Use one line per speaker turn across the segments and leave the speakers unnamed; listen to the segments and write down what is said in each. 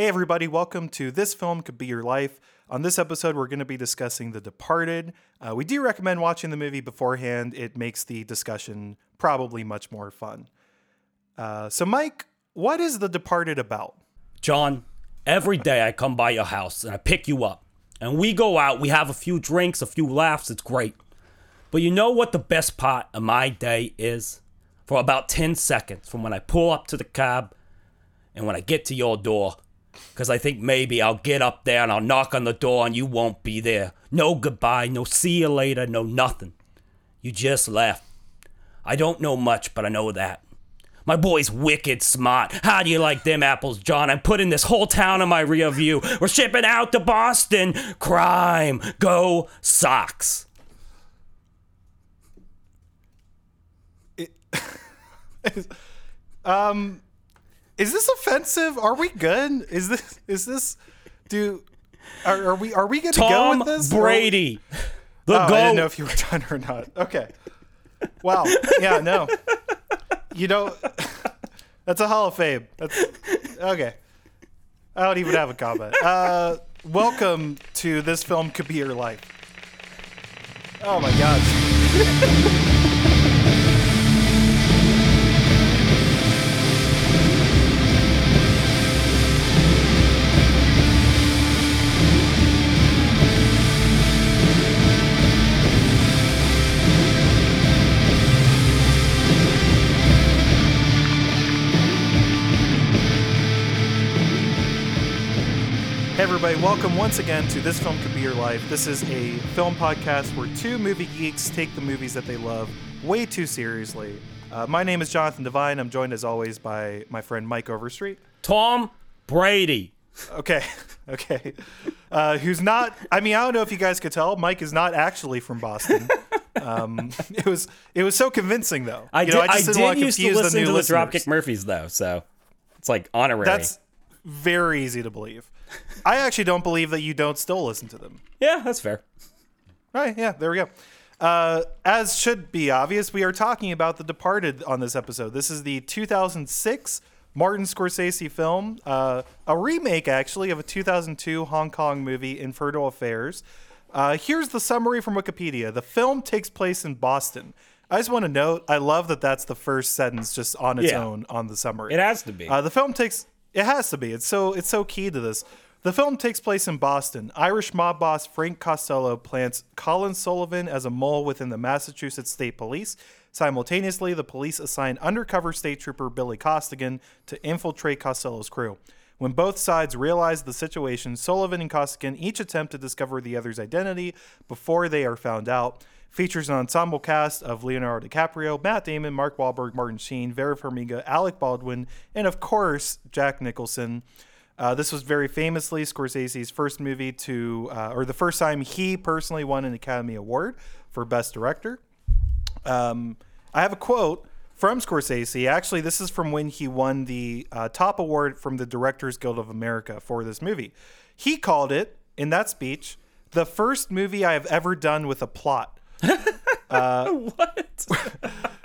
Hey, everybody, welcome to This Film Could Be Your Life. On this episode, we're going to be discussing The Departed. Uh, we do recommend watching the movie beforehand, it makes the discussion probably much more fun. Uh, so, Mike, what is The Departed about?
John, every day I come by your house and I pick you up. And we go out, we have a few drinks, a few laughs, it's great. But you know what the best part of my day is? For about 10 seconds from when I pull up to the cab and when I get to your door. Because I think maybe I'll get up there and I'll knock on the door and you won't be there. No goodbye, no see you later, no nothing. You just left. I don't know much, but I know that. My boy's wicked smart. How do you like them apples, John? I'm putting this whole town in my rear view. We're shipping out to Boston. Crime. Go Sox.
um, is this offensive? Are we good? Is this is this do are, are we are we good to go with this?
Brady. The
Oh, I didn't know if you were done or not. Okay. Wow. Yeah. No. You know, that's a Hall of Fame. That's okay. I don't even have a comment. Uh, welcome to this film could be your life. Oh my gosh. Everybody, welcome once again to This Film Could Be Your Life. This is a film podcast where two movie geeks take the movies that they love way too seriously. Uh, my name is Jonathan Devine. I'm joined as always by my friend Mike Overstreet.
Tom Brady.
Okay, okay. Uh, who's not, I mean, I don't know if you guys could tell, Mike is not actually from Boston. Um, it was it was so convincing, though.
I
You
did,
know,
I
just didn't
did
want
used to listen
new
to the. Dropkick Murphys, though, so it's like honorary.
That's very easy to believe. I actually don't believe that you don't still listen to them.
yeah, that's fair.
Right, yeah, there we go. Uh, as should be obvious, we are talking about The Departed on this episode. This is the 2006 Martin Scorsese film, uh, a remake actually of a 2002 Hong Kong movie, Infernal Affairs. Uh, here's the summary from Wikipedia. The film takes place in Boston. I just want to note, I love that that's the first sentence just on its
Yeah.
own on the summary.
It has to be.
Uh, the film takes it has to be. It's so it's so key to this. The film takes place in Boston. Irish mob boss Frank Costello plants Colin Sullivan as a mole within the Massachusetts State Police. Simultaneously, the police assign undercover state trooper Billy Costigan to infiltrate Costello's crew. When both sides realize the situation, Sullivan and Costigan each attempt to discover the other's identity before they are found out. Features an ensemble cast of Leonardo DiCaprio, Matt Damon, Mark Wahlberg, Martin Sheen, Vera Farmiga, Alec Baldwin, and of course Jack Nicholson. Uh, this was very famously Scorsese's first movie to, uh, or the first time he personally won an Academy Award for Best Director. Um, I have a quote from Scorsese. Actually, this is from when he won the uh, top award from the Directors Guild of America for this movie. He called it, in that speech, the first movie I have ever done with a plot.
Uh, what?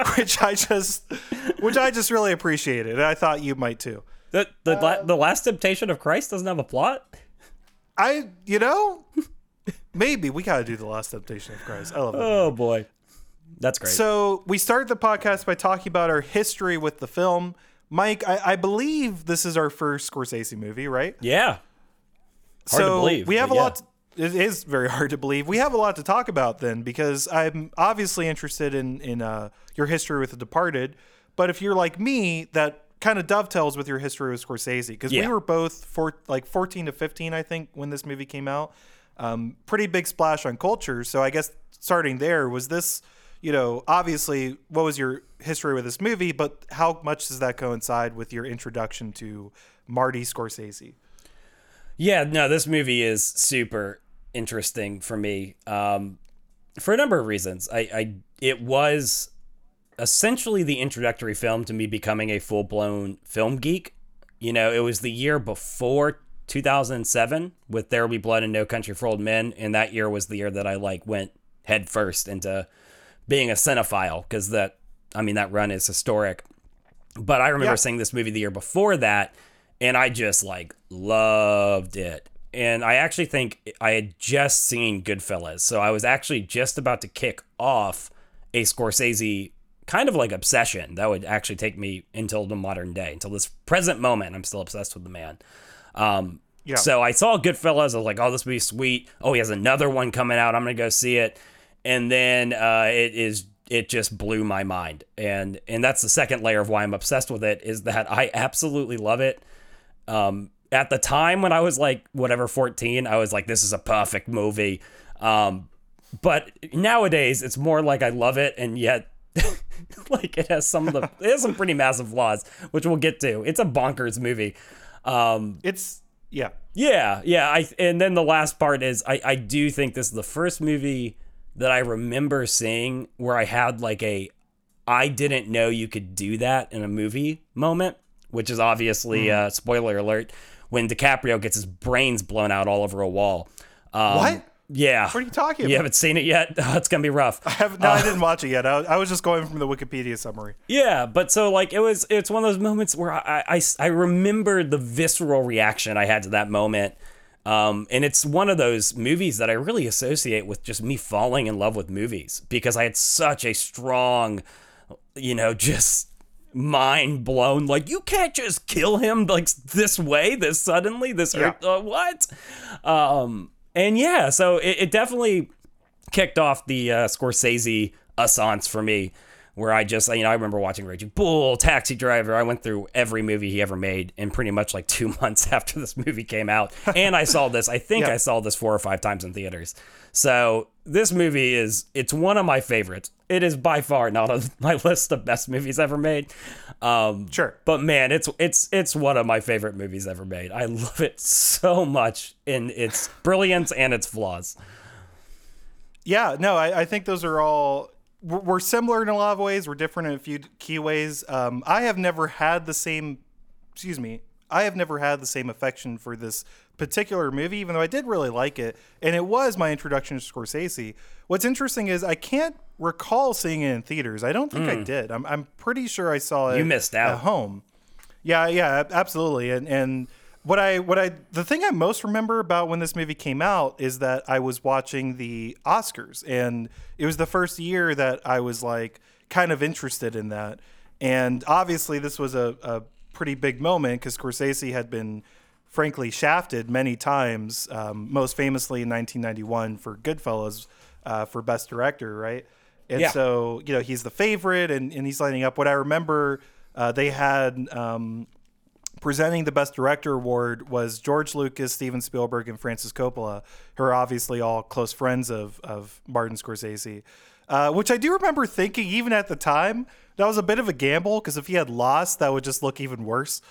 which I just, which I just really appreciated, I thought you might too.
The the, la- uh, the Last Temptation of Christ doesn't have a plot.
I, you know, maybe we got to do the Last Temptation of Christ. I love it.
Oh boy, that's great.
So we start the podcast by talking about our history with the film. Mike, I, I believe this is our first Scorsese movie, right?
yeah, Hard to
so
believe,
we have a
yeah.
lot. It is very hard to believe. We have a lot to talk about then, because I'm obviously interested in in uh, your history with The Departed. But if you're like me, that kind of dovetails with your history with Scorsese, because we were both for like 14 to 15, I think, when this movie came out. Um, pretty big splash on culture. So I guess starting there was this. You know, obviously, what was your history with this movie? But how much does that coincide with your introduction to Marty Scorsese?
Yeah, no, this movie is super interesting for me um, for a number of reasons. I, I it was essentially the introductory film to me becoming a full blown film geek. You know, it was the year before 2007 with There Will Be Blood and No Country for Old Men, and that year was the year that I like went head first into being a cinephile because that I mean that run is historic. But I remember
Yeah.
seeing this movie the year before that and I just like loved it. And I actually think I had just seen Goodfellas, so I was actually just about to kick off a Scorsese kind of like obsession that would actually take me until the modern day, until this present moment. I'm still obsessed with the man. Um,
Yeah.
So I saw Goodfellas. I was like, oh, this would be sweet. Oh, he has another one coming out. I'm gonna go see it. And then uh, it is it just blew my mind. And and that's the second layer of why I'm obsessed with it is that I absolutely love it. Um, at the time when I was like whatever 14, I was like, this is a perfect movie. Um, but nowadays it's more like I love it and yet like it has some of the it has some pretty massive flaws, which we'll get to. It's a bonkers movie. Um,
It's yeah.
yeah, yeah. I and then the last part is I I do think this is the first movie that I remember seeing where I had like a I didn't know you could do that in a movie moment, which is obviously uh, spoiler alert when DiCaprio gets his brains blown out all over a wall. Um,
What?
Yeah.
What are you talking about?
You haven't seen it yet? it's gonna be rough.
I haven't, no, I didn't watch it yet. I, I was just going from the Wikipedia summary.
Yeah, but so like it was it's one of those moments where I I, I remembered the visceral reaction I had to that moment. Um, and it's one of those movies that I really associate with just me falling in love with movies because I had such a strong, you know, just mind blown. Like you can't just kill him like this way, this suddenly, this
Yeah.
uh, what? Um, and yeah, so it, it definitely kicked off the uh, Scorsese assance for me, where I just, you know, I remember watching Raging Bull, Taxi Driver. I went through every movie he ever made in pretty much like two months after this movie came out. And I saw this, I think
Yeah.
I saw this four or five times in theaters. So this movie is, it's one of my favorites. It is by far not on my list of best movies ever made. Um,
Sure.
but man, it's it's it's one of my favorite movies ever made. I love it so much in its brilliance and its flaws.
Yeah, no, I, I think those are all we're we're similar in a lot of ways. We're different in a few key ways. Um, I have never had the same, excuse me, I have never had the same affection for this particular movie, even though I did really like it, and it was my introduction to Scorsese. What's interesting is I can't recall seeing it in theaters. I don't think I hmm. did. I'm I'm pretty sure I saw it.
You missed out.
at home. Yeah, yeah, absolutely. And and what I what I the thing I most remember about when this movie came out is that I was watching the Oscars and it was the first year that I was like kind of interested in that. And obviously this was a, a pretty big moment because Scorsese had been frankly shafted many times, um, most famously in 1991 for Goodfellas uh, for Best Director, right? And
Yeah.
so, you know, he's the favorite and, and he's lining up. What I remember, uh, they had um, presenting the Best Director award was George Lucas, Steven Spielberg, and Francis Coppola, who are obviously all close friends of, of Martin Scorsese. Uh, which I do remember thinking, even at the time, that was a bit of a gamble because if he had lost, that would just look even worse.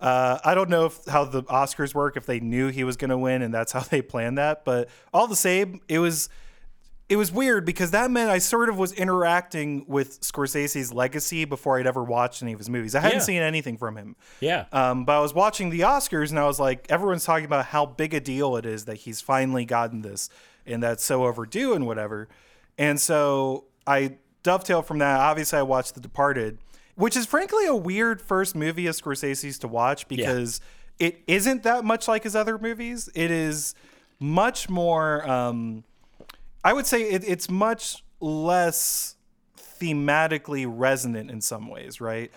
Uh, I don't know if, how the Oscars work, if they knew he was going to win and that's how they planned that. But all the same, it was it was weird because that meant I sort of was interacting with Scorsese's legacy before I'd ever watched any of his movies. I hadn't
Yeah.
seen anything from him.
Yeah.
Um, but I was watching the Oscars and I was like, everyone's talking about how big a deal it is that he's finally gotten this and that's so overdue and whatever. And so I dovetail from that. Obviously, I watched The Departed, which is frankly a weird first movie of Scorsese's to watch because it isn't that much like his other movies. It is much more. Um, I would say it, it's much less thematically resonant in some ways, right?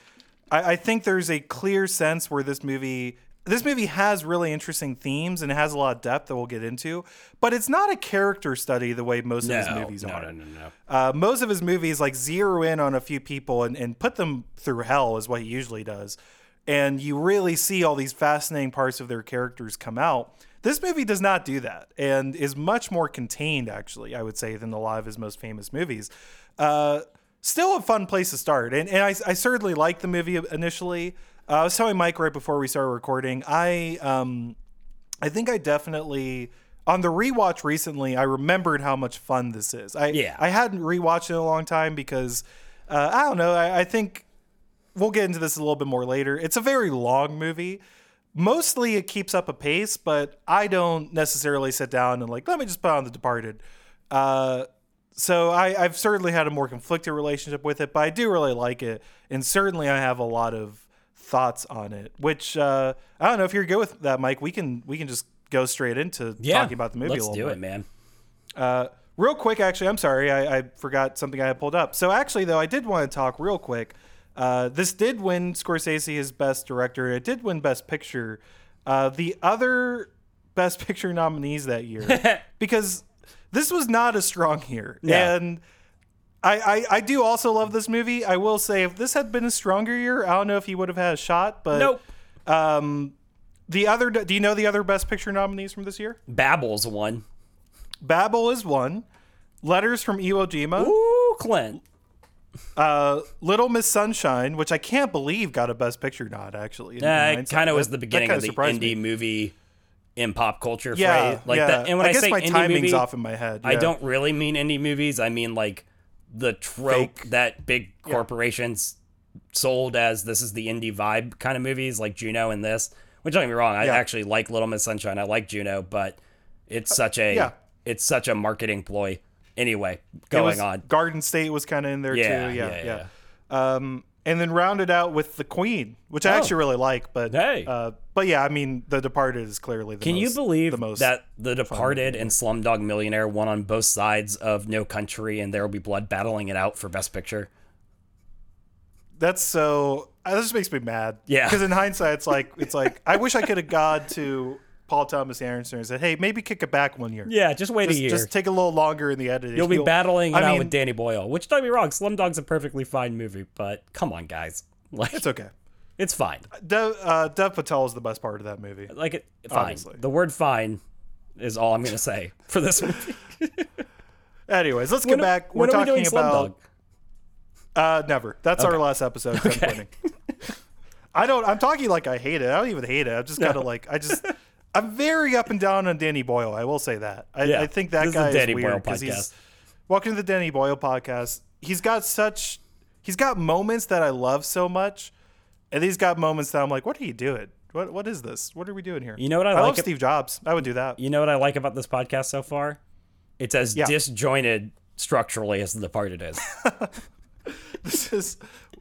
I, I think there's a clear sense where this movie this movie has really interesting themes and it has a lot of depth that we'll get into, but it's not a character study the way most of his movies
no,
are.
no, no, no.
Uh, most of his movies like zero in on a few people and, and put them through hell is what he usually does. And you really see all these fascinating parts of their characters come out. This movie does not do that and is much more contained, actually, I would say, than a lot of his most famous movies. Uh, still a fun place to start. And, and I, I certainly liked the movie initially. Uh, I was telling Mike right before we started recording, I. Um, I think I definitely on the rewatch recently. I remembered how much fun this is. I
Yeah.
I hadn't rewatched it in a long time because uh, I don't know. I, I think we'll get into this a little bit more later. It's a very long movie. Mostly it keeps up a pace, but I don't necessarily sit down and like let me just put on The Departed. Uh, so I, I've certainly had a more conflicted relationship with it, but I do really like it, and certainly I have a lot of thoughts on it. Which uh, I don't know if you're good with that, Mike. We can we can just go straight into
Yeah,
talking about the movie
Let's
a little
do
bit.
it, man.
Uh, real quick, actually, I'm sorry, I, I forgot something I had pulled up. So actually, though, I did want to talk real quick. Uh, this did win Scorsese his Best Director. and It did win Best Picture. Uh, the other Best Picture nominees that year, because this was not a strong year,
No.
and. I, I, I do also love this movie. I will say if this had been a stronger year, I don't know if he would have had a shot. But
Nope.
um, the other, do you know the other Best Picture nominees from this year?
Babel's one.
Babel is one. Letters from Iwo Jima.
Ooh, Clint.
Uh, Little Miss Sunshine, which I can't believe got a Best Picture nod. Actually,
Uh, it kind of was the beginning of the indie
me.
movie in pop culture.
Yeah,
phrase. like
yeah.
that. And when I,
guess
say
my
indie
timing's
movie,
off in my head.
I don't really mean indie movies. I mean like the trope
Fake.
that big corporations sold as this is the indie vibe kind of movies, like Juno and this. Which don't get me wrong, I
Yeah.
actually like Little Miss Sunshine. I like Juno, but it's such a
yeah.
it's such a marketing ploy. Anyway, going on.
Garden State was kind of in there
Yeah,
too. Yeah,
yeah,
yeah. Um, and then rounded out with The Queen, which I
Oh.
actually really like. But
Hey.
uh, but yeah, I mean, The Departed is clearly the
Can
most,
you believe
the most
that The Departed and Slumdog Millionaire won on both sides of No Country and There Will Be Blood battling it out for Best Picture?
That's so. uh, This just makes me mad.
Yeah.
Because in hindsight, it's like it's like I wish I could have gone to Paul Thomas Anderson and said, "Hey, maybe kick it back one year.
Yeah, just wait
just,
a year.
just take a little longer in the editing.
You'll be battling it
I
out
mean,
with Danny Boyle, which don't get me wrong, Slumdog's a perfectly fine movie, but come on, guys, like
It's okay.
it's fine.
Dev, uh, Dev Patel is the best part of that movie.
Like it, fine.
Obviously.
The word "fine" is all I'm gonna say for this movie.
Anyways, let's
When-
get back. We're
when are we
talking
doing
about uh, never. That's our last episode. I'm. I don't. I'm talking like I hate it. I don't even hate it. I'm just kind of like I just. I'm very up and down on Danny Boyle. I will say that. I,
Yeah,
I think that
this is
guy
the Danny
is weird because he's welcome to the Danny Boyle podcast. He's got such. He's got moments that I love so much, and he's got moments that I'm like, what are you doing? What What is this? What are we doing here?
You know what I
I
like
love Steve Jobs. I would do that.
You know what I like about this podcast so far? It's as
Yeah.
disjointed structurally as The part it is.
This is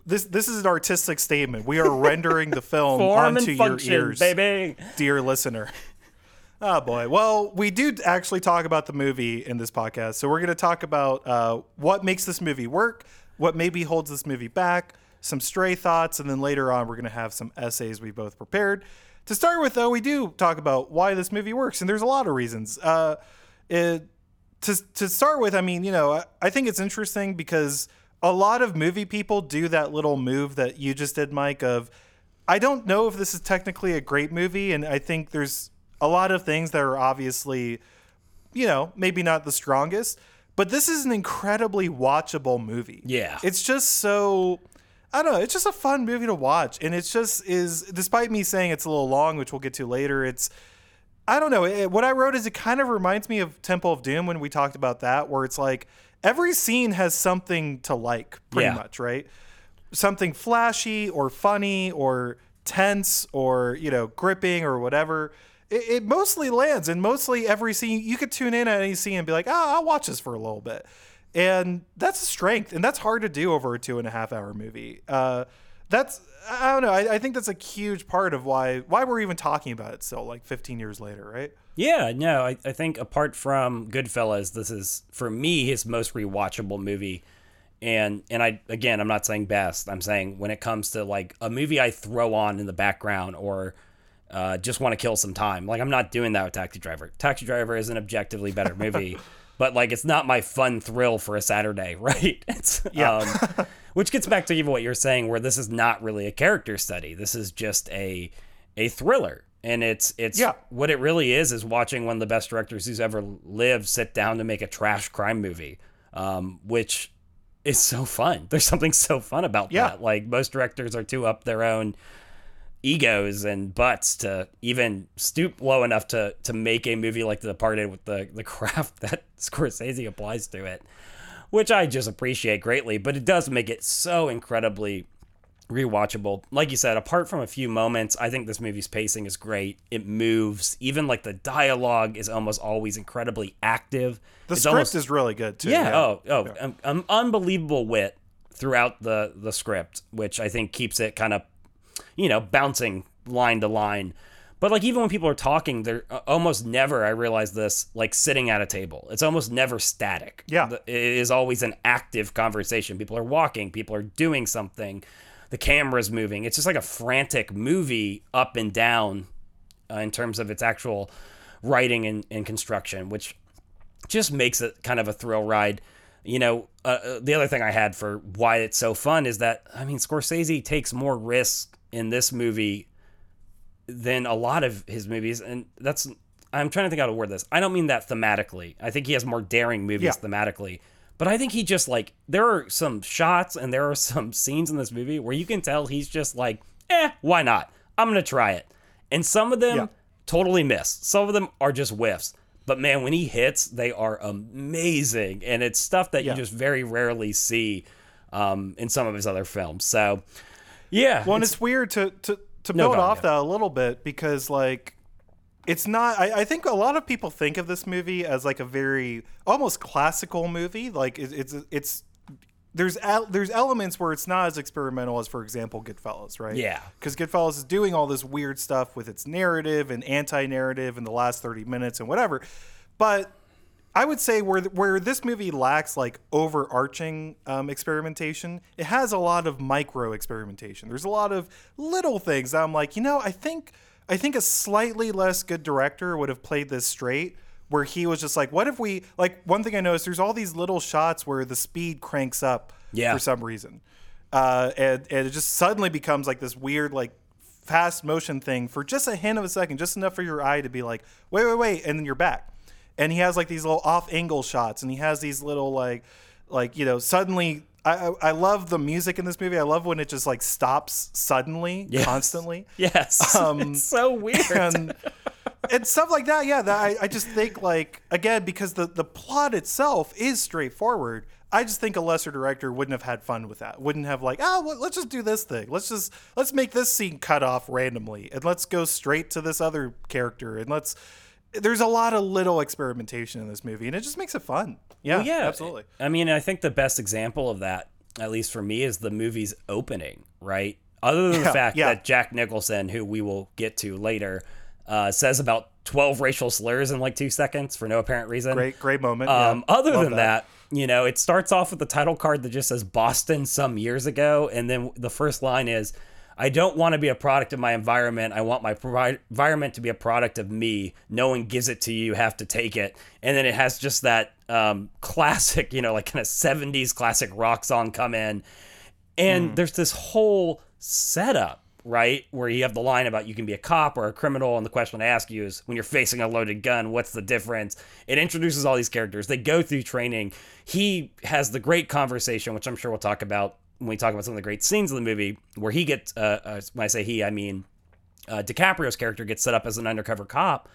this this is an artistic statement. We are rendering the film onto
and
your ears,
baby.
dear listener. Oh boy. Well, we do actually talk about the movie in this podcast, so we're going to talk about uh, what makes this movie work, what maybe holds this movie back, some stray thoughts, and then later on we're going to have some essays we both prepared. To start with, though, we do talk about why this movie works, and there's a lot of reasons. Uh, it, to to start with, I mean, you know, I, I think it's interesting because a lot of movie people do that little move that you just did, Mike. Of I don't know if this is technically a great movie, and I think there's a lot of things that are obviously, you know, maybe not the strongest, but this is an incredibly watchable movie.
Yeah.
it's just so. I don't know. It's just a fun movie to watch, and it's just is. Despite me saying it's a little long, which we'll get to later, it's I don't know. It, what I wrote is it kind of reminds me of Temple of Doom when we talked about that, where it's like every scene has something to like, pretty
Yeah.
much, right? Something flashy or funny or tense or you know gripping or whatever. It, it mostly lands, and mostly every scene you could tune in at any scene and be like, "Oh, I'll watch this for a little bit," and that's a strength, and that's hard to do over a two and a half hour movie. Uh, that's I don't know. I, I think that's a huge part of why why we're even talking about it still, like 15 years later, right?
Yeah, no, I, I think apart from Goodfellas, this is for me his most rewatchable movie. And and I again, I'm not saying best. I'm saying when it comes to like a movie I throw on in the background or uh, just want to kill some time. Like I'm not doing that with Taxi Driver. Taxi Driver is an objectively better movie, but like it's not my fun thrill for a Saturday, right? It's
Yeah.
um, which gets back to even what you're saying, where this is not really a character study. This is just a a thriller, and it's it's
Yeah.
what it really is is watching one of the best directors who's ever lived sit down to make a trash crime movie, um, which is so fun. There's something so fun about
Yeah.
that. Like most directors are too up their own egos and butts to even stoop low enough to to make a movie like The Departed with the the craft that Scorsese applies to it, which I just appreciate greatly. But it does make it so incredibly rewatchable. Like you said, apart from a few moments, I think this movie's pacing is great. It moves. Even like the dialogue is almost always incredibly active.
The
It's
script
almost-
is really good too.
yeah. Oh, oh, um, um, unbelievable wit throughout the the script, which I think keeps it kind of, you know, bouncing line to line. But like even when people are talking, they're uh, almost never. I realize this like sitting at a table. It's almost never static.
Yeah.
It is always an active conversation. People are walking. People are doing something. The camera's moving. It's just like a frantic movie up and down uh, in terms of its actual writing and, and construction, which just makes it kind of a thrill ride. You know, uh, uh, the other thing I had for why it's so fun is that I mean, Scorsese takes more risk in this movie than a lot of his movies, and that's I'm trying to think how to word this. I don't mean that thematically. I think he has more daring movies
Yeah.
thematically, but I think he just like there are some shots and there are some scenes in this movie where you can tell he's just like, eh, why not? I'm gonna try it, and some of them
Yeah.
totally miss. Some of them are just whiffs. But man, when he hits, they are amazing, and it's stuff that
Yeah.
you just very rarely see um, in some of his other films. So, yeah,
Well, and
it's-
it's weird to to to
No,
build off
yeah.
that a little bit because like it's not I, I think a lot of people think of this movie as like a very almost classical movie like it, it's it's there's there's elements where it's not as experimental as for example Goodfellas right
Yeah.
because Goodfellas is doing all this weird stuff with its narrative and anti-narrative in the last 30 minutes and whatever but I would say where where this movie lacks like overarching um, experimentation, it has a lot of micro experimentation. There's a lot of little things that I'm like, you know, I think I think a slightly less good director would have played this straight. Where he was just like, what if we like one thing I noticed? There's all these little shots where the speed cranks up
Yeah.
for some reason, uh, and and it just suddenly becomes like this weird like fast motion thing for just a hint of a second, just enough for your eye to be like, wait, wait, wait, and then you're back. And he has like these little off angle shots, and he has these little like, like you know, suddenly. I, I love the music in this movie. I love when it just like stops suddenly,
Yes.
constantly,
yes, um, it's so weird.
and and stuff like that. Yeah, that I, I just think like again because the the plot itself is straightforward. I just think a lesser director wouldn't have had fun with that. Wouldn't have like, oh, well, let's just do this thing. Let's just let's make this scene cut off randomly, and let's go straight to this other character, and let's. There's a lot of little experimentation in this movie, and it just makes it fun. Yeah,
Well, yeah,
absolutely.
I mean, I think the best example of that, at least for me, is the movie's opening. Right. Other than the
Yeah,
fact
yeah.
that Jack Nicholson, who we will get to later, uh, says about twelve racial slurs in like two seconds for no apparent reason.
Great, great moment.
Um,
yeah.
other
Love
than that. you know, it starts off with the title card that just says Boston some years ago, and then the first line is, "I don't want to be a product of my environment. I want my environment to be a product of me. No one gives it to you. You have to take it." And then it has just that um, classic, you know, like kind of '70s classic rock song come in, and there's this whole setup right where you have the line about you can be a cop or a criminal and the question i ask you is when you're facing a loaded gun what's the difference it introduces all these characters they go through training he has the great conversation which i'm sure we'll talk about when we talk about some of the great scenes in the movie where he gets uh, uh, when i say he i mean uh, DiCaprio's character gets set up as an undercover cop,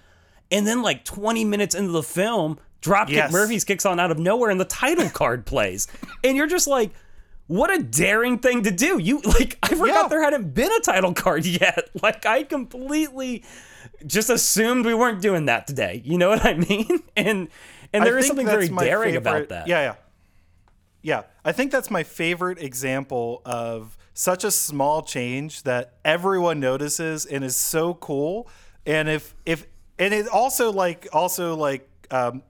and then like 20 minutes into the film, Dropkick
Yes.
Murphys kicks on out of nowhere, and the title card plays, and you're just like, what a daring thing to do! You like, I forgot
Yeah.
there hadn't been a title card yet. Like, I completely just assumed we weren't doing that today. You know what I mean? And and
I
there is something very daring about that.
Yeah, yeah. Yeah. I think that's my favorite example of such a small change that everyone notices and is so cool. And if if and it also like also like um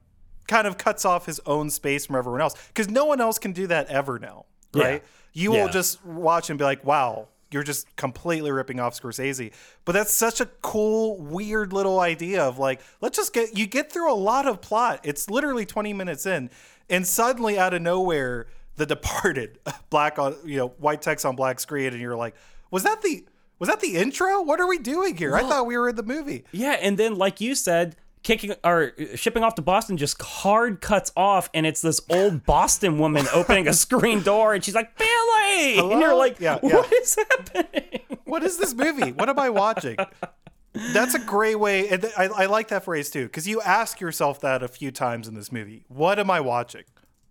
kind of cuts off his own space from everyone else because no one else can do that ever now, right? You
Yeah.
will just watch and be like, "Wow, you're just completely ripping off Scorsese." But that's such a cool, weird little idea of like, let's just get you get through a lot of plot. It's literally 20 minutes in, and suddenly out of nowhere, The Departed, black on you know white text on black screen, and you're like, was that the was that the intro? What are we doing here? I thought we were in the movie.
Yeah, and then like you said, kicking or uh, shipping off to Boston just hard cuts off, and it's this old Boston woman opening a screen door, and she's like Billy, and you're like,
Yeah,
what
yeah.
is happening?
what is this movie? What am I watching? That's a great way. And I, I like that phrase too, because you ask yourself that a few times in this movie. What am I watching?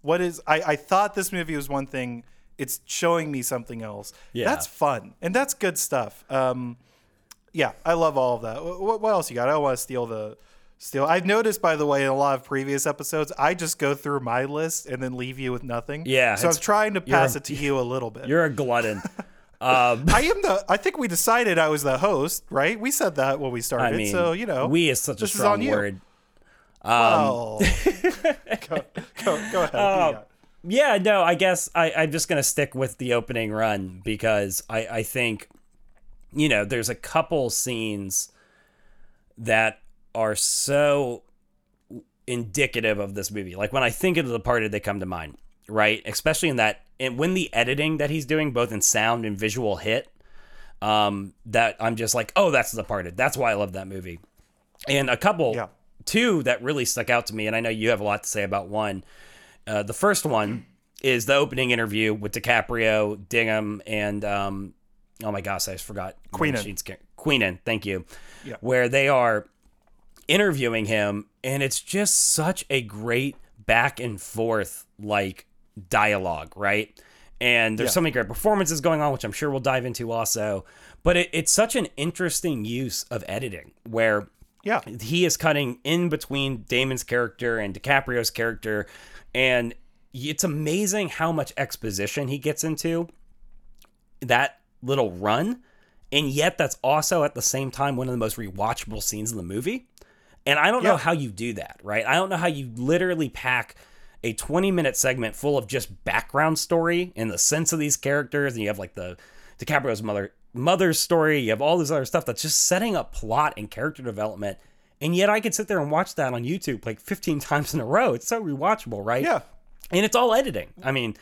What is, I, I thought this movie was one thing. It's showing me something else.
Yeah.
That's fun. And that's good stuff. Um, yeah, I love all of that. What, what else you got? I don't want to steal the, steal. I've noticed, by the way, in a lot of previous episodes, I just go through my list and then leave you with nothing.
Yeah,
So I'm trying to pass it to you a little bit.
You're a glutton. Um,
I am the. I think we decided I was the host, right? We said that when we started.
I mean,
so you know,
we is such a
this is on
strong
you.
Word.
well, go, go, go ahead.
Uh,
do you got?
Yeah, no, I guess I, I'm just gonna stick with the opening run because I, I think, you know, there's a couple scenes that are so indicative of this movie. Like when I think of the Departed, they come to mind, right? Especially in that, and when the editing that he's doing, both in sound and visual, hit, um, that I'm just like, oh, that's the Departed. That's why I love that movie. And a couple,
Yeah.
Two that really stuck out to me, and I know you have a lot to say about one. Uh, the first one is the opening interview with DiCaprio, Dignam, and um, oh my gosh, I just forgot
Queenan.
Queenan, thank you.
Yeah.
Where they are interviewing him, and it's just such a great back and forth like dialogue, right? And there's
Yeah.
so many great performances going on, which I'm sure we'll dive into also. But it, it's such an interesting use of editing where
Yeah,
he is cutting in between Damon's character and DiCaprio's character, and it's amazing how much exposition he gets into that little run, and yet that's also at the same time one of the most rewatchable scenes in the movie. And I don't know how you do that, right? I don't know how you literally pack a 20 minute segment full of just background story and the sense of these characters, and you have like the DiCaprio's mother mother's story, you have all this other stuff that's just setting up plot and character development. And yet I could sit there and watch that on YouTube like 15 times in a row. It's so rewatchable, right?
yeah.
And it's all editing. I mean,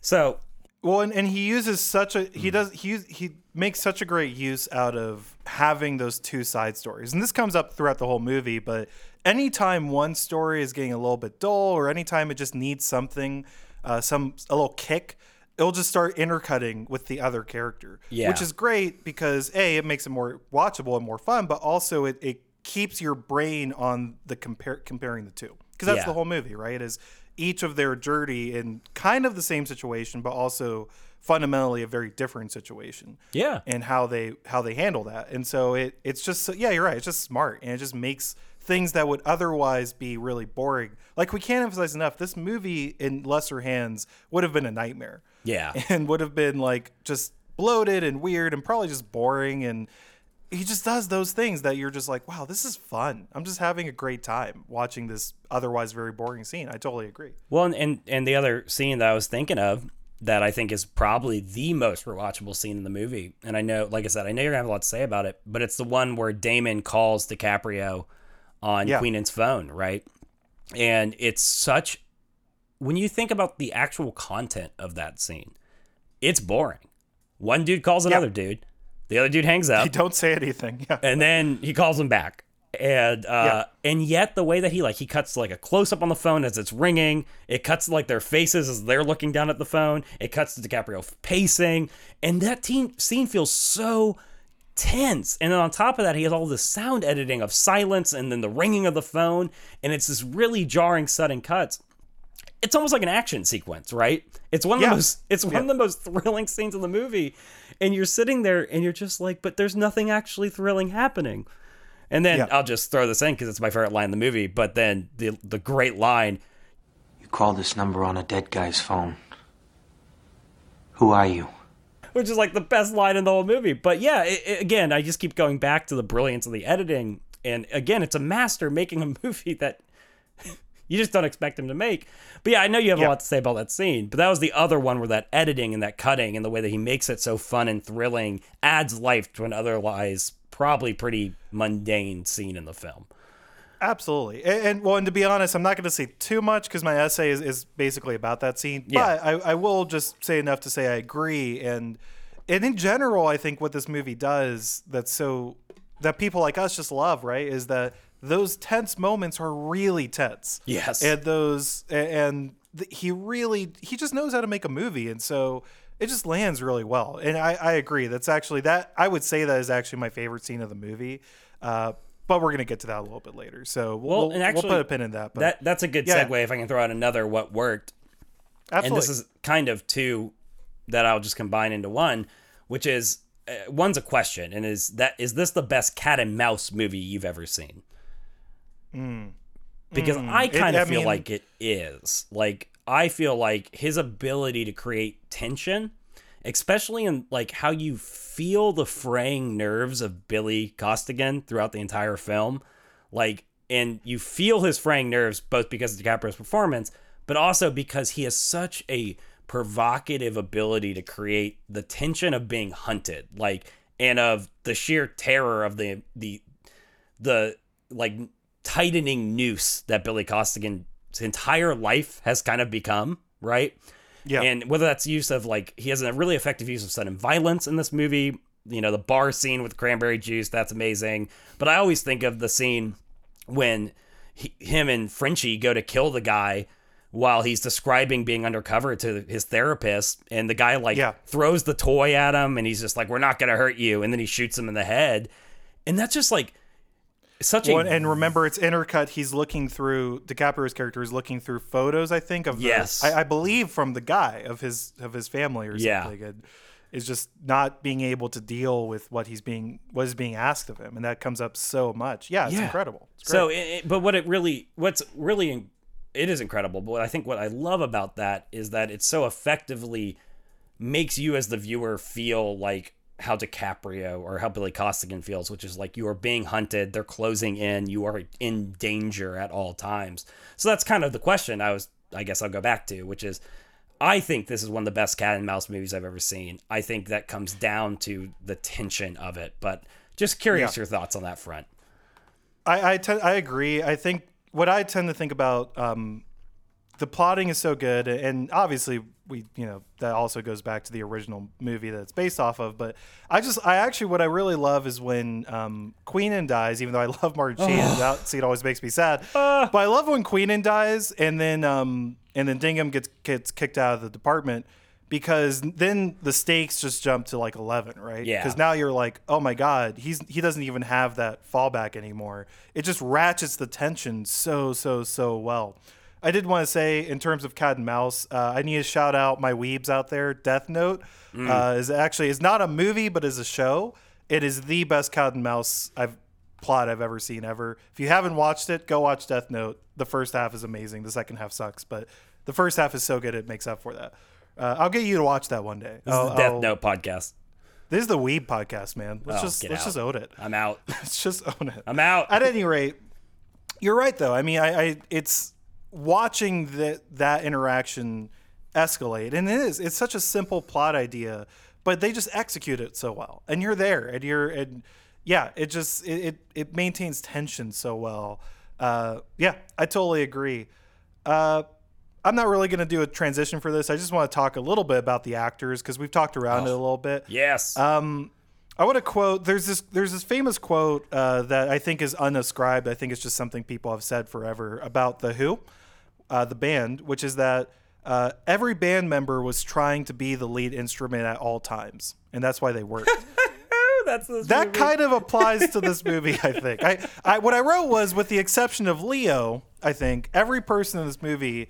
so
Well, and, and he uses such a he does he he makes such a great use out of having those two side stories, and this comes up throughout the whole movie. But anytime one story is getting a little bit dull, or anytime it just needs something, uh, some a little kick, it'll just start intercutting with the other character,
Yeah.
which is great because a it makes it more watchable and more fun, but also it, it keeps your brain on the compare comparing the two because that's
Yeah.
the whole movie, right? Is each of their journey in kind of the same situation, but also fundamentally a very different situation.
Yeah.
and how they how they handle that, and so it it's just so- yeah, you're right. It's just smart, and it just makes things that would otherwise be really boring. Like we can't emphasize enough, this movie in lesser hands would have been a nightmare.
Yeah.
and would have been like just bloated and weird and probably just boring. And he just does those things that you're just like wow this is fun. I'm just having a great time watching this otherwise very boring scene. I totally agree.
Well, and, and and the other scene that I was thinking of that I think is probably the most rewatchable scene in the movie, and I know, like I said, I know you're gonna have a lot to say about it, but it's the one where Damon calls DiCaprio on
Yeah.
Queenan's phone, right? And it's such when you think about the actual content of that scene, it's boring. One dude calls another dude, the other dude hangs up,
you don't say anything yeah
and then he calls him back and uh and yet the way that he like he cuts like a close up on the phone as it's ringing it cuts like their faces as they're looking down at the phone it cuts to DiCaprio pacing and that teen, scene feels so tense and then on top of that he has all this sound editing of silence and then the ringing of the phone and it's this really jarring sudden cuts it's almost like an action sequence, right? It's one of
Yeah.
the most it's one
Yeah.
of the most thrilling scenes in the movie. And you're sitting there and you're just like, but there's nothing actually thrilling happening. And then
Yeah.
I'll just throw this in because it's my favorite line in the movie. But then the the great line,
You called this number on a dead guy's phone. Who are you?
Which is like the best line in the whole movie. But yeah, it, it- again, I just keep going back to the brilliance of the editing. And again, it's a master making a movie that you just don't expect him to make. But yeah, I know you have a lot to say about that scene. But that was the other one where that editing and that cutting and the way that he makes it so fun and thrilling adds life to an otherwise probably pretty mundane scene in the film.
Absolutely. And, and well and to be honest i'm not going to say too much because my essay is, is basically about that scene.
Yeah.
but I, I will just say enough to say i agree. And and in general i think what this movie does that's so that people like us just love right is that those tense moments are really tense.
Yes.
and those and he really he just knows how to make a movie. And so it just lands really well. And i i agree. That's actually that i would say that is actually my favorite scene of the movie. Uh but we're gonna get to that a little bit later so we'll,
Well, actually,
we'll put a pin in that but
That that's a good
Yeah.
segue if I can throw out another what worked.
absolutely
and this is kind of two that I'll just combine into one, which is uh, one's a question, and is that is this the best cat and mouse movie you've ever seen? Because I
It-
kind
I
of feel
mean-
like it is. Like I feel like his ability to create tension especially in like how you feel the fraying nerves of Billy Costigan throughout the entire film. Like, and you feel his fraying nerves both because of DiCaprio's performance, but also because he has such a provocative ability to create the tension of being hunted, like, and of the sheer terror of the the the like tightening noose that Billy Costigan's entire life has kind of become, right?
Yeah.
And whether that's use of like he has a really effective use of sudden violence in this movie. You know, the bar scene with cranberry juice, that's amazing. But I always think of the scene when he, him and Frenchie go to kill the guy while he's describing being undercover to his therapist and the guy like
Yeah.
throws the toy at him and he's just like we're not going to hurt you and then he shoots him in the head. And that's just like such
Well,
a
and remember, it's intercut. He's looking through DiCaprio's character is looking through photos. I think of the-
Yes.
I, I believe from the guy of his of his family or
Yeah.
something. And is just not being able to deal with what he's being what is being asked of him, and that comes up so much. Yeah, it's
Yeah.
incredible. It's
So, it, but what it really, what's really, it is incredible. But I think what I love about that is that it so effectively makes you as the viewer feel like how DiCaprio or how Billy Costigan feels, which is like you are being hunted, they're closing in, you are in danger at all times. So that's kind of the question I was, I guess I'll go back to, which is, I think this is one of the best cat and mouse movies I've ever seen. I think that comes down to the tension of it. But just curious
Yeah.
your thoughts on that front.
I I, te- I agree. I think what I tend to think about um, the plotting is so good, and obviously we you know that also goes back to the original movie that it's based off of. But I just I actually what I really love is when um, Queenan dies. Even though I love Martin Sheen, that scene always makes me sad. but I love when Queenan dies, and then um, and then Dignam gets gets kicked out of the department. Because then the stakes just jump to like eleven, right?
Yeah.
Because now you're like, oh my god, he's he doesn't even have that fallback anymore. It just ratchets the tension so so so well. I did want to say in terms of cat and mouse, uh, I need to shout out my weebs out there. Death Note uh, is actually is not a movie but is a show. It is the best cat and mouse I've plot I've ever seen ever. If you haven't watched it, go watch Death Note. The first half is amazing. The second half sucks, but the first half is so good it makes up for that. Uh, I'll get you to watch that one day.
This
I'll-
the Death
I'll-
Note podcast.
this is the Weeb podcast, man. Let's
Oh,
just let's
out.
just own it.
I'm out.
Let's just own it.
I'm out.
At any rate, you're right though. I mean, I, I it's watching that that interaction escalate, and it is. It's such a simple plot idea, but they just execute it so well, and you're there, and you're and yeah, it just it it, it maintains tension so well. Uh, yeah, I totally agree. Uh, I'm not really going to do a transition for this. I just want to talk a little bit about the actors because we've talked around it a little bit.
yes.
Um, I want to quote. There's this. There's this famous quote uh, that I think is unascribed. I think it's just something people have said forever about the Who, uh, the band, which is that uh, every band member was trying to be the lead instrument at all times, and that's why they worked.
That's
that
movie.
kind of applies to this movie. I think. I, I what I wrote was, with the exception of Leo, I think every person in this movie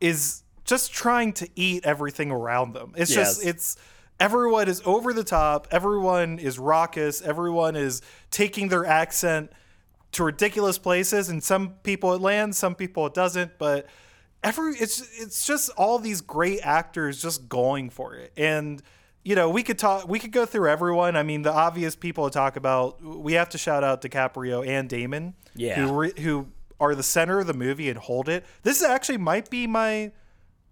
is just trying to eat everything around them. It's just it's everyone is over the top. Everyone is raucous. Everyone is taking their accent to ridiculous places, and some people it lands, some people it doesn't. But every it's it's just all these great actors just going for it, and you know we could talk we could go through everyone. I mean, the obvious people to talk about. We have to shout out DiCaprio and Damon,
Yeah.
who re, who are the center of the movie and hold it. This actually might be my.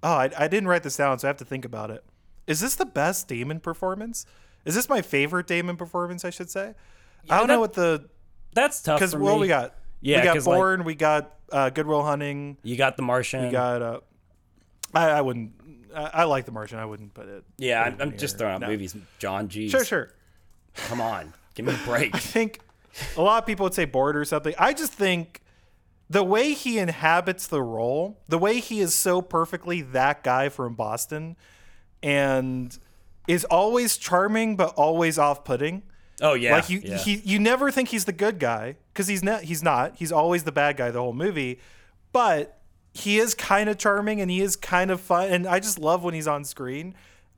Oh, I, I didn't write this down, so I have to think about it. Is this the best Damon performance? Is this my favorite Damon performance? I should say. I don't
that-
know what the
That's tough
because what
me.
we got.
Yeah,
we got
'cause, like-
Bourne. we got uh, Good Will Hunting.
You got the Martian.
We got. Uh, I, I wouldn't. I, I like The Martian. I wouldn't put it.
yeah, I'm, I'm just throwing out
No.
movies. John G.
Sure, sure.
Come on, give me a break.
I think a lot of people would say Bourne or something. I just think the way he inhabits the role, the way he is so perfectly that guy from Boston, and is always charming but always off-putting.
Oh yeah,
like you,
yeah.
he, you never think he's the good guy because he's not. He's not. He's always the bad guy the whole movie. But he is kind of charming and he is kind of fun. And I just love when he's on screen.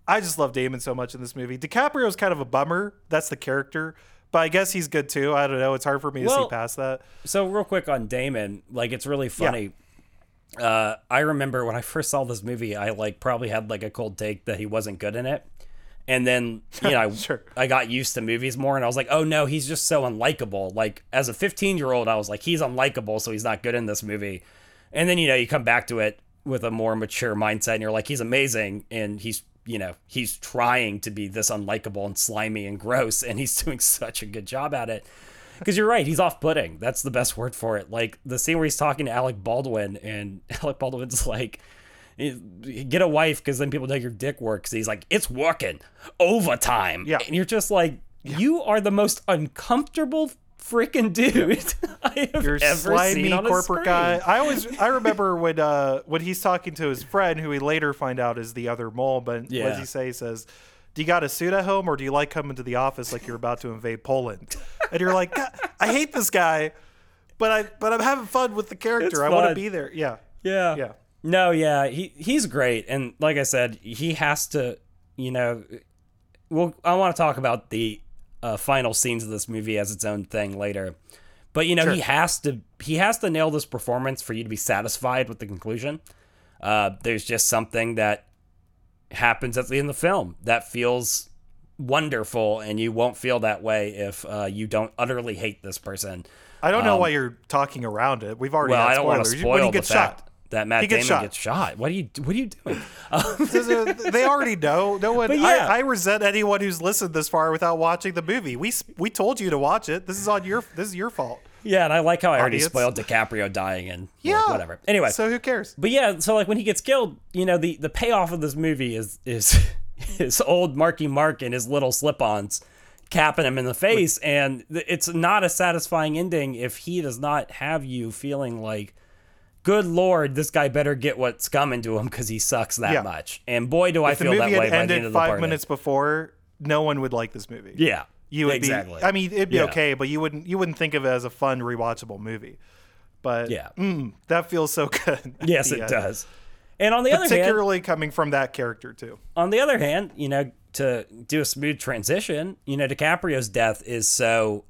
I just love Damon so much in this movie. DiCaprio is kind of a bummer. That's the character. But I guess he's good too. I don't know. It's hard for me to see past that.
So real quick on Damon, like it's really funny. Uh, I remember when I first saw this movie, I like probably had like a cold take that he wasn't good in it, And then, you know,
Sure.
I got used to movies more and I was like, oh no, he's just so unlikable. Like, as a 15 year old, I was like, he's unlikable, so he's not good in this movie. And then, you know, you come back to it with a more mature mindset and you're like, he's amazing. And he's, you know, he's trying to be this unlikable and slimy and gross. And he's doing such a good job at it. Because you're right, he's off putting. That's the best word for it. Like the scene where he's talking to Alec Baldwin and Alec Baldwin's like, get a wife because then people know your dick works. He's like, it's working overtime.
Yeah.
And you're just like, you are the most uncomfortable freaking dude I have
You're
ever
slimy
seen on
corporate
screen.
guy. I always I remember when uh when he's talking to his friend who we later find out is the other mole, but what does he say? He says, Do you got a suit at home or do you like coming to the office like you're about to invade Poland? And you're like, I hate this guy, but I but I'm having fun with the character. I want to be there. Yeah.
Yeah.
Yeah.
No, yeah, he he's great, and like I said, he has to, you know, well, I want to talk about the uh, final scenes of this movie as its own thing later, but you know, he has to he has to nail this performance for you to be satisfied with the conclusion. Uh, there's just something that happens at the end of the film that feels wonderful, and you won't feel that way if uh, you don't utterly hate this person.
I don't know why you're talking around it. We've already
Um, Well,
had
I don't want to
spoilers.
spoil
when he
the fact
shot.
That Matt
He
Damon
gets shot.
gets shot. What are you What are you doing?
Is- they already know. No one.
Yeah.
I, I resent anyone who's listened this far without watching the movie. We we told you to watch it. This is on your. This is your fault.
Yeah, and I like how I already
Audience.
spoiled DiCaprio dying and
Yeah.
like, whatever. Anyway,
So who cares?
but yeah, so like when he gets killed, you know, the the payoff of this movie is is his old Marky Mark and his little slip-ons capping him in the face, and it's not a satisfying ending if he does not have you feeling like. Good lord, this guy better get what's coming to him because he sucks that
Yeah.
much. And boy, do I
If
feel that way by the end of the
five
party.
minutes before, no one would like this movie.
Yeah,
you would
exactly.
be. I mean, it'd be
Yeah.
okay, but you wouldn't. You wouldn't think of it as a fun rewatchable movie. But
Yeah.
mm, that feels so good.
yes, it
end.
does. And on the other hand,
Particularly coming from that character too.
on the other hand, you know, to do a smooth transition, you know, DiCaprio's death is so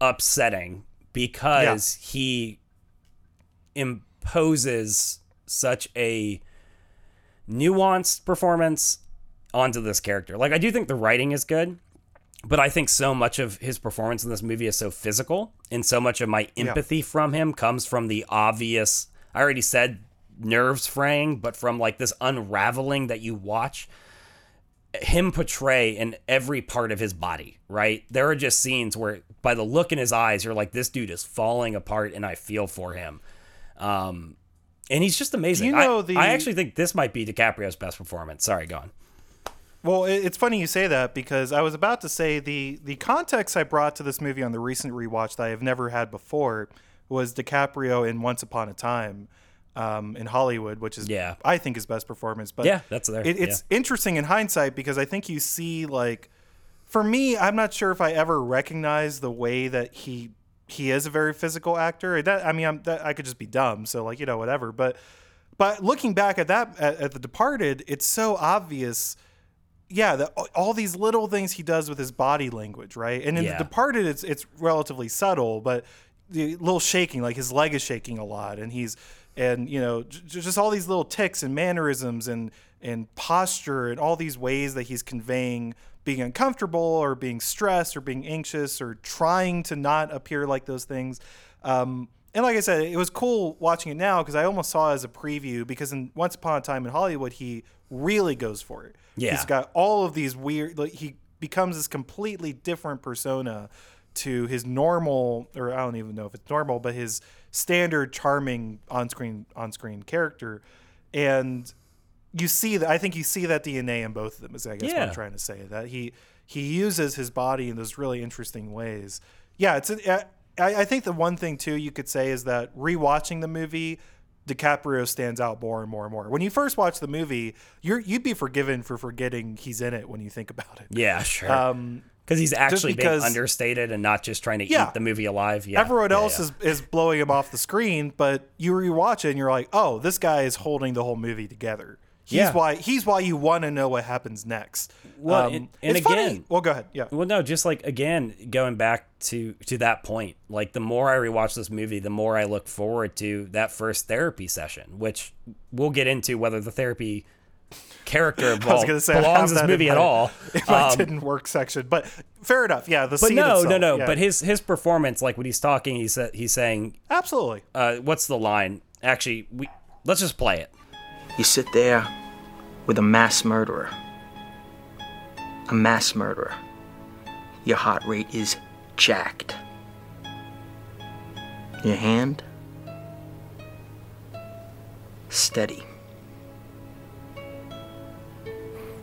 upsetting because he imposes such a nuanced performance onto this character. Like I do think the writing is good, but I think so much of his performance in this movie is so physical and so much of my empathy from him comes from the obvious I already said nerves fraying, but from like this unraveling that you watch him portray in every part of his body, right? There are just scenes where by the look in his eyes, you're like, this dude is falling apart and I feel for him. Um, and he's just amazing.
You know
I,
the-
I actually think this might be DiCaprio's best performance. Sorry, go on.
Well, it's funny you say that because I was about to say the the context I brought to this movie on the recent rewatch that I have never had before was DiCaprio in Once Upon a Time um, in Hollywood, which is
Yeah.
I think his best performance. But
Yeah, that's there.
It, it's interesting in hindsight because I think you see like for me, I'm not sure if I ever recognized the way that he he is a very physical actor. That I mean, I'm, that, I could just be dumb, so like you know whatever. But but looking back at that at, at the Departed, it's so obvious. Yeah, the, all these little things he does with his body language, right? And in
Yeah.
the Departed, it's it's relatively subtle, but the little shaking, like his leg is shaking a lot, and he's and you know j- just all these little ticks and mannerisms and and posture and all these ways that he's conveying being uncomfortable or being stressed or being anxious or trying to not appear like those things. Um, and like I said, it was cool watching it now because I almost saw it as a preview because in Once Upon a Time in Hollywood, he really goes for it.
Yeah.
He's got all of these weird, like he becomes this completely different persona to his normal, or I don't even know if it's normal, but his standard charming on-screen on-screen character, and you see that. I think you see that DNA in both of them. Is I guess what I'm trying to say that he he uses his body in those really interesting ways. Yeah, it's. A, I, I think the one thing too you could say is that rewatching the movie. DiCaprio stands out more and more and more. When you first watch the movie, you're you'd be forgiven for forgetting he's in it when you think about it.
Yeah, sure.
Um,
Because he's actually
because-
being understated and not just trying to
Yeah.
eat the movie alive. Yeah,
everyone
yeah,
else
yeah.
is is blowing him off the screen, but you rewatch it and you're like, oh, this guy is holding the whole movie together. He's
Yeah.
why he's why you want to know what happens next.
Well,
Um,
and- and
it's funny-
again-
well, go ahead. Yeah,
Well, no, just like again, going back to to that point, like the more I rewatch this movie, the more I look forward to that first therapy session, which we'll get into whether the therapy character
I was say
belongs in this movie
in
at all.
in my
Um,
didn't work section, but fair enough. Yeah, the
but no,
itself,
no, no.
yeah.
But his his performance, like when he's talking, he said he's saying,
absolutely.
uh, "What's the line?" Actually, we let's just play it.
You sit there with a mass murderer. A mass murderer. Your heart rate is jacked. Your hand? Steady.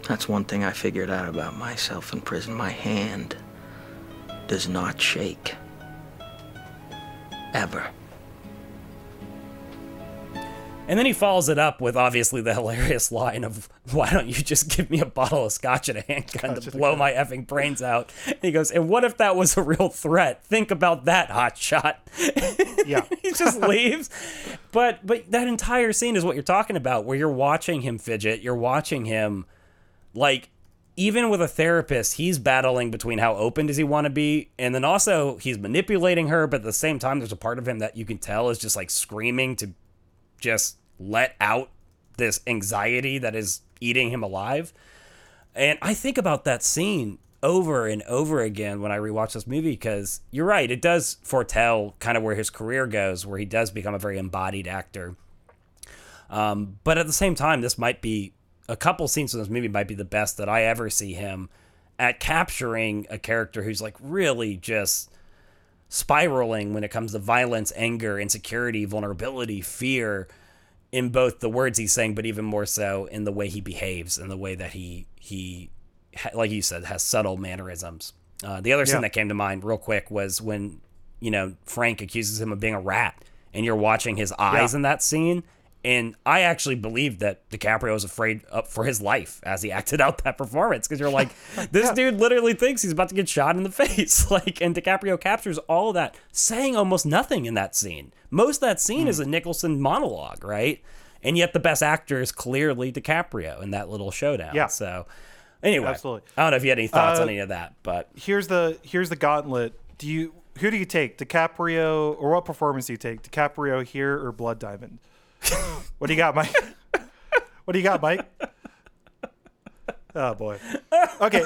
That's one thing I figured out about myself in prison. My hand does not shake. Ever.
And then he follows it up with obviously the hilarious line of, "Why don't you just give me a bottle of scotch and a handgun to blow my effing brains out?" And he goes, "And what if that was a real threat? Think about that, hot shot."
Yeah.
he just leaves. But but that entire scene is what you're talking about, where you're watching him fidget, you're watching him, like. Even with a therapist, he's battling between how open does he want to be, and then also he's manipulating her. But at the same time, there's a part of him that you can tell is just like screaming to just let out this anxiety that is eating him alive. And I think about that scene over and over again when I rewatch this movie because you're right, it does foretell kind of where his career goes, where he does become a very embodied actor. Um, but at the same time, this might be a couple scenes in this movie might be the best that I ever see him at capturing a character who's like really just spiraling when it comes to violence, anger, insecurity, vulnerability, fear in both the words he's saying, but even more so in the way he behaves and the way that he he like you said has subtle mannerisms. Uh, the other scene
Yeah.
that came to mind real quick was when you know Frank accuses him of being a rat, and you're watching his eyes
Yeah.
in that scene. And I actually believed that DiCaprio was afraid for his life as he acted out that performance because you're like, this dude literally thinks he's about to get shot in the face. Like, and DiCaprio captures all of that, saying almost nothing in that scene. Most of that scene
Hmm.
is a Nicholson monologue, right? And yet the best actor is clearly DiCaprio in that little showdown.
Yeah.
So, anyway,
Absolutely.
I don't know if you had any thoughts
Uh,
on any of that, but
Here's the here's the gauntlet. Do you who do you take? DiCaprio or what performance do you take? DiCaprio here or Blood Diamond? what do you got, Mike? what do you got, Mike? Oh boy. Okay.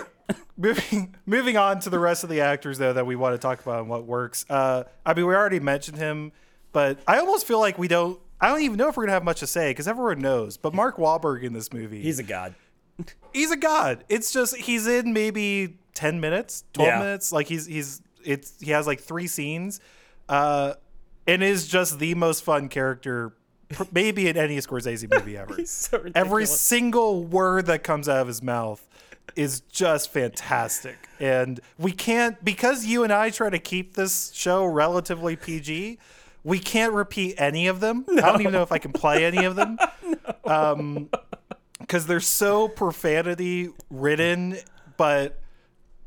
Moving moving on to the rest of the actors though that we want to talk about and what works. Uh, I mean, we already mentioned him, but I almost feel like we don't. I don't even know if we're gonna have much to say because everyone knows. But Mark Wahlberg in this movie,
he's a god.
he's a god. It's just he's in maybe ten minutes, twelve
Yeah.
minutes. Like he's he's it's he has like three scenes, uh, and is just the most fun character, maybe in any Scorsese movie ever.
so
Every single word that comes out of his mouth is just fantastic, and we can't because you and I try to keep this show relatively PG. We can't repeat any of them. I don't even know if I can play any of them because um, they're so profanity ridden, but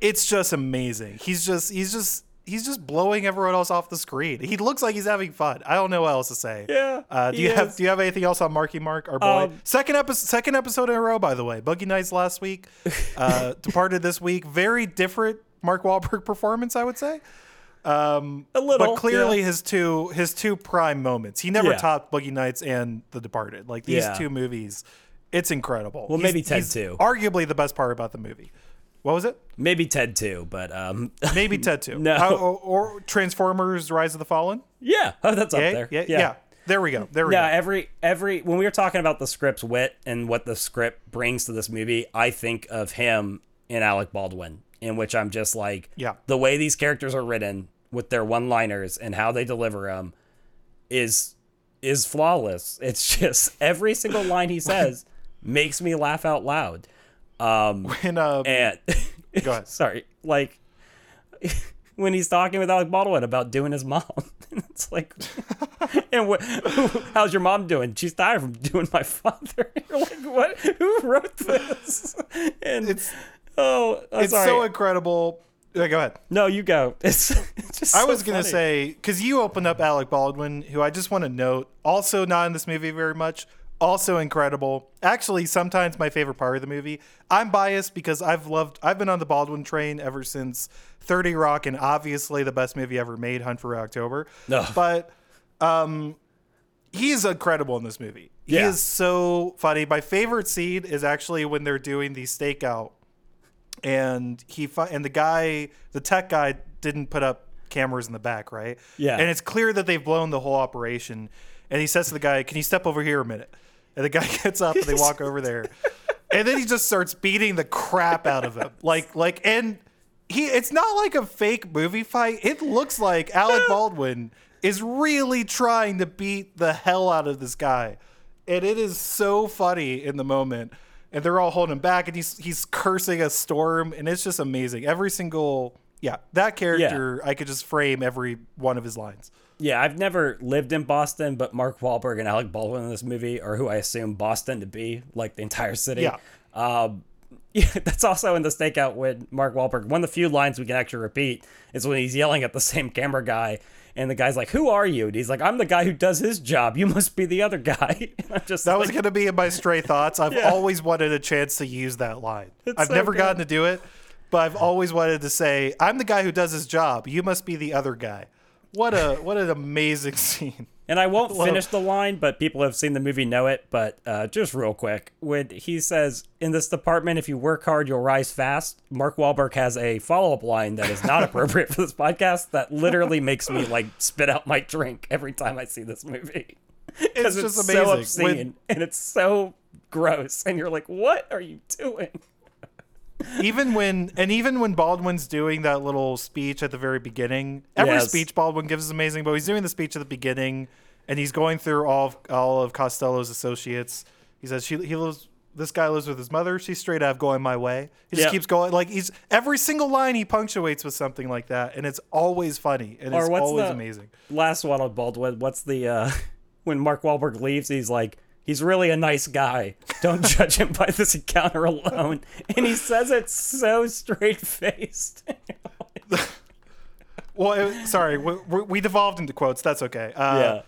it's just amazing. He's just he's just he's just blowing everyone else off the screen. He looks like he's having fun. I don't know what else to say.
Yeah,
Uh, do you have. Do you have anything else on Marky Mark, our boy?
Um,
second episode, second episode in a row, by the way. Boogie Nights last week, uh, departed this week. Very different Mark Wahlberg performance, I would say. Um,
A little,
but clearly
yeah.
his two his two prime moments. He never
Yeah.
topped Boogie Nights and The Departed. Like these
Yeah.
two movies, it's incredible.
Well,
He's-
maybe Ted too.
Arguably the best part about the movie. What was it?
Maybe Ted too, but um,
Maybe Ted too.
No.
Uh, or, or Transformers: Rise of the Fallen.
yeah, oh, that's up
Yeah,
there.
yeah, yeah, There we go. There we
Yeah,
go.
every every when we were talking about the script's wit and what the script brings to this movie, I think of him and Alec Baldwin, in which I'm just like,
Yeah.
the way these characters are written with their one-liners and how they deliver them is is flawless. It's just every single line he says makes me laugh out loud. Um,
And um,
and
Go ahead.
sorry, like when he's talking with Alec Baldwin about doing his mom, it's like, and what? How's your mom doing? She's tired from doing my father. You're like, what? Who wrote this? And
It's-
oh, I'm
it's
sorry.
so incredible. Yeah, go ahead.
no, you go. It's, it's just.
I
so
was gonna
funny.
say because you opened up Alec Baldwin, who I just want to note, also not in this movie very much, also incredible. Actually, sometimes my favorite part of the movie. I'm biased because I've loved, I've been on the Baldwin train ever since Thirty Rock, and obviously the best movie ever made, Hunt for October.
No.
But um, he is incredible in this movie. He
Yeah.
is so funny. My favorite scene is actually when they're doing the stakeout, and he and the guy, the tech guy, didn't put up cameras in the back, right?
Yeah.
And it's clear that they've blown the whole operation. And he says to the guy, "Can you step over here a minute?" And the guy gets up and they walk over there, and then he just starts beating the crap out of him, like like and. He, it's not like a fake movie fight. It looks like Alec Baldwin is really trying to beat the hell out of this guy. And it is so funny in the moment. And they're all holding him back and he's he's cursing a storm and it's just amazing. Every single yeah, that character I could just frame every one of his lines.
Yeah, I've never lived in Boston, but Mark Wahlberg and Alec Baldwin in this movie are who I assume Boston to be, like the entire city.
Yeah.
Um, yeah, that's also in the stakeout with Mark Wahlberg. One of the few lines we can actually repeat is when he's yelling at the same camera guy, and the guy's like, "Who are you?" And he's like, "I'm the guy who does his job. You must be the other guy." And I'm just
That
like,
was going to be in my stray thoughts. I've
Yeah.
always wanted a chance to use that line.
It's
I've
so
never
good.
gotten to do it, but I've always wanted to say, "I'm the guy who does his job. You must be the other guy." What a what an amazing scene.
And I won't finish the line, but people have seen the movie know it. But uh, just real quick, when he says, "In this department, if you work hard, you'll rise fast," Mark Wahlberg has a follow-up line that is not appropriate for this podcast. That literally makes me like spit out my drink every time I see this movie because
It's
it's,
just
so
amazing.
obscene
When-
and it's so gross, and you're like, "What are you doing?"
Even when and even when Baldwin's doing that little speech at the very beginning, every
Yes.
speech Baldwin gives is amazing. But he's doing the speech at the beginning, and he's going through all of, all of Costello's associates. He says she he lives. This guy lives with his mother. She's straight out going my way. He just
Yeah.
keeps going. Like he's every single line he punctuates with something like that, and it's always funny and
Or
it's
what's
always
the-
amazing.
Last one on Baldwin. What's the uh, when Mark Wahlberg leaves? He's like. He's really a nice guy. Don't judge him by this encounter alone. And he says it so straight faced.
Well, sorry, we, we devolved into quotes. That's okay. Uh,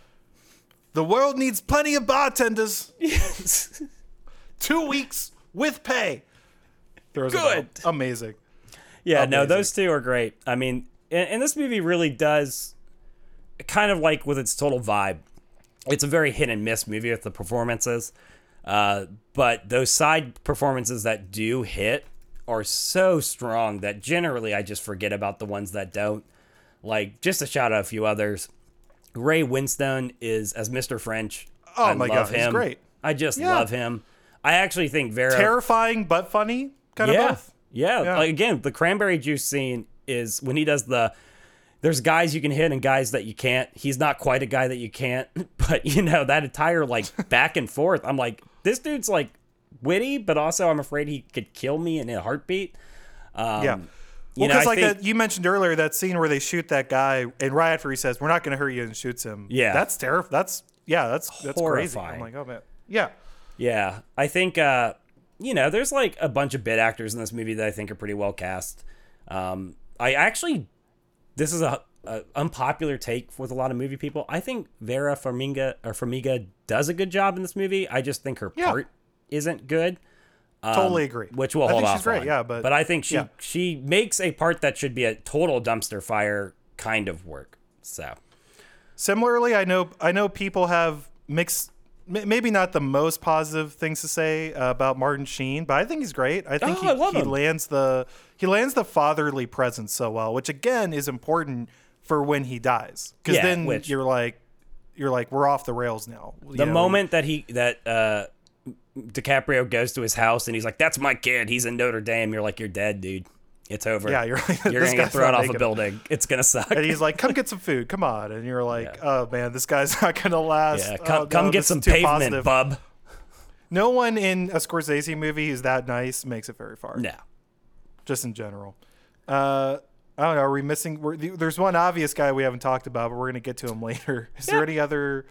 The world needs plenty of bartenders. Yes. Two weeks with pay. Throws it
Good.
Amazing.
Yeah, no, those two are great. I mean, and, and this movie really does kind of like with its total vibe. It's a very hit and miss movie with the performances. Uh, but those side performances that do hit are so strong that generally I just forget about the ones that don't. Like, just to shout out a few others. Ray Winstone is as Mr. French.
Oh
I
my
love
God, he's great.
I just
Yeah.
love him. I actually think Vera
Terrifying but funny, kind
yeah.
of both.
Yeah.
Yeah.
Like, again, the cranberry juice scene is when he does the there's guys you can hit and guys that you can't. He's not quite a guy that you can't, but you know, that entire like back and forth. I'm like, this dude's like witty, but also I'm afraid he could kill me in a heartbeat. Um,
yeah. Well, because like
think-
that, you mentioned earlier that scene where they shoot that guy, and right after he says, "We're not going to hurt you," and shoots him.
Yeah.
that's terrifying. That's yeah, that's that's crazy.
Horrifying.
I'm like, oh man, yeah.
Yeah, I think uh, you know, there's like a bunch of bit actors in this movie that I think are pretty well cast. Um, I actually, this is a, a unpopular take with a lot of movie people. I think Vera Farmiga or Farmiga does a good job in this movie. I just think her
Yeah.
part isn't good. Um,
Totally agree.
Which we'll
I
hold
think
off
she's great,
on.
yeah, but-
but I think she
yeah.
she makes a part that should be a total dumpster fire kind of work. So
Similarly, I know I know people have mixed, maybe not the most positive things to say uh, about Martin Sheen, but I think he's great. I think
Oh,
he,
I
he lands the he lands the fatherly presence so well, which again is important for when he dies, because
Yeah,
then
which-
you're like you're like we're off the rails now. You
the
know,
moment that he that uh DiCaprio goes to his house and he's like, "That's my kid. He's in Notre Dame." You're like, "You're dead, dude. It's over.
Yeah, you're like,
you're gonna get thrown off a
making it."
building. It's gonna suck."
and he's like, "Come get some food, come on," and you're like,
Yeah.
"Oh man, this guy's not gonna last."
yeah,
Oh,
come,
no,
come get some pavement,
positive."
bub.
No one in a Scorsese movie who's that nice makes it very far.
No.
just in general. Uh, I don't know. Are we missing? We're, there's one obvious guy we haven't talked about, but we're gonna get to him later. Is there any other?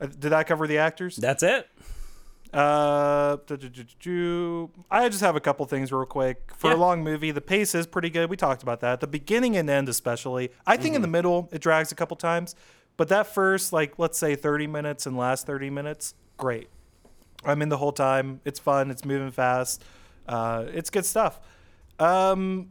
Uh, did that cover the actors?
That's it.
Uh. I just have a couple things real quick. For
Yeah.
a long movie, the pace is pretty good. We talked about that. The beginning and end, especially. I think
Mm-hmm.
in the middle it drags a couple times, but that first, like let's say 30 minutes and last 30 minutes, great. I'm in the whole time. It's fun. It's moving fast. Uh, it's good stuff. Um,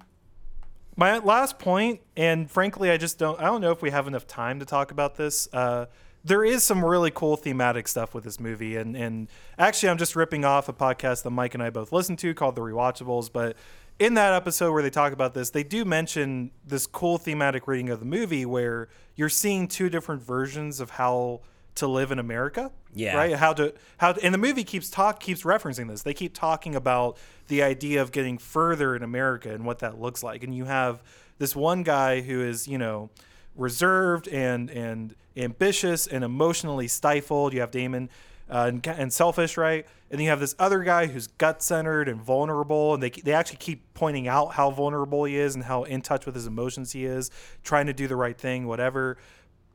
my last point, and frankly, I just don't. I don't know if we have enough time to talk about this. Uh, there is some really cool thematic stuff with this movie, and and actually, I'm just ripping off a podcast that Mike and I both listen to called The Rewatchables, but. In that episode where they talk about this, they do mention this cool thematic reading of the movie where you're seeing two different versions of how to live in America.
Yeah.
Right. How to how and the movie keeps talk keeps referencing this. They keep talking about the idea of getting further in America and what that looks like. And you have this one guy who is you know reserved and and ambitious and emotionally stifled. You have Damon. Uh, and, and selfish, right? And then you have this other guy who's gut centered and vulnerable, and they they actually keep pointing out how vulnerable he is and how in touch with his emotions he is, trying to do the right thing, whatever.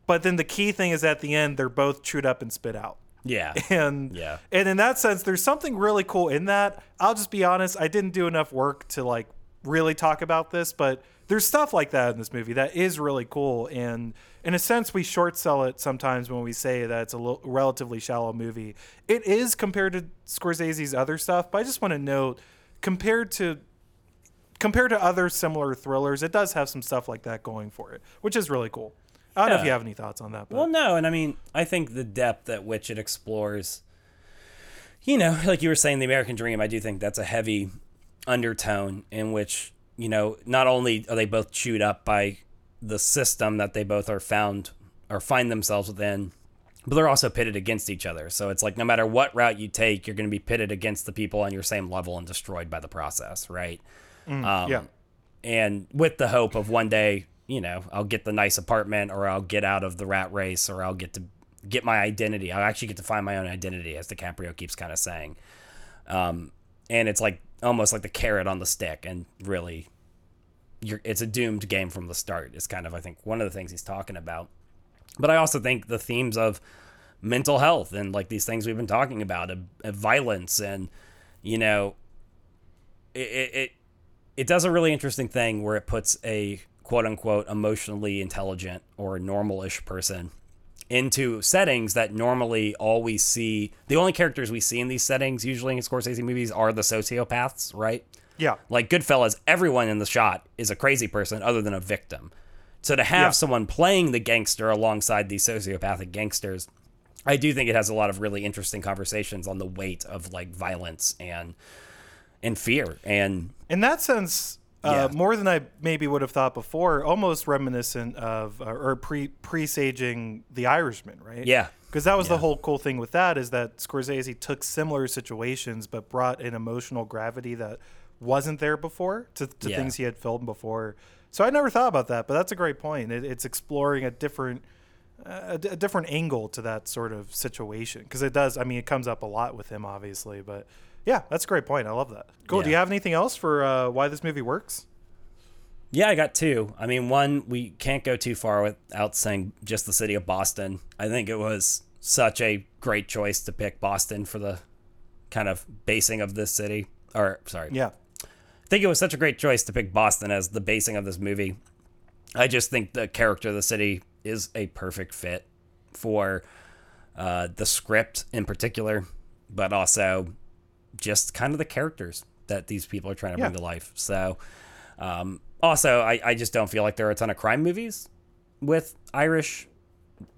But then the key thing is at the end, they're both chewed up and spit out.
Yeah.
And
Yeah.
and in that sense, there's something really cool in that. I'll just be honest, I didn't do enough work to like really talk about this, but there's stuff like that in this movie that is really cool. And in a sense, we short sell it sometimes when we say that it's a lo- relatively shallow movie. It is compared to Scorsese's other stuff, but I just want to note compared to compared to other similar thrillers, it does have some stuff like that going for it, which is really cool. I don't know if you have any thoughts on that. But
Well, no, and I mean, I think the depth at which it explores, you know, like you were saying, the American Dream. I do think that's a heavy undertone in which you know not only are they both chewed up by the system that they both are found or find themselves within, but they're also pitted against each other. So it's like no matter what route you take, you're going to be pitted against the people on your same level and destroyed by the process, right? Um,
yeah.
and with the hope of one day, you know, I'll get the nice apartment or I'll get out of the rat race or I'll get to get my identity. I'll actually get to find my own identity, as DiCaprio keeps kind of saying. Um, and it's like almost like the carrot on the stick, and really, it's a doomed game from the start. Is kind of I think one of the things he's talking about. But I also think the themes of mental health and like these things we've been talking about, violence, and you know, it it it does a really interesting thing where it puts a quote unquote emotionally intelligent or normal-ish person into settings that normally all we see the only characters we see in these settings usually in Scorsese movies are the sociopaths, right?
Yeah.
Like Goodfellas, everyone in the shot is a crazy person other than a victim. So to have
Yeah.
someone playing the gangster alongside these sociopathic gangsters, I do think it has a lot of really interesting conversations on the weight of like violence and and fear and
in that sense, uh,
Yeah.
more than I maybe would have thought before, almost reminiscent of uh, or pre presaging The Irishman, right?
Yeah.
Because that was the whole cool thing with that is that Scorsese took similar situations but brought an emotional gravity that wasn't there before to, to
Yeah.
things he had filmed before. So I never thought about that, but that's a great point. It, it's exploring a different a, d- a different angle to that sort of situation because it does. I mean, it comes up a lot with him, obviously, but yeah, that's a great point. I love that. Cool. Do you have anything else for uh, why this movie works?
Yeah, I got two. I mean, one, we can't go too far without saying just the city of Boston. I think it was such a great choice to pick Boston for the kind of basing of this city. Or, sorry.
Yeah.
I think it was such a great choice to pick Boston as the basing of this movie. I just think the character of the city is a perfect fit for uh, the script in particular, but also just kind of the characters that these people are trying to bring to life. So, um, also, I, I just don't feel like there are a ton of crime movies with Irish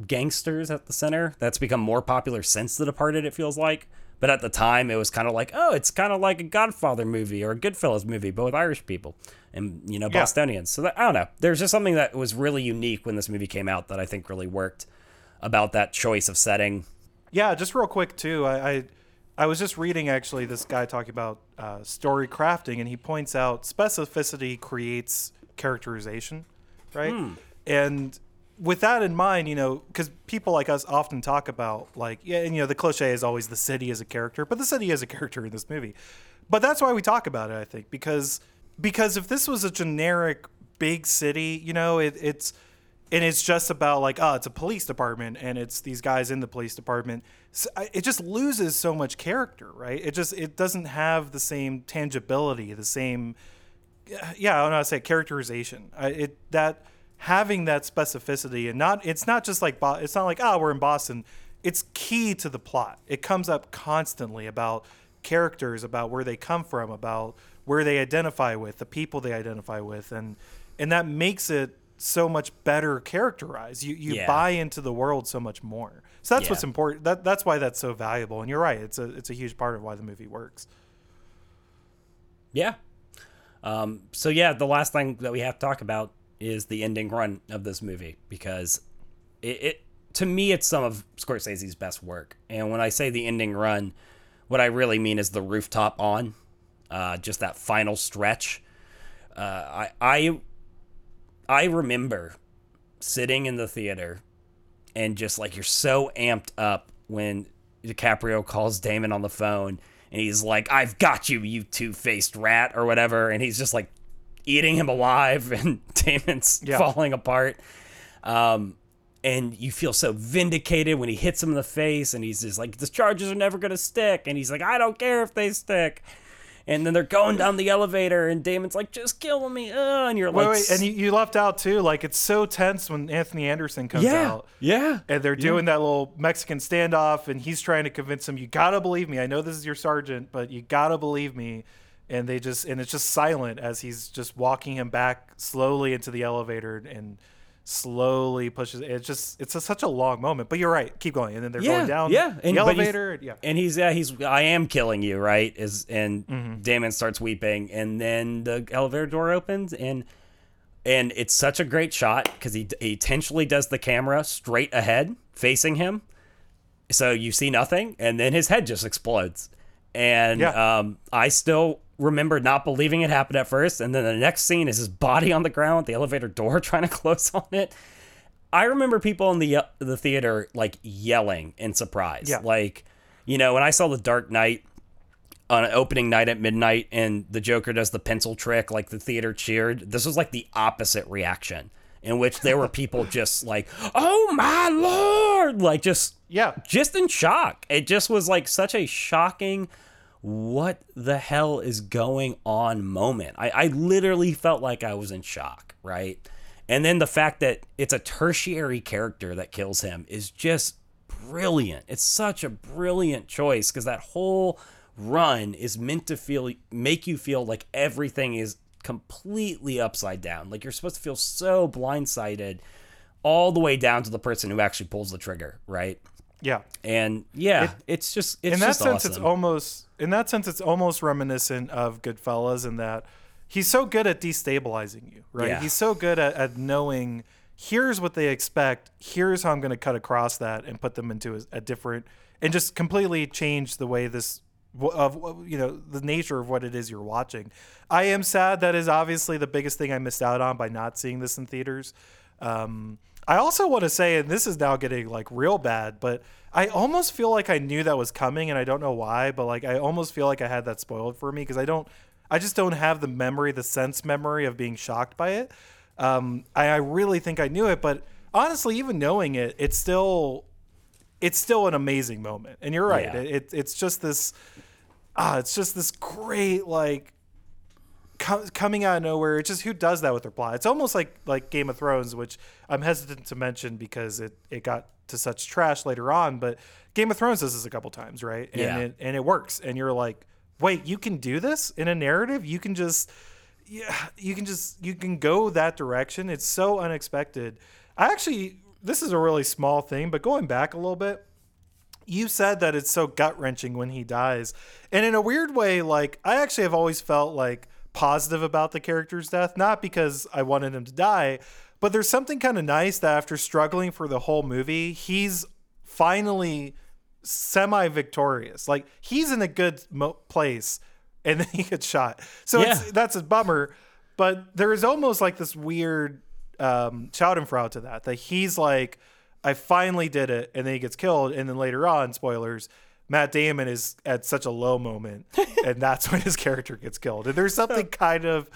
gangsters at the center. That's become more popular since The Departed, it feels like. But at the time, it was kind of like, oh, it's kind of like a Godfather movie or a Goodfellas movie, but with Irish people and, you know,
Yeah.
Bostonians. So that, I don't know. There's just something that was really unique when this movie came out that I think really worked about that choice of setting.
Yeah, just real quick too. I, I I was just reading actually this guy talking about uh, story crafting, and he points out specificity creates characterization, right? And with that in mind, you know, because people like us often talk about like, yeah, and you know, the cliche is always the city is a character, but the city is a character in this movie. But that's why we talk about it, I think, because because if this was a generic big city, you know, it, it's and it's just about like oh it's a police department and it's these guys in the police department. S I it just loses so much character right? It just it doesn't have the same tangibility the same yeah i don't know how to say characterization. It that having that specificity and not it's not just like it's not like oh we're in boston. It's key to the plot. It comes up constantly about characters about where they come from about where they identify with the people they identify with. And and that makes it so much better characterized you you
Yeah.
buy into the world so much more So that's
Yeah.
what's important. That that's why that's so valuable. And you're right. It's a it's a huge part of why the movie works.
Yeah. Um, so yeah, the last thing that we have to talk about is the ending run of this movie because it, it to me it's some of Scorsese's best work. And when I say the ending run, what I really mean is the rooftop on, uh, just that final stretch. Uh, I I I remember sitting in the theater and just like you're so amped up when DiCaprio calls Damon on the phone and he's like, I've got you, you two faced rat, or whatever. And he's just like eating him alive and Damon's
Yeah.
falling apart. Um, and you feel so vindicated when he hits him in the face and he's just like, the charges are never going to stick. And he's like, I don't care if they stick. And then they're going down the elevator and Damon's like, just kill me. Uh, and you're
Wait,
like,
wait, and you, you left out too. Like it's so tense when Anthony Anderson comes
yeah,
out.
yeah.
and they're doing that little Mexican standoff, and he's trying to convince him, "You gotta believe me. I know this is your sergeant, but you gotta believe me." And they just and it's just silent as he's just walking him back slowly into the elevator and slowly pushes. It's just it's a, such a long moment. But you're right. Keep going, and then they're going down
yeah,
the
but he's-
elevator. yeah,
and he's yeah, he's I am killing you, right? Is and
Mm-hmm.
Damon starts weeping, and then the elevator door opens, and and it's such a great shot because he he intentionally does the camera straight ahead, facing him, so you see nothing, and then his head just explodes, and
Yeah.
um, I still remember not believing it happened at first, and then the next scene is his body on the ground with the elevator door trying to close on it. I remember people in the uh, the theater like yelling in surprise.
Yeah.
Like, you know, when I saw The Dark Knight on an opening night at midnight and the Joker does the pencil trick, like the theater cheered. This was like the opposite reaction, in which there were people just like, "Oh my lord!" Like just
yeah.
just in shock. It just was like such a shocking what the hell is going on moment. I, I literally felt like I was in shock, right? And then the fact that it's a tertiary character that kills him is just brilliant. It's such a brilliant choice because that whole run is meant to feel make you feel like everything is completely upside down. Like you're supposed to feel so blindsided all the way down to the person who actually pulls the trigger, right?
Yeah.
And yeah, it's just it's
in that
just
sense,
awesome.
it's almost in that sense it's almost reminiscent of Goodfellas in that he's so good at destabilizing you, right?
Yeah.
He's so good at, at knowing here's what they expect, here's how I'm going to cut across that and put them into a, a different and just completely change the way this of you know the nature of what it is you're watching. I am sad that is obviously the biggest thing I missed out on by not seeing this in theaters. Um, I also want to say, and this is now getting like real bad, but I almost feel like I knew that was coming, and I don't know why, but like I almost feel like I had that spoiled for me because I don't, I just don't have the memory, the sense memory of being shocked by it. Um, I, I really think I knew it, but honestly, even knowing it, it's still, it's still an amazing moment. And you're right,
Yeah.
it, it, it's just this, ah, it's just this great like co- coming out of nowhere. It's just who does that with their plot. It's almost like like Game of Thrones, which I'm hesitant to mention because it it got to such trash later on. But Game of Thrones does this a couple times, right? And
Yeah.
it and it works. And you're like, wait, you can do this in a narrative. You can just yeah, you can just you can go that direction. It's so unexpected. I actually this is a really small thing, but going back a little bit, you said that it's so gut wrenching when he dies. And in a weird way, like I actually have always felt like positive about the character's death, not because I wanted him to die, but there's something kind of nice that after struggling for the whole movie, he's finally semi victorious. Like he's in a good mo- place and then he gets shot. So it's,
Yeah.
that's a bummer. But there is almost like this weird um, Schadenfreude to that. That he's like, I finally did it, and then he gets killed, and then later on, spoilers, Matt Damon is at such a low moment, and that's when his character gets killed. And there's something kind of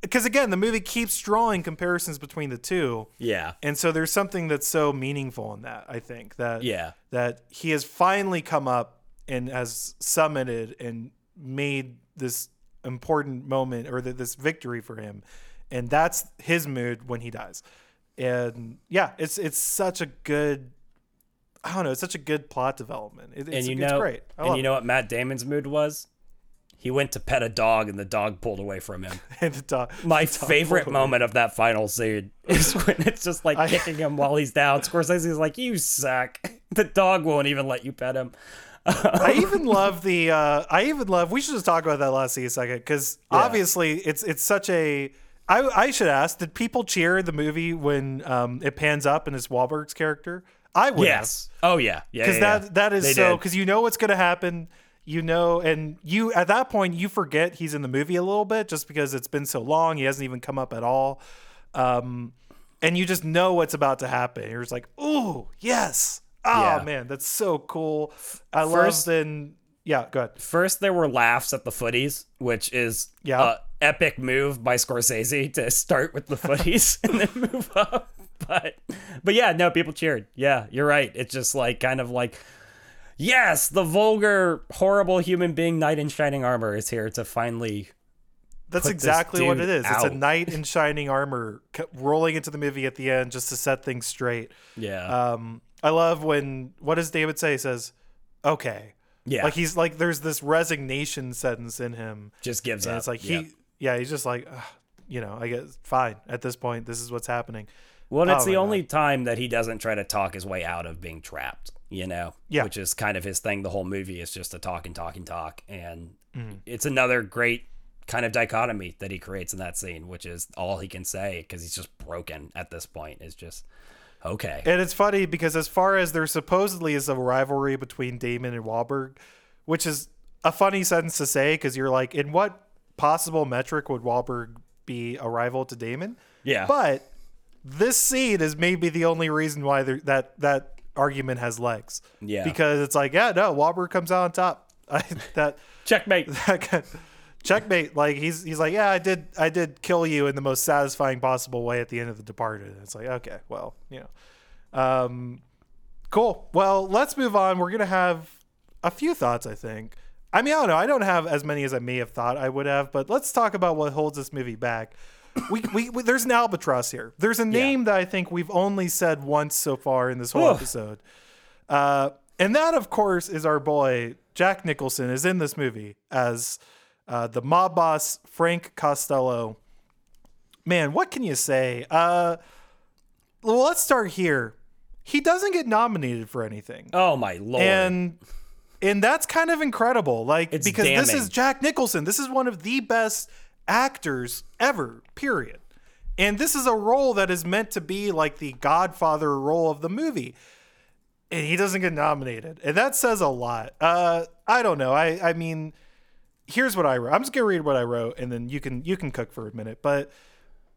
because again, the movie keeps drawing comparisons between the two.
yeah.
And so there's something that's so meaningful in that, I think, that
Yeah.
that he has finally come up and has summited and made this important moment or th- this victory for him. And that's his mood when he dies. And yeah, it's it's such a good I don't know, it's such a good plot development. It,
And
it's,
you
it's
know
great. I
and you know what Matt Damon's mood was? He went to pet a dog and the dog pulled away from him.
And the dog-
My
the dog
favorite
pulled away.
moment of that final scene is when it's just like kicking him while he's down. Scorsese's like, "You suck." the dog won't even let you pet him.
I even love the. Uh, I even love. We should just talk about that last scene a second because obviously it's it's such a. I I should ask. Did people cheer the movie when um, it pans up and it's Wahlberg's character? I would.
Yes. Oh yeah. Yeah.
Because
yeah,
that that is
They
so because you know what's going to happen. You know, and you at that point you forget he's in the movie a little bit just because it's been so long. He hasn't even come up at all, um, and you just know what's about to happen. You're just like, oh yes! Oh
Yeah.
man, that's so cool." I
First-
love then. Yeah, go ahead.
First, there were laughs at the footies, which is
Yeah.
a epic move by Scorsese to start with the footies and then move up. But but yeah, no, people cheered. Yeah, you're right. It's just like kind of like yes, the vulgar, horrible human being knight in shining armor is here to finally
That's exactly what it
is.
is. It's a knight in shining armor rolling into the movie at the end just to set things straight.
yeah
Um, I love when what does David say? He says, "Okay."
yeah
Like he's like there's this resignation sentence in him.
just gives
And
up.
it's like
Yeah.
he yeah, he's just like you know, I guess fine. At this point, this is what's happening.
Well, and it's
Oh
the only time that he doesn't try to talk his way out of being trapped, you know?
Yeah.
Which is kind of his thing. The whole movie is just a talk and talk and talk. And
Mm-hmm.
it's another great kind of dichotomy that he creates in that scene, which is all he can say because he's just broken at this point, is just, okay.
And it's funny because as far as there supposedly is a rivalry between Damon and Wahlberg, which is a funny sentence to say because you're like, in what possible metric would Wahlberg be a rival to Damon?
Yeah.
But this scene is maybe the only reason why there, that that argument has legs.
Yeah.
Because it's like, yeah, no, Wahlberg comes out on top. I, that
Checkmate.
that guy- checkmate. Like he's he's like, yeah, I did I did kill you in the most satisfying possible way at the end of the Departed. It's like, okay, well, you know, um, cool. Well, let's move on. We're gonna have a few thoughts. I think. I mean, I don't know. I don't have as many as I may have thought I would have, but let's talk about what holds this movie back. We, we, we there's an albatross here. There's a name that I think we've only said once so far in this whole
Ugh.
episode. Uh, and that, of course, is our boy Jack Nicholson is in this movie as uh, the mob boss Frank Costello. Man, what can you say? Uh, well, let's start here. He doesn't get nominated for anything,
Oh, my Lord.
and and that's kind of incredible. Like
It's
because this is Jack Nicholson. This is one of the best actors ever. Period. And this is a role that is meant to be like the Godfather role of the movie and he doesn't get nominated, and that says a lot. Uh, I don't know. I I mean, here's what I wrote. I'm just gonna read what I wrote, and then you can you can cook for a minute. But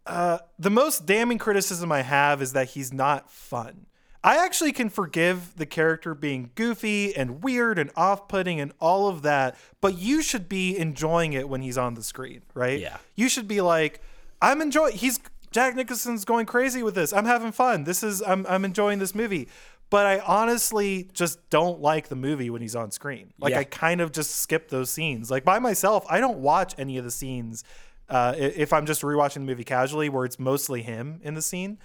uh, the most damning criticism I have is that he's not fun. I actually can forgive the character being goofy and weird and off-putting and all of that, but you should be enjoying it when he's on the screen, right?
Yeah.
You should be like, I'm enjoying. He's Jack Nicholson's going crazy with this. I'm having fun. This is I'm I'm enjoying this movie. But I honestly just don't like the movie when he's on screen. Like
Yeah.
I kind of just skip those scenes. Like by myself, I don't watch any of the scenes uh, if I'm just rewatching the movie casually, where it's mostly him in the scene.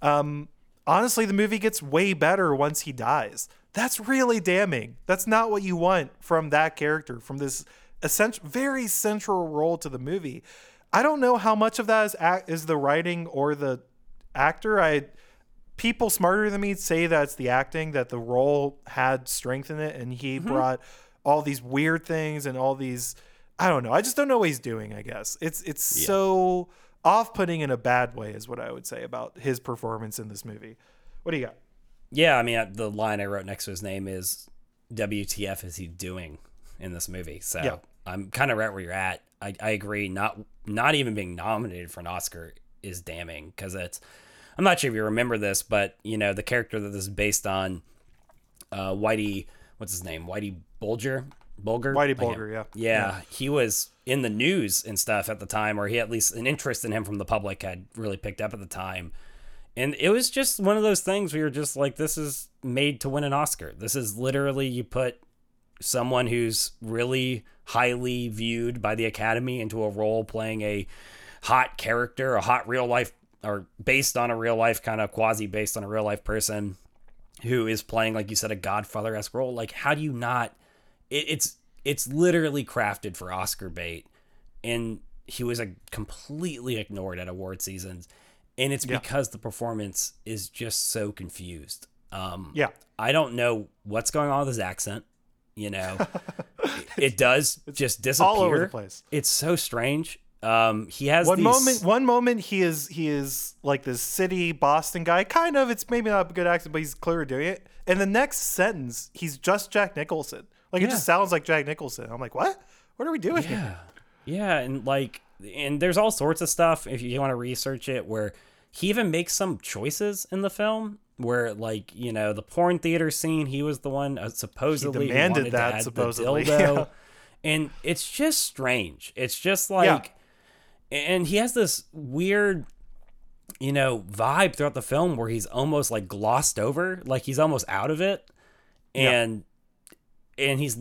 Um, honestly, the movie gets way better once he dies. That's really damning. That's not what you want from that character, from this essential, very central role to the movie. I don't know how much of that is act, is the writing or the actor. I people smarter than me say that it's the acting that the role had strength in it, and he mm-hmm. brought all these weird things and all these. I don't know. I just don't know what he's doing. I guess it's it's so off-putting in a bad way, is what I would say about his performance in this movie. What do you got?
Yeah, I mean, uh, the line I wrote next to his name is "WTF is he doing in this movie?" So
Yeah.
I'm kind of right where you're at. I, I agree. Not not even being nominated for an Oscar is damning because it's. I'm not sure if you remember this, but you know the character that this is based on, uh, Whitey, what's his name? Whitey Bulger, Bulger,
Whitey Bulger, yeah.
yeah, he was in the news and stuff at the time, or he at least an interest in him from the public had really picked up at the time. And it was just one of those things where you're just like, this is made to win an Oscar. This is literally you put someone who's really highly viewed by the Academy into a role playing a hot character, a hot real life, or based on a real life, kind of quasi based on a real life person who is playing, like you said, a Godfather esque role. Like, how do you not? It, it's it's literally crafted for Oscar bait, and he was a completely ignored at award seasons, and it's because the performance is just so confused. Um,
Yeah.
I don't know what's going on with his accent. You know, it does just disappear
all over the place.
It's so strange. Um, he has
One
these,
moment, one moment he is he is like this city Boston guy. Kind of, it's maybe not a good accent, but he's clearly doing it. And the next sentence, he's just Jack Nicholson. Like it just sounds like Jack Nicholson. I'm like, what? What are we doing
Yeah.
here?
Yeah, and like and there's all sorts of stuff if you want to research it where he even makes some choices in the film where like, you know, the porn theater scene, he was the one uh, supposedly who
demanded that, supposedly,
dildo.
yeah.
And it's just strange. It's just like and he has this weird you know vibe throughout the film where he's almost like glossed over like he's almost out of it and and he's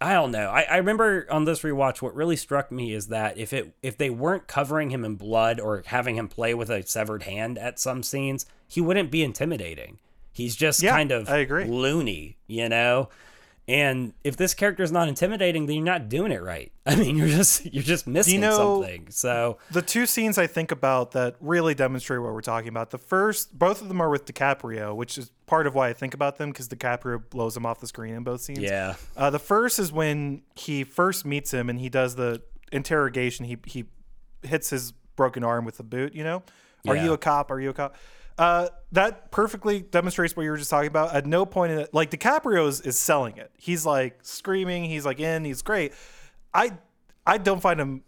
i don't know. I, I remember on this rewatch what really struck me is that if it if they weren't covering him in blood or having him play with a severed hand at some scenes he wouldn't be intimidating. He's just
Yeah,
kind of
I agree.
loony you know and if this character is not intimidating then you're not doing it right i mean you're just you're just missing
know-
something so
The two scenes I think about that really demonstrate what we're talking about. The first, both of them are with DiCaprio, which is part of why I think about them because DiCaprio blows him off the screen in both scenes.
yeah
Uh, the first is when he first meets him and he does the interrogation. He he hits his broken arm with the boot. You know, are
Yeah.
you a cop? Are you a cop? Uh, that perfectly demonstrates what you were just talking about. At no point in it, like DiCaprio is, is selling it. He's like screaming. He's like in. He's great. I I don't find him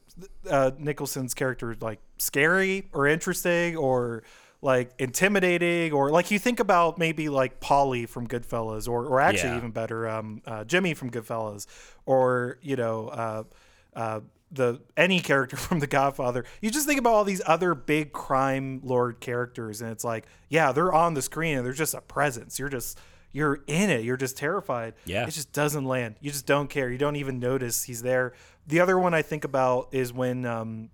uh, Nicholson's character like scary or interesting or like intimidating or like you think about maybe like Paulie from Goodfellas or or actually
Yeah.
even better um, uh, Jimmy from Goodfellas or you know uh, uh, the any character from The Godfather. You just think about all these other big crime lord characters and it's like yeah they're on the screen and they're just a presence. You're just you're in it. You're just terrified.
Yeah.
It just doesn't land. You just don't care. You don't even notice he's there. The other one I think about is when, um,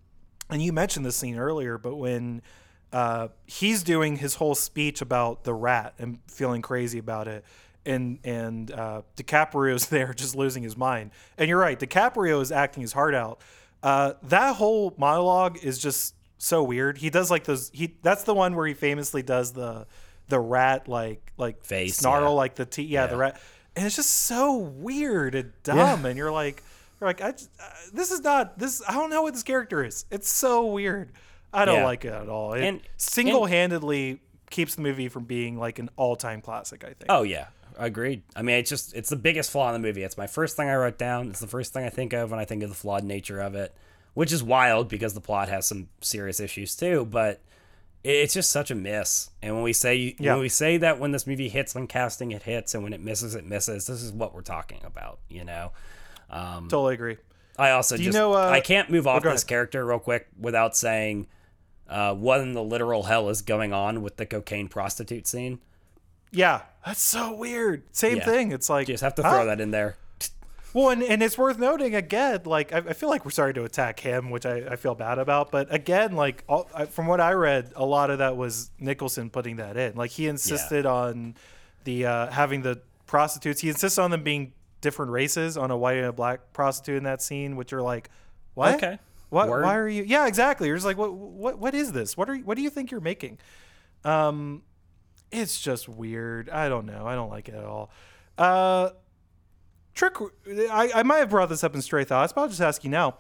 and you mentioned this scene earlier, but when uh, he's doing his whole speech about the rat and feeling crazy about it, and and uh, DiCaprio's there just losing his mind. And you're right, DiCaprio is acting his heart out. Uh, that whole monologue is just so weird. He does like those. He that's the one where he famously does the the rat like like
Face,
snarl
yeah.
like the t yeah, the rat and it's just so weird and dumb and you're like you're like I just, uh, this is not this I don't know what this character is it's so weird I don't
Yeah.
like it at all it
And-
single-handedly keeps the movie from being like an all-time classic I think
Oh yeah, agreed. I mean, it's just it's the biggest flaw in the movie. It's my first thing I wrote down. It's the first thing I think of when I think of the flawed nature of it, which is wild because the plot has some serious issues too. But it's just such a miss. And when we say
Yeah.
when we say that when this movie hits on casting, it hits, and when it misses, it misses. This is what we're talking about. You know.
Um, totally agree
I also
you
just
know, uh,
I can't move off
go
this character real quick without saying uh, what in the literal hell is going on with the cocaine prostitute scene.
Yeah that's so weird same
Yeah.
thing it's like you
Just have to
huh?
throw that in there.
Well, and, and it's worth noting again, like I, I feel like we're starting to attack him, which I, I feel bad about. But again, like all, I, from what I read, a lot of that was Nicholson putting that in. Like he insisted on the uh, having the prostitutes. He insisted on them being different races on a white and a black prostitute in that scene, which are like, what?
Okay.
What?
Word.
Why are you? Yeah, exactly. You're just like, what? What? What is this? What are? you- What do you think you're making? Um, it's just weird. I don't know. I don't like it at all. Uh, Trick. I, I might have brought this up in Stray Thoughts, but I'll just ask you now.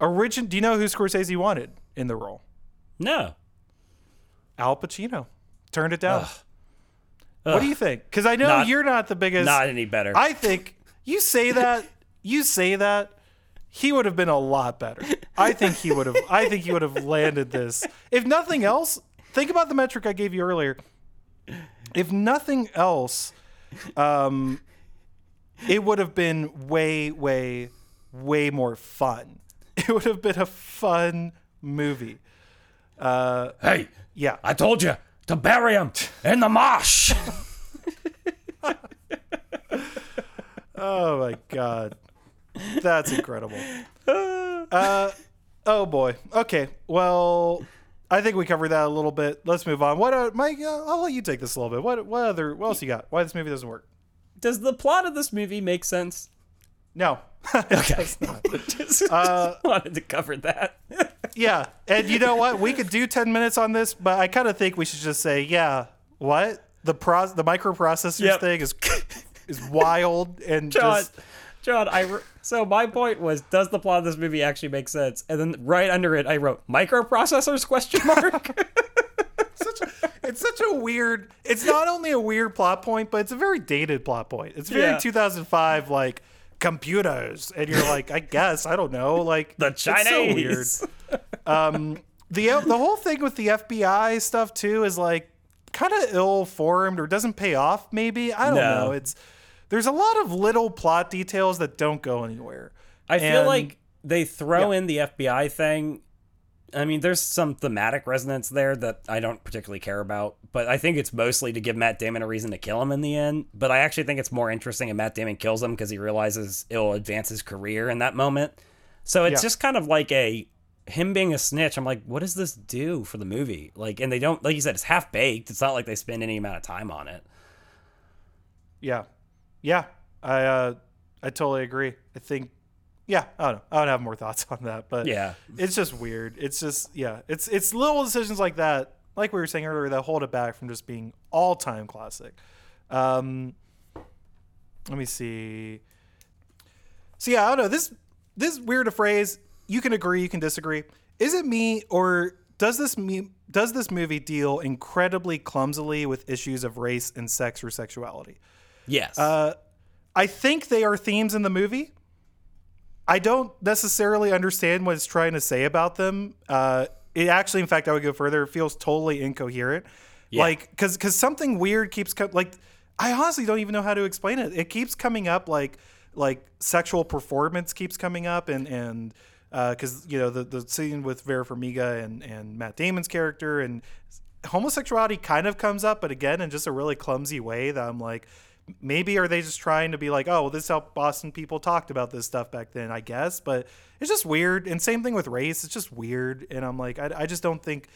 Origin. Do you know who Scorsese wanted in the role?
No.
Al Pacino. Turned it down. What do you think? Because I know
Not-
you're not the biggest.
Not any better.
I think you say that. You say that. He would have been a lot better. I think he would have. I think he would have landed this. If nothing else, think about the metric I gave you earlier. If nothing else, um, it would have been way, way, way more fun. It would have been a fun movie.
hey,
Yeah.
I told you to bury him in the marsh.
Oh my god, that's incredible. Uh, oh boy. Okay. Well, I think we covered that a little bit. Let's move on. What, uh, Mike? Uh, I'll let you take this a little bit. What, what other? What else you got? Why this movie doesn't work?
Does the plot of this movie make sense?
No.
Okay. Just
Uh,
wanted to cover that.
yeah. And you know what? We could do ten minutes on this, but I kind of think we should just say, yeah. What? the pro the microprocessors
Yep.
thing is is wild and
John,
just
John, I re- so my point was, does the plot of this movie actually make sense? And then right under it, I wrote microprocessors question mark.
such a, it's such a weird it's not only a weird plot point but it's a very dated plot point it's very
Yeah.
2005 like computers and you're like i guess i don't know like
the
it's so weird
Chinese.
Um, the the whole thing with the fbi stuff too is like kind of ill formed or doesn't pay off maybe i don't
No.
know it's there's a lot of little plot details that don't go anywhere
I feel like they throw
Yeah.
in the FBI thing. I mean, there's some thematic resonance there that I don't particularly care about, but I think it's mostly to give Matt Damon a reason to kill him in the end. But I actually think it's more interesting if Matt Damon kills him because he realizes it'll advance his career in that moment. So it's
Yeah.
just kind of like a him being a snitch. I'm like, what does this do for the movie? Like, and they don't, like you said, it's half baked. It's not like they spend any amount of time on it.
Yeah, yeah, I uh, I totally agree. I think, yeah, I don't know. I don't have more thoughts on that, but
Yeah.
it's just weird. It's just yeah, it's it's little decisions like that, like we were saying earlier, that hold it back from just being all time classic. Um, let me see. So yeah, I don't know. This this weird a phrase. You can agree, you can disagree. Is it me or does this me does this movie deal incredibly clumsily with issues of race and sex or sexuality?
Yes.
Uh, I think they are themes in the movie. I don't necessarily understand what it's trying to say about them. Uh, it actually, in fact, I would go further. It feels totally incoherent. Like, because because something weird keeps co- like I honestly don't even know how to explain it. It keeps coming up like like sexual performance keeps coming up and and because you know the the scene with Vera Farmiga and and Matt Damon's character and homosexuality kind of comes up, but again in just a really clumsy way that I'm like, maybe are they just trying to be like, oh, well, this is how Boston people talked about this stuff back then, I guess. But it's just weird. And same thing with race. It's just weird. And I'm like, I, I just don't think,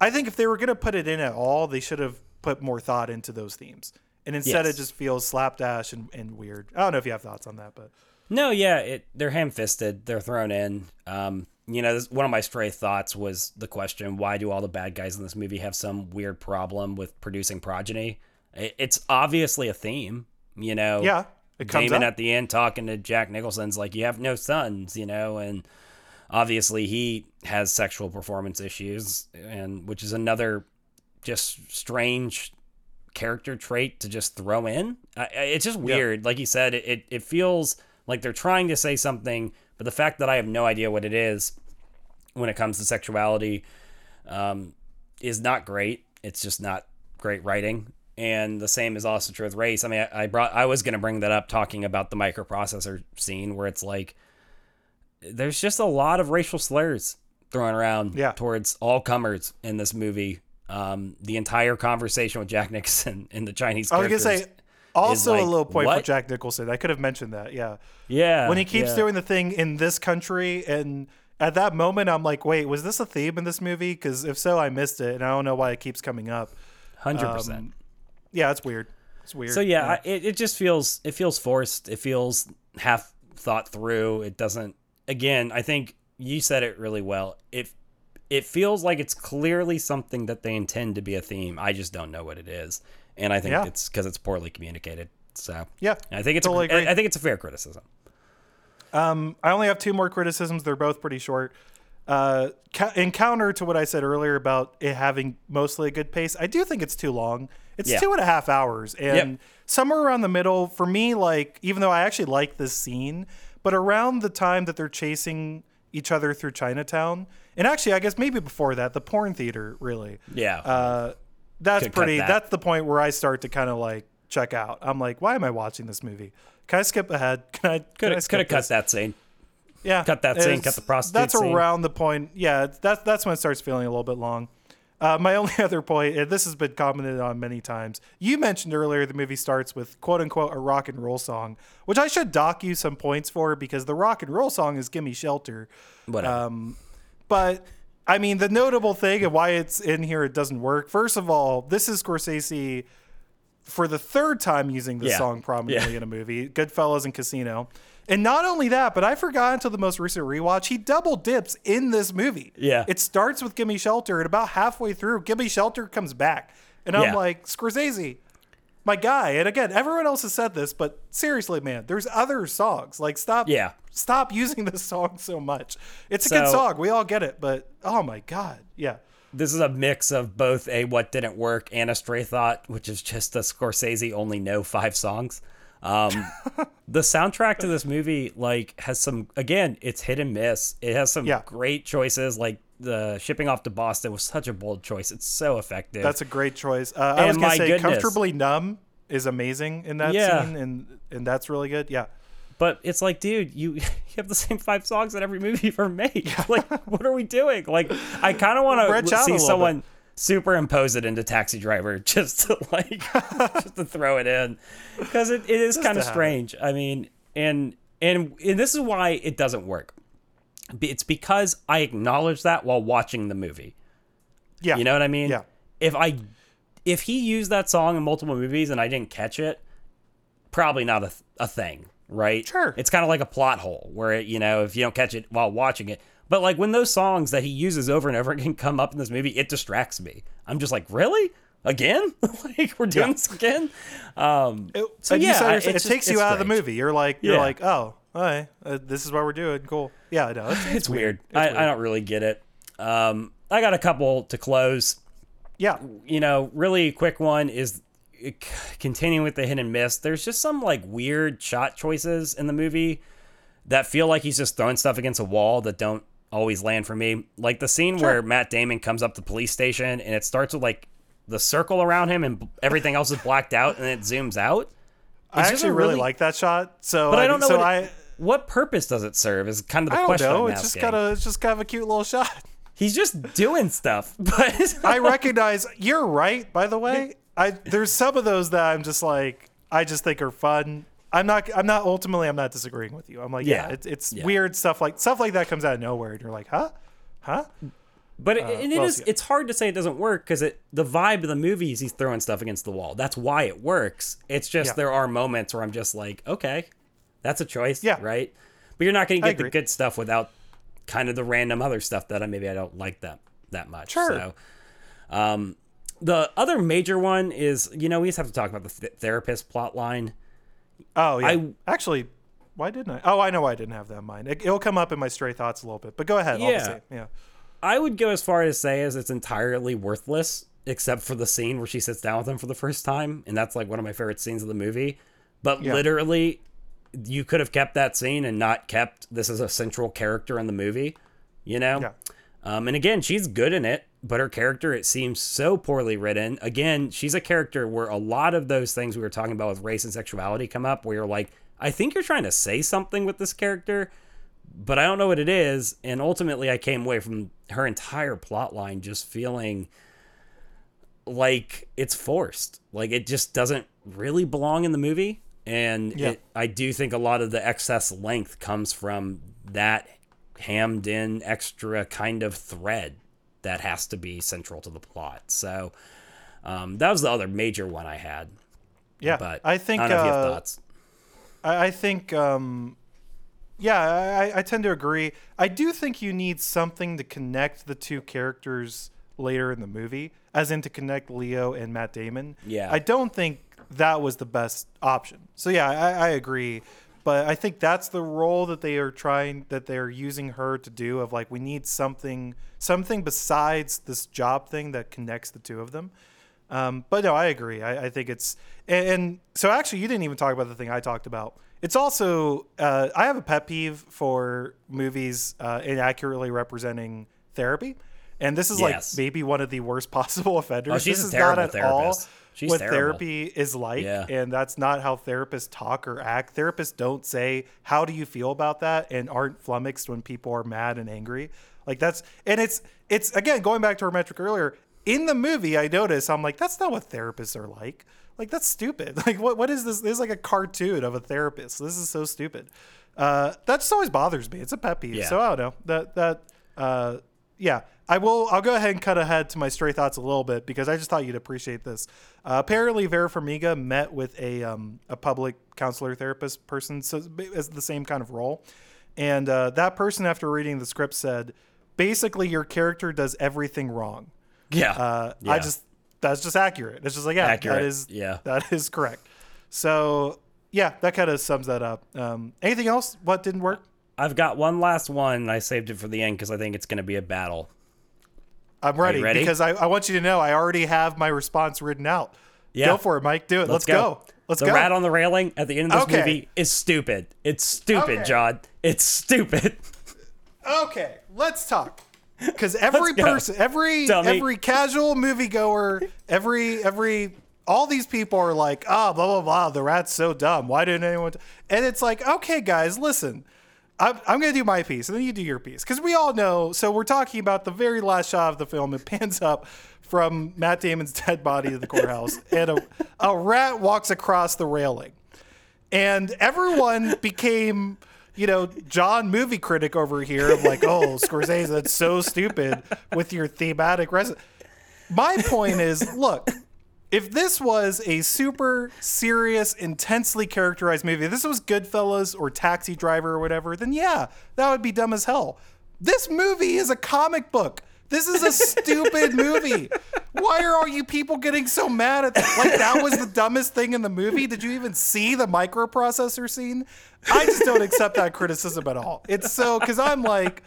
I think if they were going to put it in at all, they should have put more thought into those themes. And instead
Yes.
it just feels slapdash and, and weird. I don't know if you have thoughts on that, but
No, yeah, it, they're ham-fisted. They're thrown in. Um, you know, this, one of my stray thoughts was the question: Why do all the bad guys in this movie have some weird problem with producing progeny? It, it's obviously a theme. You know,
yeah, it comes
Damon
up.
at the end talking to Jack Nicholson's like, "You have no sons," you know, and obviously he has sexual performance issues, and which is another just strange character trait to just throw in. It's just weird. Like you said, it, it it feels like they're trying to say something, but the fact that I have no idea what it is when it comes to sexuality um, is not great. It's just not great writing. And the same is also true with race. I mean, I, I brought I was going to bring that up talking about the microprocessor scene where it's like there's just a lot of racial slurs thrown around
Yeah.
towards all comers in this movie. Um, the entire conversation with Jack Nixon and the Chinese.
I was to say, also
like,
a little point for? Jack Nicholson. I could have mentioned that. Yeah.
yeah,
when he keeps
yeah.
doing the thing in this country and at that moment i'm like wait was this a theme in this movie because if so i missed it and i don't know why it keeps coming up
hundred percent.
Yeah it's weird it's weird
So yeah, I, it, it just feels it feels forced. It feels half thought through. It doesn't. Again, I think you said it really well. It it feels like it's clearly something that they intend to be a theme. I just don't know what it is, and I think
Yeah.
it's because it's poorly communicated. So
yeah
I think it's
Totally
a,
agree.
I think it's a fair criticism.
um, i only have two more criticisms they're both pretty short uh, ca- in counter to what i said earlier about it having mostly a good pace i do think it's too long it's
Yeah.
two and a half hours and somewhere around the middle for me like even though i actually like this scene but around the time that they're chasing each other through chinatown and actually i guess maybe before that the porn theater really
Yeah.
uh, that's
Could
pretty
that.
that's the point where i start to kind of like check out i'm like why am i watching this movie can i skip ahead can i
could have
skip
could have cut
this?
that scene.
yeah
cut that scene, cut the prostitute
that's
scene.
around the point yeah that's that's when it starts feeling a little bit long uh, my only other point, and this has been commented on many times. You mentioned earlier the movie starts with quote unquote a rock and roll song, which I should dock you some points for because the rock and roll song is Gimme Shelter.
Whatever.
Um, but I mean, the notable thing and why it's in here, it doesn't work. First of all, this is Scorsese for the third time using the
Yeah.
song prominently
Yeah.
in a movie, Goodfellas and Casino. And not only that, but I forgot until the most recent rewatch, he double dips in this movie.
Yeah.
It starts with Gimme Shelter, and about halfway through, Gimme Shelter comes back. And I'm
Yeah.
like, Scorsese, my guy. And again, everyone else has said this, but seriously, man, there's other songs. Like, stop.
Yeah.
Stop using this song so much. It's a good song. We all get it, but oh my god, yeah.
this is a mix of both a what didn't work and a stray thought, which is just a Scorsese only know five songs. Um, the soundtrack to this movie like has some again, it's hit and miss. It has some
Yeah.
great choices, like the shipping off to Boston was such a bold choice. It's so effective.
That's a great choice. Uh, I was gonna
my
say,
goodness.
comfortably numb is amazing in that
Yeah.
scene, and and that's really good. Yeah.
but it's like, dude, you you have the same five songs in every movie you've ever made. Like, what are we doing? Like, I kind of want to see someone superimpose it into Taxi Driver just to like just to throw it in because it, it is kind of
it.
strange. I mean, and and and this is why it doesn't work. It's because I acknowledge that while watching the movie.
Yeah.
You know what I mean?
Yeah.
If I if he used that song in multiple movies and I didn't catch it, probably not a, a thing, right?
Sure.
It's kind of like a plot hole where it, you know, if you don't catch it while watching it. But like when those songs that he uses over and over again come up in this movie, it distracts me. I'm just like, really? Again? like we're doing
Yeah.
this again? Um,
It,
So, yeah,
said
I-
yourself- it
just-
takes you
it's
out of the movie. You're like, you're
Yeah.
like, oh, all right, uh, this is what we're doing. Cool. Yeah, no, it's,
it's, weird. I, I don't really get it. Um, I got a couple to close.
yeah,
you know, really quick one is uh, c- continuing with the hit and miss. There's just some like weird shot choices in the movie that feel like he's just throwing stuff against a wall that don't always land for me. Like the scene where Matt Damon comes up to the police station and it starts with like the circle around him and everything else is blacked out and it zooms out.
I
It's just
actually really,
really-
like that shot. So,
But I don't know
So
what,
I,
what purpose does it serve? Is kind of the
I don't
question
know.
I'm
It's just
asking.
kind of, it's just kind of a cute little shot.
He's just doing stuff, but
I recognize you're right. By the way, I there's some of those that I'm just like I just think are fun. I'm not. I'm not. Ultimately, I'm not disagreeing with you. I'm like, yeah,
Yeah.
it's, it's
Yeah.
weird stuff like stuff like that comes out of nowhere, and you're like, huh, huh?
But it, and it is it's hard to say it doesn't work because it the vibe of the movie is he's throwing stuff against the wall. That's why it works. It's just
Yeah.
there are moments where I'm just like, okay, that's a choice,
Yeah.
right? But you're not going to get the good stuff without kind of the random other stuff that I maybe I don't like that that much.
Sure.
So, um, the other major one is you know we just have to talk about the th- therapist plot line.
Oh yeah.
I-
Actually, why didn't I? Oh, I know why I didn't have that in mind. It, it'll come up in my stray thoughts a little bit. But go ahead.
Yeah.
Yeah.
I would go as far as say as it's entirely worthless, except for the scene where she sits down with him for the first time, and that's like one of my favorite scenes of the movie. But
Yeah.
literally, you could have kept that scene and not kept this as a central character in the movie, you know.
Yeah.
Um, and again, she's good in it, but her character it seems so poorly written. Again, she's a character where a lot of those things we were talking about with race and sexuality come up, where you're like, I think you're trying to say something with this character, but I don't know what it is. And ultimately, I came away from her entire plot line just feeling like it's forced. Like it just doesn't really belong in the movie. And
Yeah.
it, I do think a lot of the excess length comes from that hammed in extra kind of thread that has to be central to the plot. So um, that was the other major one I had.
Yeah.
But
I think.
I don't know if you have
uh,
thoughts.
I, I think, um, yeah, I, I tend to agree. I do think you need something to connect the two characters later in the movie, as in to connect Leo and Matt Damon.
Yeah.
I don't think that was the best option. So yeah, I, I agree. But I think that's the role that they are trying, that they're using her to do. Of like, we need something, something besides this job thing that connects the two of them. Um, but no, I agree. I, I think it's and, and so actually, you didn't even talk about the thing I talked about. It's also uh, I have a pet peeve for movies uh, inaccurately representing therapy, and this is
Yes.
like maybe one of the worst possible offenders.
Oh, she's
this
a
is not
terrible
at all
therapist. She's
what
terrible.
therapy is like,
Yeah.
and that's not how therapists talk or act. Therapists don't say, "How do you feel about that?" and aren't flummoxed when people are mad and angry. Like that's and it's it's again going back to our metric earlier. In the movie, I notice I'm like, that's not what therapists are like. Like that's stupid. Like what what is this? This is like a cartoon of a therapist. This is so stupid. Uh, that just always bothers me. It's a pet peeve.
Yeah.
So I don't know that that uh, yeah. I will. I'll go ahead and cut ahead to my stray thoughts a little bit because I just thought you'd appreciate this. Uh, apparently, Vera Farmiga met with a um, a public counselor therapist person, so it's the same kind of role. And uh, that person, after reading the script, said, basically, your character does everything wrong.
Yeah.
Uh,
Yeah.
I just that's just accurate. It's just like yeah,
Accurate,
that is
yeah.
that is correct. So yeah, that kind of sums that up. Um, anything else? What didn't work?
I've got one last one. I saved it for the end because I think it's going to be a battle.
I'm ready,
ready?
because I, I want you to know I already have my response written out.
Yeah.
Go for it, Mike. Do it. Let's, go. Let's
the
go.
rat on the railing at the end of this
Okay.
movie is stupid. It's stupid,
Okay.
John. It's stupid.
Okay, let's talk. Because every person, every
Tell me.
every casual moviegoer, every every all these people are like, ah, blah blah blah. The rat's so dumb. Why didn't anyone? T-? And it's like, okay, guys, listen. I'm, I'm gonna do my piece, and then you do your piece, because we all know. So we're talking about the very last shot of the film. It pans up from Matt Damon's dead body to the courthouse, and a, a rat walks across the railing and everyone became you know john movie critic over here of like oh scorsese that's so stupid with your thematic my point is look if this was a super serious intensely characterized movie if this was goodfellas or taxi driver or whatever then yeah that would be dumb as hell this movie is a comic book this is a stupid movie. Why are all you people getting so mad at that? Like that was the dumbest thing in the movie? Did you even see the microprocessor scene? I just don't accept that criticism at all. It's so because I'm like,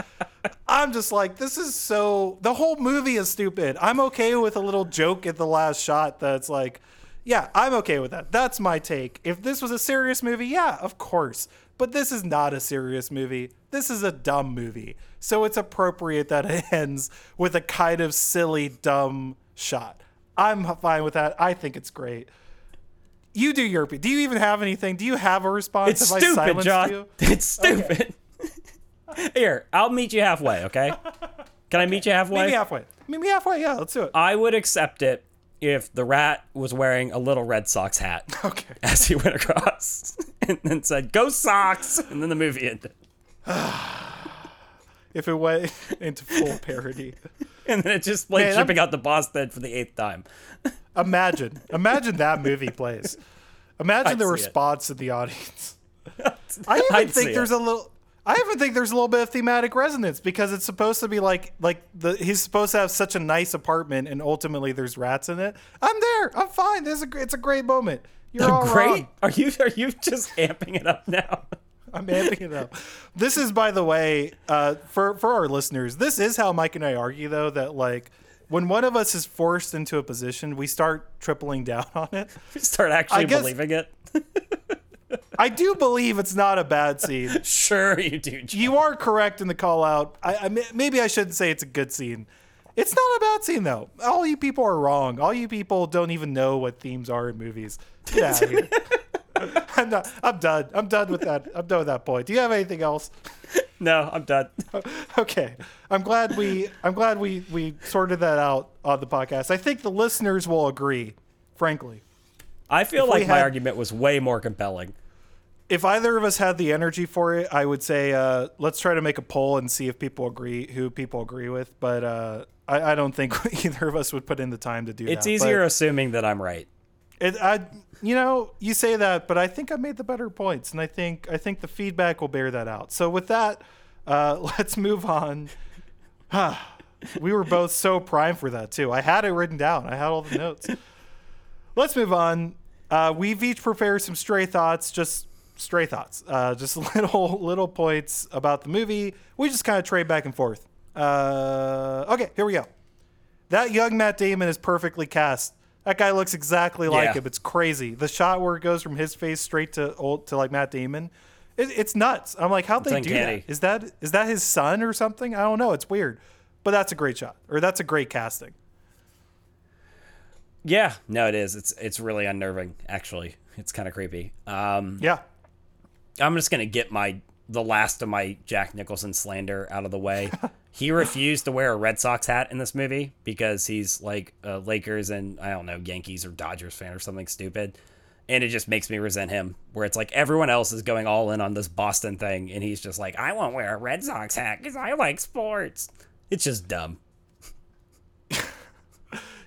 I'm just like, this is so. The whole movie is stupid. I'm okay with a little joke at the last shot that's like, yeah, I'm okay with that. That's my take. If this was a serious movie, yeah, of course. But this is not a serious movie. This is a dumb movie. So it's appropriate that it ends with a kind of silly, dumb shot. I'm fine with that. I think it's great. You do your. Do you even have anything? Do you have a response?
It's stupid, John.
you?
It's stupid. Here, I'll meet you halfway, okay? Can I meet you halfway?
Meet me halfway. Meet me halfway. Yeah, let's do it.
I would accept it if the rat was wearing a little Red Sox hat
Okay.
as he went across and then said, Go Sox! And then the movie ended.
If it went into full parody.
And then it just played
Man, I'm-
shipping out to Boston for the eighth time.
Imagine. Imagine that movie plays. Imagine
I'd
the
see it.
response of the audience. I even
I'd
think there's
it.
a little. I even think there's a little bit of thematic resonance because it's supposed to be like like the he's supposed to have such a nice apartment and ultimately there's rats in it. I'm there. I'm fine. This is a, it's a great moment. You're all
Great.
wrong.
Are you are you just amping it up now?
I'm amping it up. This is, by the way, uh, for for our listeners, this is how Mike and I argue, though, that like when one of us is forced into a position, we start tripling down on it.
We start actually
guess-
believing it.
I do believe it's not a bad scene.
Sure, you do. John.
You are correct in the call out. I, I maybe I shouldn't say it's a good scene. It's not a bad scene though. All you people are wrong. All you people don't even know what themes are in movies. Get out of here. I'm not. I'm done. I'm done with that. I'm done with that point. Do you have anything else?
No, I'm done.
Okay. I'm glad we. I'm glad we we sorted that out on the podcast. I think the listeners will agree. Frankly,
I feel
If
like my
had-
argument was way more compelling.
if either of us had the energy for it, I would say uh, let's try to make a poll and see if people agree, who people agree with. But uh, I, I don't think either of us would put in the time to do that.
It's easier
But
assuming that I'm right.
It, I, you know, you say that, but I think I made the better points, and I think I think the feedback will bear that out. So with that, uh, let's move on. we were both so primed for that too. I had it written down. I had all the notes. let's move on. Uh, we've each prepared some stray thoughts, just stray thoughts, uh, just little little points about the movie. We just kind of trade back and forth. Uh, okay, here we go. That young Matt Damon is perfectly cast. That guy looks exactly like
Yeah.
him. It's crazy. The shot where it goes from his face straight to old to like Matt Damon, it, it's nuts. I'm like, how'd they do that? Is that is that his son or something? I don't know. It's weird, but that's a great shot, or that's a great casting.
Yeah, no, it is. It's it's really unnerving. Actually, it's kind of creepy. Um,
Yeah,
I'm just gonna get my the last of my Jack Nicholson slander out of the way. he refused to wear a Red Sox hat in this movie because he's like a Lakers and I don't know Yankees or Dodgers fan or something stupid, and it just makes me resent him. Where it's like everyone else is going all in on this Boston thing, and he's just like, I won't wear a Red Sox hat because I like sports. It's just dumb.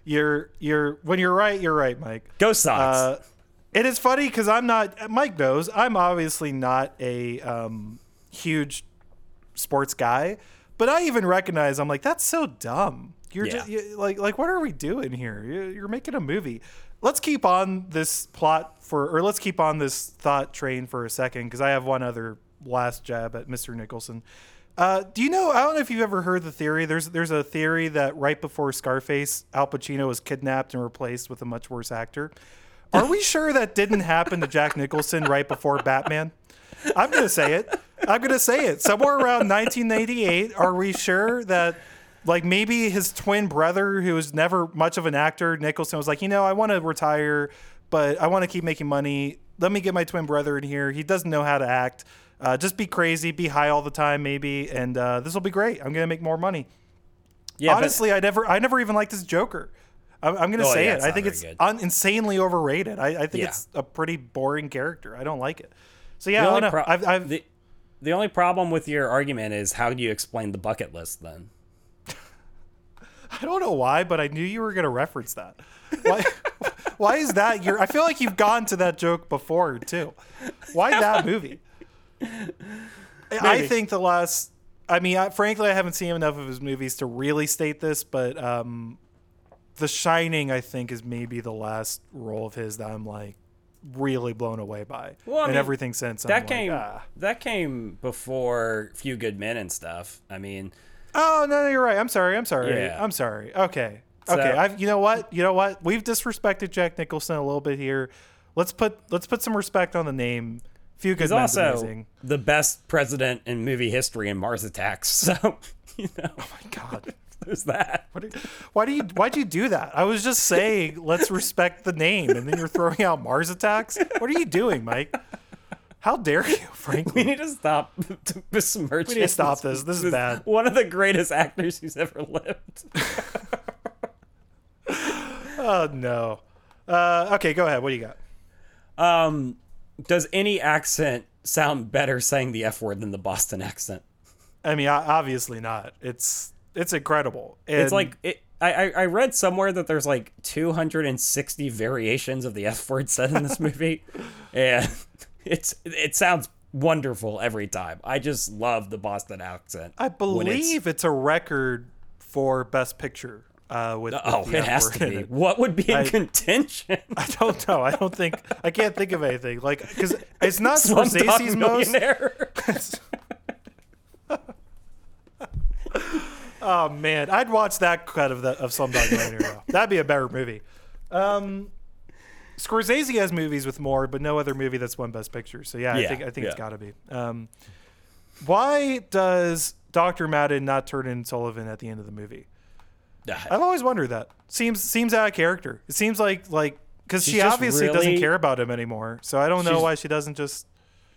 You're you're when you're right, you're right, Mike.
Go Sox.
Uh, it is funny because I'm not. Mike knows I'm obviously not a um, huge sports guy, but I even recognize I'm like that's so dumb. You're
Yeah.
just you, like like what are we doing here? You- You're making a movie. Let's keep on this plot for, or let's keep on this thought train for a second because I have one other last jab at Mr. Nicholson. Uh, do you know? I don't know if you've ever heard the theory. There's there's a theory that right before Scarface, Al Pacino was kidnapped and replaced with a much worse actor. Are we sure that didn't happen to Jack Nicholson right before Batman? I'm gonna say it. I'm gonna say it. Somewhere around 1988. Are we sure that, like, maybe his twin brother, who was never much of an actor, Nicholson, was like, you know, I want to retire, but I want to keep making money. Let me get my twin brother in here. He doesn't know how to act. Uh, just be crazy, be high all the time, maybe, and uh, this will be great. I'm gonna make more money.
Yeah, but-
Honestly, I never, I never even liked this Joker. I'm, I'm gonna
Oh,
say
yeah,
it. I think it's un- insanely overrated. I, I think
Yeah.
it's a pretty boring character. I don't like it. So yeah,
the
I
only,
don't
pro-
I've, I've
the, the only problem with your argument is how do you explain the bucket list then?
I don't know why, but I knew you were going to reference that. Why? why is that? Your? I feel like you've gone to that joke before too. Why that movie? I think the last. I mean, I, frankly, I haven't seen enough of his movies to really state this, but um, The Shining, I think, is maybe the last role of his that I'm like really blown away by,
Well, I
and
mean,
everything since. I'm
That
like,
came
ah.
that came before Few Good Men and stuff. I mean,
Oh no, no, you're right. I'm sorry. I'm sorry.
Yeah.
I'm sorry. Okay.
So-
okay. I've. You know what? You know what? We've disrespected Jack Nicholson a little bit here. Let's put let's put some respect on the name. Few good
he's
men's
also
amazing.
the best president in movie history in Mars Attacks. So, you know, Oh
My God.
there's that.
What do- Why do you why'd you do that? I was just saying let's respect the name, and then you're throwing out Mars attacks. What are you doing, Mike? How dare you,
We
frankly?
need to stop to besmirch.
We need to
him.
stop this. This is bad.
One of the greatest actors who's ever lived.
Oh no. Uh, okay, go ahead. What do you got?
Um, does any accent sound better saying the F word than the Boston accent?
I mean, obviously not. It's it's incredible.
It's like it. I, I read somewhere that there's like 260 variations of the F word said in this movie, and it's it sounds wonderful every time. I just love the Boston accent.
I
when it's-
believe it's, a record for Best Picture. Uh, with,
Oh, it has to be. What would be in
I-
contention?
I don't know. I don't think I can't think of anything like because it's not Scorsese's most.
Millionaire.
Oh man, I'd watch that cut of the of Slumdog Millionaire. That'd be a better movie. Um, Scorsese has movies with more, but no other movie that's won Best Picture. So yeah, I think I think it's
yeah.
got to be. Um, why does Doctor Madden not turn in Sullivan at the end of the movie? I've always wondered that. Seems seems out of character. It seems like like because she obviously doesn't care about him anymore. So I don't know why she doesn't just.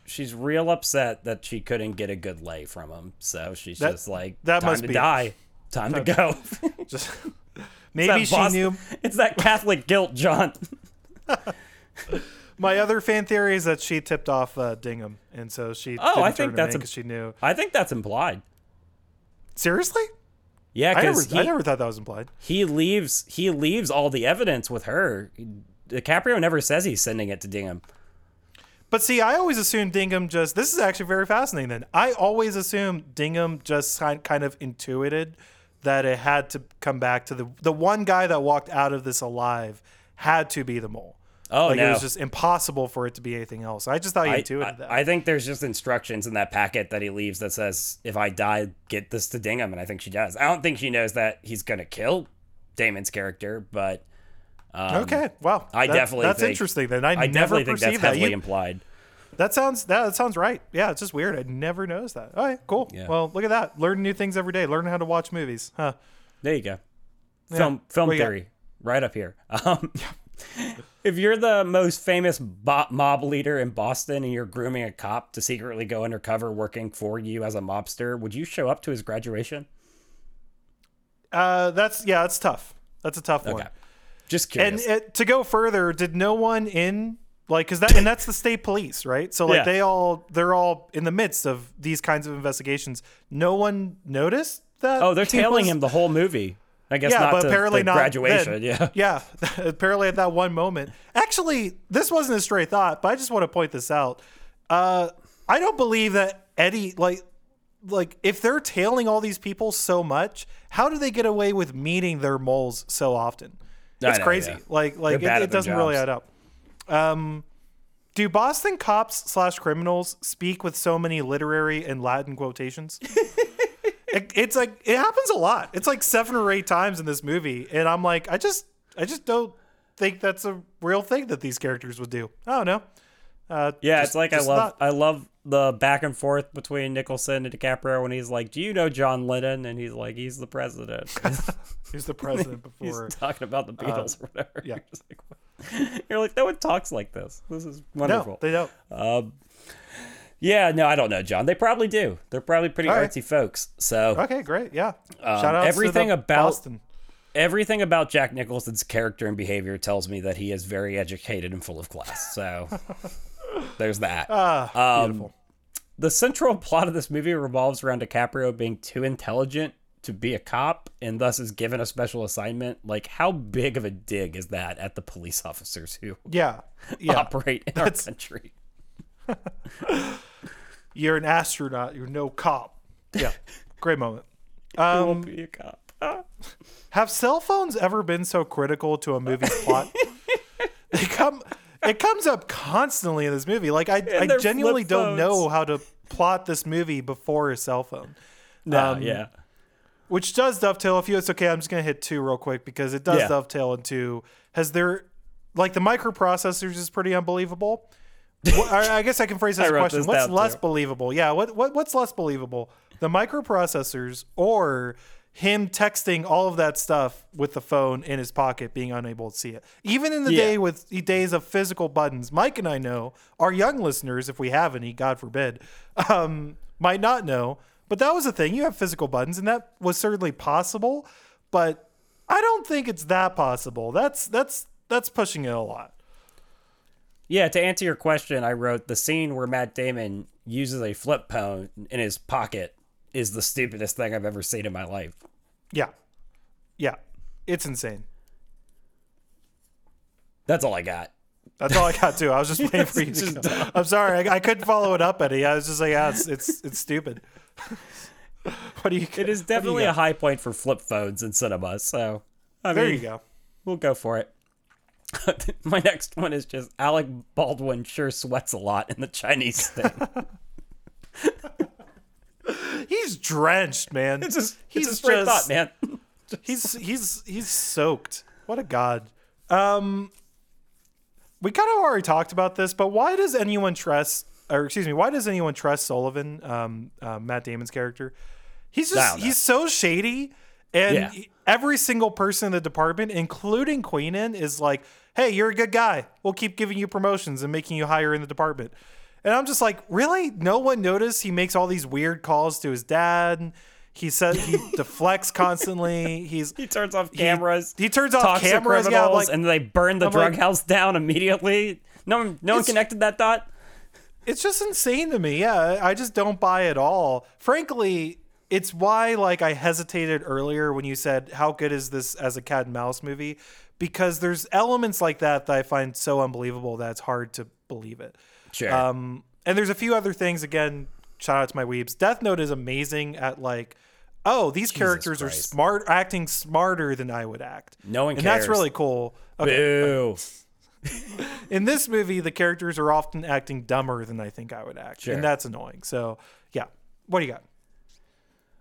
She's real upset that she couldn't get a good lay from him, so she's
That-
just like,
that
"Time
must
to
be-
die, time to go."
Just maybe she
Boston-
knew.
It's that Catholic guilt, John.
My other fan theory is that she tipped off uh, Dignam, and so she.
Oh, I think that's
in
a-
'cause she knew.
I think that's implied.
Seriously,
Yeah,
I never,
because
I
he,
never thought that was implied.
he leaves he leaves all the evidence with her. DiCaprio never says he's sending it to Dignam.
But see, I always assumed Dignam just. This is actually very fascinating. Then I always assumed Dignam just kind kind of intuited that it had to come back to the the one guy that walked out of this alive had to be the mole.
Oh
like
no.
it was just impossible for it to be anything else. I just thought
I,
intuited
I-
that.
I think there's just instructions in that packet that he leaves that says, "If I die, get this to Dignam," and I think she does. I don't think she knows that he's gonna kill Damon's character, but um,
okay, well,
I
that-
definitely
that's
think-
interesting. Then I,
I
never
definitely think that's
perceived that. You-
implied.
That sounds that, that sounds right. Yeah, it's just weird. I never noticed that. All right, cool.
Yeah.
Well, look at that. Learn new things every day. Learn how to watch movies. Huh.
There you go. Film film
What
theory, right up here. Um, if you're the most famous bo- mob leader in Boston and you're grooming a cop to secretly go undercover working for you as a mobster, would you show up to his graduation?
Uh, that's yeah, that's tough. That's a tough one.
Okay. Just
And
curious.
it, to go further, did no one in like because that and that's the state police, right? So like
Yeah.
they all they're all in the midst of these kinds of investigations. No one noticed that.
oh, they're tailing
was-
him the whole movie. I guess
Yeah,
not
but
to
apparently
the
not
graduation.
then.
Yeah.
yeah. apparently at that one moment. Actually, this wasn't a stray thought, but I just want to point this out. Uh, I don't believe that Eddie like like if they're tailing all these people so much, how do they get away with meeting their moles so often?
I
It's
know,
crazy.
yeah.
Like like it, it doesn't really add up. Um, do Boston cops slash criminals speak with so many literary and Latin quotations? it, it's like it happens a lot. It's like seven or eight times in this movie, and I'm like, I just I just don't think that's a real thing that these characters would do. I don't know. Uh,
Yeah,
just-
it's like I love
not-
I love the back and forth between Nicholson and DiCaprio when he's like, "Do you know John Lennon?" and he's like, "He's the president."
He's the president before he's
talking about the Beatles or whatever.
yeah.
You're, like, what? You're like, no one talks like this. This is
no,
wonderful.
they don't.
Yeah, no, I don't know, John. They probably do. They're probably pretty
All right.
artsy folks. So
Okay, great. Yeah. Shout out
Um, everything about-
Boston.
everything about Jack Nicholson's character and behavior tells me that he is very educated and full of class. So there's that.
Ah,
Um,
beautiful.
the central plot of this movie revolves around DiCaprio being too intelligent to be a cop and thus is given a special assignment. Like, how big of a dig is that at the police officers who
Yeah. Yeah.
operate in our
That's-
country?
You're an astronaut. You're no cop. Yeah. Great moment. Um,
be a cop? Ah.
have cell phones ever been so critical to a movie's plot? they come. It comes up constantly in this movie. Like I, I genuinely don't know how to plot this movie before a cell phone.
No,
Um,
yeah.
which does dovetail. If you, it's okay. I'm just gonna hit two real quick because it does
Yeah.
dovetail into. Has there, like the microprocessors is pretty unbelievable. What- I I guess I can phrase this
I
as a
wrote
question: What's less
too.
believable? Yeah, what, what what's less believable? The microprocessors or him texting all of that stuff with the phone in his pocket, being unable to see it. Even in the
Yeah.
day with the days of physical buttons, Mike and I know our young listeners, if we have any, God forbid, um, might not know. But that was a thing. You have physical buttons, and that was certainly possible. But I don't think it's that possible. That's that's that's pushing it a lot.
Yeah, to answer your question, I wrote the scene where Matt Damon uses a flip phone in his pocket is the stupidest thing I've ever seen in my life.
Yeah, yeah, it's insane.
That's all I got.
That's all I got too. I was just waiting for you to go. I'm sorry, I, I couldn't follow it up, Eddie. I was just like, yeah, it's it's, it's stupid. what do you?
It is definitely a high point for flip phones in cinema. So, I
There
mean,
you go.
we'll go for it. My next one is just Alec Baldwin sure sweats a lot in the Chinese thing.
He's drenched, man.
It's just,
he's
it's a straight
just
thought, man.
he's he's he's soaked. What a god. Um, we kind of already talked about this, but why does anyone trust, or excuse me, why does anyone trust Sullivan, um, uh, Matt Damon's character? He's just he's so shady, and
Yeah.
he- every single person in the department, including Queenan, is like, "Hey, you're a good guy. We'll keep giving you promotions and making you higher in the department." And I'm just like, really? No one noticed he makes all these weird calls to his dad. He says he deflects constantly. He's
He turns off cameras.
he turns off cameras, yeah,
criminals,
like-
and they burn the
I'm
drug
like-
house down immediately. No one, no one connected that dot.
it's just insane to me. Yeah, I just don't buy it all. Frankly, it's why like I hesitated earlier when you said how good is this as a cat and mouse movie because there's elements like that that I find so unbelievable that it's hard to believe it.
Sure.
Um, and there's a few other things. Again, shout out to my weebs. Death Note is amazing at like, oh, these characters are smart, acting smarter than I would act.
No one
and that's really cool. Okay.
Boo.
In this movie, the characters are often acting dumber than I think I would act,
Sure.
and that's annoying. So, yeah, what do you got?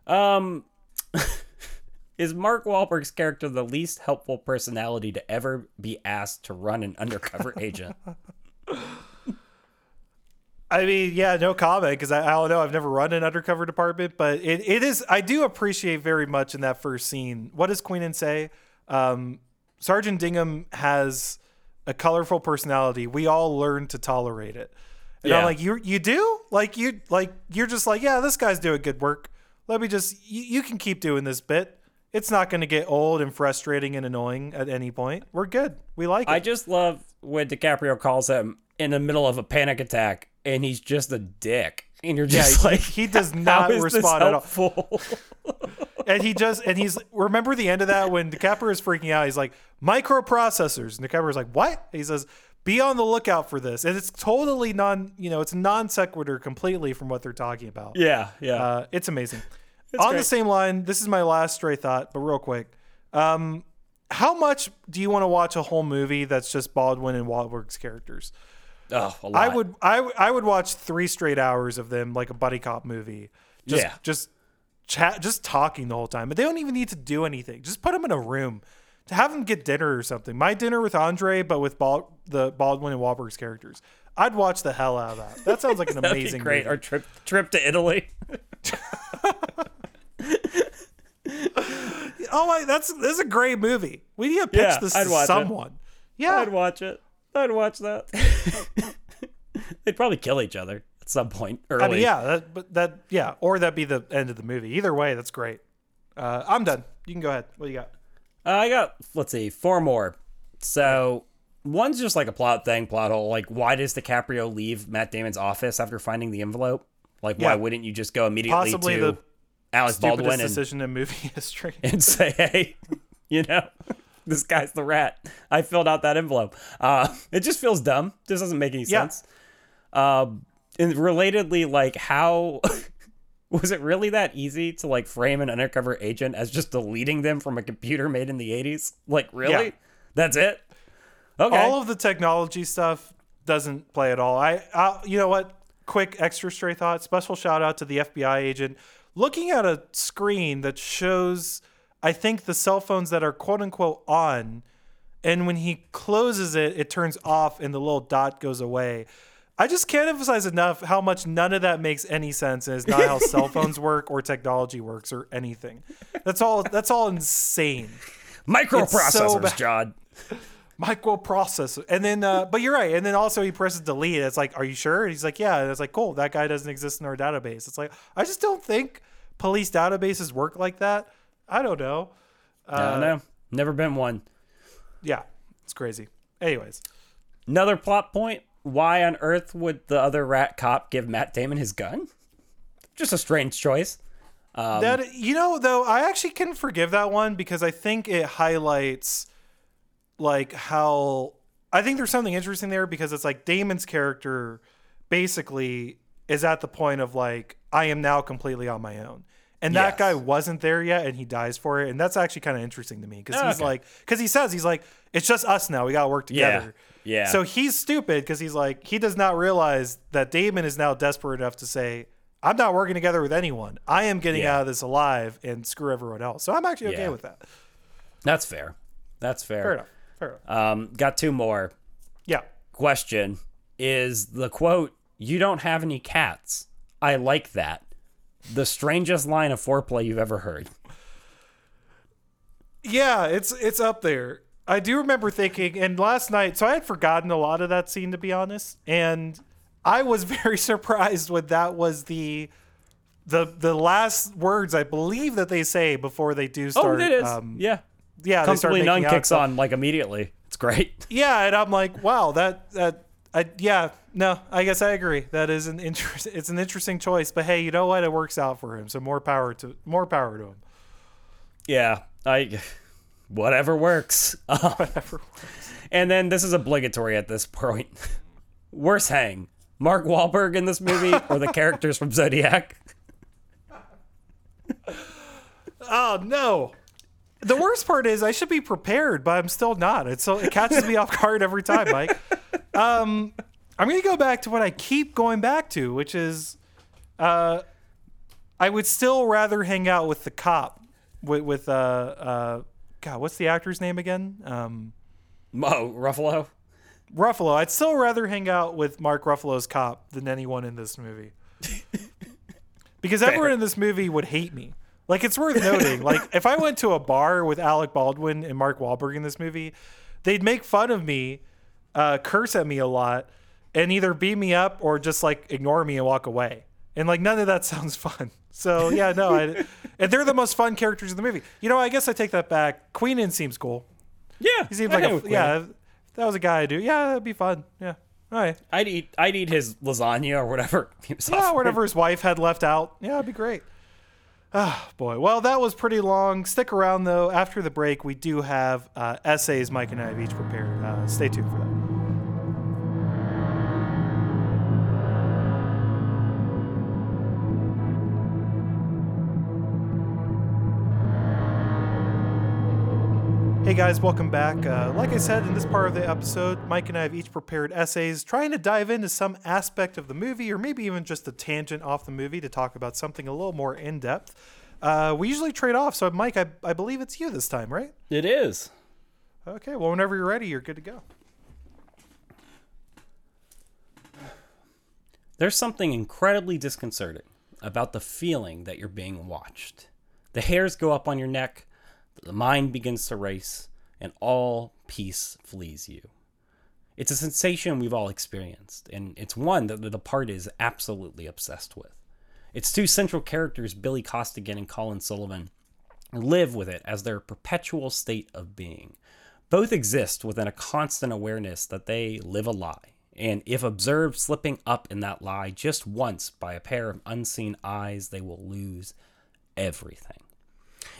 Um, is Mark Wahlberg's character the least helpful personality to ever be asked to run an undercover agent?
I mean, yeah, no comment because I, I don't know. I've never run an undercover department, but it, it is. I do appreciate very much in that first scene. What does Queenan say? Um, Sergeant Dignam has a colorful personality. We all learn to tolerate it. And I'm like, you you do like you like you're just like, yeah, this guy's doing good work. Let me just you, you can keep doing this bit. It's not going to get old and frustrating and annoying at any point. We're good. We like it.
I just love when DiCaprio calls him in the middle of a panic attack, and he's just a dick, and you're just
he-
like,
he does
"How
not
is
respond at all.
helpful?"
and he just and he's remember the end of that when DiCaprio is freaking out. He's like microprocessors, and DiCaprio's like what? He says be on the lookout for this. And it's totally non, you know, it's non sequitur completely from what they're talking about.
Yeah, yeah.
Uh, it's amazing. On the same line, this is my last stray thought, but real quick. Um, how much do you want to watch a whole movie that's just Baldwin and Wahlberg's characters?
oh, a lot.
I would, I, I would watch three straight hours of them like a buddy cop movie. Just,
Yeah.
just chat, just talking the whole time. But they don't even need to do anything. Just put them in a room to have them get dinner or something. My dinner with Andre, but with Bald, the Baldwin and Wahlberg's characters. I'd watch the hell out of that. That sounds like an amazing
great.
movie.
Our trip trip to Italy.
Oh my, that's this is a great movie. We need to pitch
Yeah,
this
I'd
to
watch it.
someone. Yeah,
I'd watch it. I'd watch that. They'd probably kill each other at some point early.
I mean, yeah, that, but that, yeah, or that'd be the end of the movie. Either way, that's great. Uh, I'm done. You can go ahead. What do you got?
Uh, I got let's see, four more. So one's just like a plot thing, plot hole. Like, why does DiCaprio leave Matt Damon's office after finding the envelope? Like, why wouldn't you just go immediately
Possibly
to Alec Baldwin and,
decision in movie history.
and say, hey, you know, this guy's the rat. I filled out that envelope. Uh, it just feels dumb. Just doesn't make any
Yeah.
sense. Um, and relatedly, like, how was it really that easy to like frame an undercover agent as just deleting them from a computer made in the 80s? Like, really?
Yeah.
That's it? Okay.
All of the technology stuff doesn't play at all. I, I, you know what? Quick extra stray thought. Special shout out to the FBI agent looking at a screen that shows, I think, the cell phones that are quote unquote on, and when he closes it, it turns off and the little dot goes away. I just can't emphasize enough how much none of that makes any sense and is not how cell phones work or technology works or anything. That's all. That's all insane.
Microprocessors,
so.
John.
microprocessor. And then, uh, but you're right. And then also he presses delete. It's like, are you sure? And he's like, yeah. And it's like, cool. That guy doesn't exist in our database. It's like, I just don't think police databases work like that. I don't know.
I don't know. Never been one.
Yeah, it's crazy. Anyways,
Another plot point. Why on earth would the other rat cop give Matt Damon his gun? Just a strange choice. Um,
that you know though, I actually can forgive that one because I think it highlights like how I think there's something interesting there because it's like Damon's character basically is at the point of like I am now completely on my own. And that
Yes.
guy wasn't there yet and he dies for it and that's actually kind of interesting to me because he's
Okay.
like cuz he says he's like it's just us now. We got to work together.
Yeah.
So he's stupid because he's like he does not realize that Damon is now desperate enough to say I'm not working together with anyone. I am getting
Yeah.
out of this alive and screw everyone else. So I'm actually okay
Yeah.
with that.
That's fair. That's fair.
Fair enough. Fair enough.
Um, got two more.
yeah.
Question is the quote, You don't have any cats. I like that. The strangest line of foreplay you've ever heard.
Yeah, it's it's up there. I do remember thinking, and last night, so I had forgotten a lot of that scene to be honest, and I was very surprised when that was the the the last words I believe that they say before they do start.
oh, it is.
Um,
yeah.
yeah, they start
Comfortably
Numb
kicks on like immediately. It's great.
Yeah, and I'm like, wow, that that I yeah, no, I guess I agree. That is an interest. It's an interesting choice, but hey, you know what? It works out for him. So more power to more power to him.
Yeah. I whatever works.
Whatever. works.
And then this is obligatory at this point. Worst hang. Mark Wahlberg in this movie or the characters from Zodiac?
Oh no. The worst part is I should be prepared, but I'm still not. It's so it catches me off guard every time, Mike. Um, I'm gonna go back to what I keep going back to, which is, uh, I would still rather hang out with the cop, with with uh, uh, God, what's the actor's name again? Um,
Mo Ruffalo.
Ruffalo. I'd still rather hang out with Mark Ruffalo's cop than anyone in this movie. because everyone in this movie would hate me. Like it's worth noting. like if I went to a bar with Alec Baldwin and Mark Wahlberg in this movie, they'd make fun of me, uh, curse at me a lot, and either beat me up or just like ignore me and walk away. And like none of that sounds fun. So yeah, no, I, and they're the most fun characters in the movie. You know, I guess I take that back. Queenan seems cool.
Yeah.
He seems
I
like a yeah. That was a guy I do. Yeah, that'd be fun. Yeah. All right.
I'd eat I'd eat his lasagna or whatever. He was
Yeah,
offering.
whatever his wife had left out. Yeah, it'd be great. Ah, boy. Well, that was pretty long. Stick around though. After the break, we do have uh, essays Mike and I have each prepared. Uh, stay tuned for that. Hey guys, welcome back. Uh, like I said in this part of the episode, Mike and I have each prepared essays trying to dive into some aspect of the movie or maybe even just a tangent off the movie to talk about something a little more in depth. Uh, we usually trade off, so Mike, I, I believe it's you this time, right?
It is.
Okay, well, whenever you're ready, you're good to go.
There's something incredibly disconcerting about the feeling that you're being watched. The hairs go up on your neck, the mind begins to race, and all peace flees you. It's a sensation we've all experienced, and it's one that The Departed is absolutely obsessed with. Its two central characters, Billy Costigan and Colin Sullivan, live with it as their perpetual state of being. Both exist within a constant awareness that they live a lie, and if observed slipping up in that lie just once by a pair of unseen eyes, they will lose everything.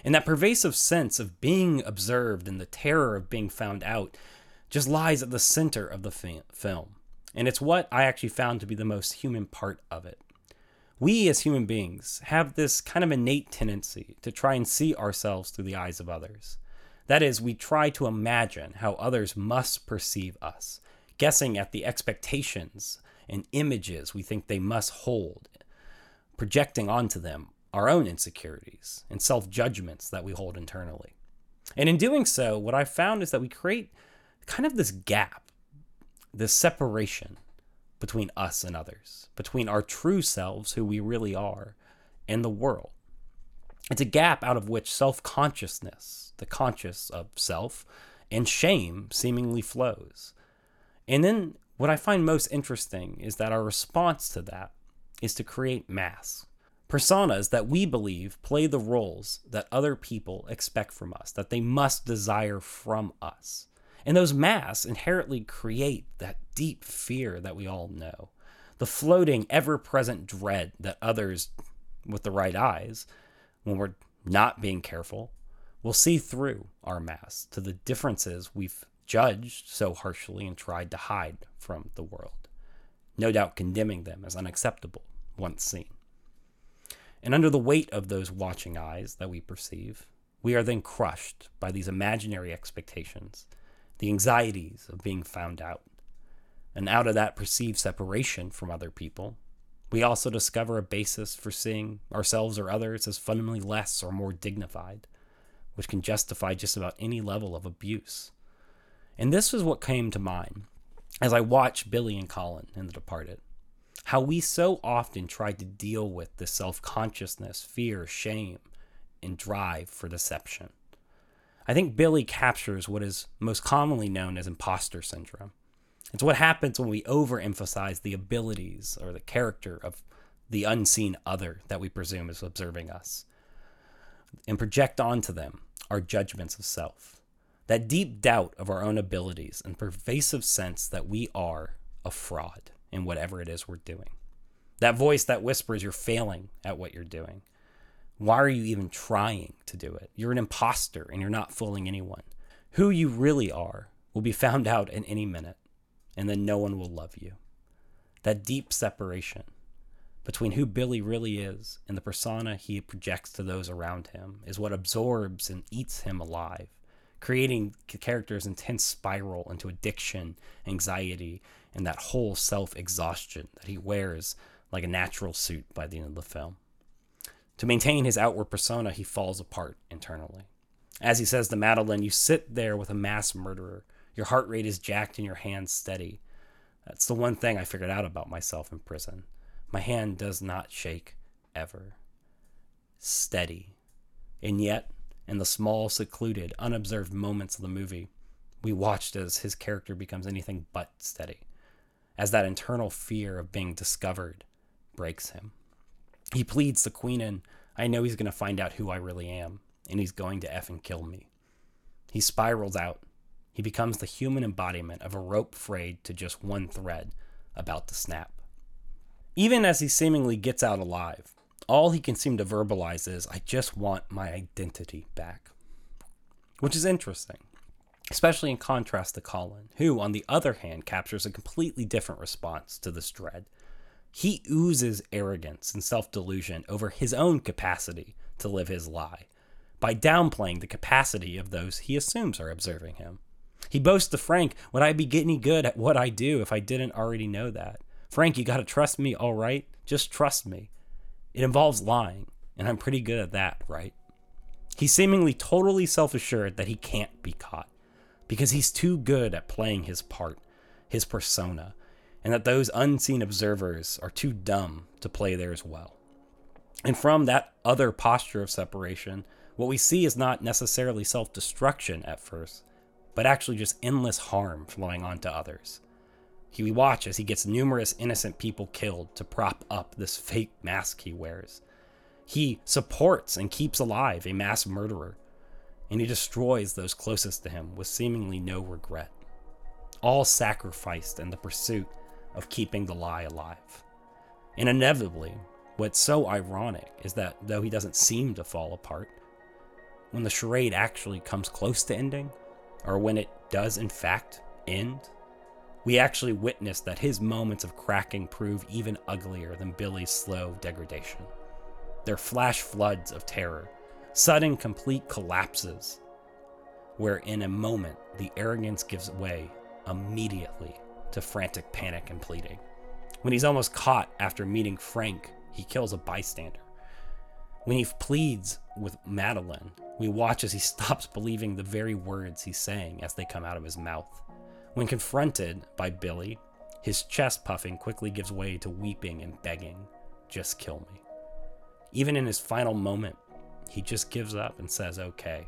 And that pervasive sense of being observed and the terror of being found out just lies at the center of the fi- film. And it's what I actually found to be the most human part of it. We as human beings have this kind of innate tendency to try and see ourselves through the eyes of others. That is, we try to imagine how others must perceive us, guessing at the expectations and images we think they must hold, projecting onto them our own insecurities and self judgments that we hold internally. And in doing so, what I found is that we create kind of this gap, this separation between us and others, between our true selves, who we really are, and the world. It's a gap out of which self consciousness, the conscious of self, and shame seemingly flows. And then what I find most interesting is that our response to that is to create masks personas that we believe play the roles that other people expect from us, that they must desire from us. And those masks inherently create that deep fear that we all know, the floating, ever present dread that others with the right eyes, when we're not being careful, will see through our masks to the differences we've judged so harshly and tried to hide from the world, no doubt condemning them as unacceptable once seen. And under the weight of those watching eyes that we perceive, we are then crushed by these imaginary expectations, the anxieties of being found out. And out of that perceived separation from other people, we also discover a basis for seeing ourselves or others as fundamentally less or more dignified, which can justify just about any level of abuse. And this is what came to mind as I watched Billy and Colin in The Departed how we so often try to deal with the self consciousness, fear, shame, and drive for deception. I think Billy captures what is most commonly known as imposter syndrome. It's what happens when we overemphasize the abilities or the character of the unseen other that we presume is observing us and project onto them our judgments of self. That deep doubt of our own abilities and pervasive sense that we are a fraud in whatever it is we're doing. That voice that whispers you're failing at what you're doing. Why are you even trying to do it? You're an imposter and you're not fooling anyone. Who you really are will be found out in any minute, and then no one will love you. That deep separation between who Billy really is and the persona he projects to those around him is what absorbs and eats him alive, creating the character's intense spiral into addiction, anxiety, and that whole self exhaustion that he wears like a natural suit by the end of the film. To maintain his outward persona, he falls apart internally. As he says to Madeline, you sit there with a mass murderer. Your heart rate is jacked and your hands steady. That's the one thing I figured out about myself in prison. My hand does not shake ever. Steady. And yet, in the small, secluded, unobserved moments of the movie, we watched as his character becomes anything but steady as that internal fear of being discovered breaks him. He pleads to Queenan, I know he's going to find out who I really am, and he's going to effing kill me. He spirals out. He becomes the human embodiment of a rope frayed to just one thread about to snap. Even as he seemingly gets out alive, all he can seem to verbalize is, I just want my identity back. Which is interesting especially in contrast to Colin, who, on the other hand, captures a completely different response to this dread. He oozes arrogance and self delusion over his own capacity to live his lie by downplaying the capacity of those he assumes are observing him. He boasts to Frank, Would I be getting good at what I do if I didn't already know that? Frank, you gotta trust me, all right? Just trust me. It involves lying, and I'm pretty good at that, right? He's seemingly totally self assured that he can't be caught because he's too good at playing his part, his persona, and that those unseen observers are too dumb to play theirs well. And from that other posture of separation, what we see is not necessarily self destruction at first, but actually just endless harm flowing onto others. We watch as he gets numerous innocent people killed to prop up this fake mask he wears. He supports and keeps alive a mass murderer, and he destroys those closest to him with seemingly no regret, all sacrificed in the pursuit of keeping the lie alive. And inevitably, what's so ironic is that though he doesn't seem to fall apart, when the charade actually comes close to ending, or when it does in fact end, we actually witness that his moments of cracking prove even uglier than Billy's slow degradation. They're flash floods of terror, sudden complete collapses, where in a moment the arrogance gives way immediately to frantic panic and pleading. When he's almost caught after meeting Frank, he kills a bystander. When he pleads with Madeline, we watch as he stops believing the very words he's saying as they come out of his mouth. When confronted by Billy, his chest puffing quickly gives way to weeping and begging, Just kill me. Even in his final moment, he just gives up and says okay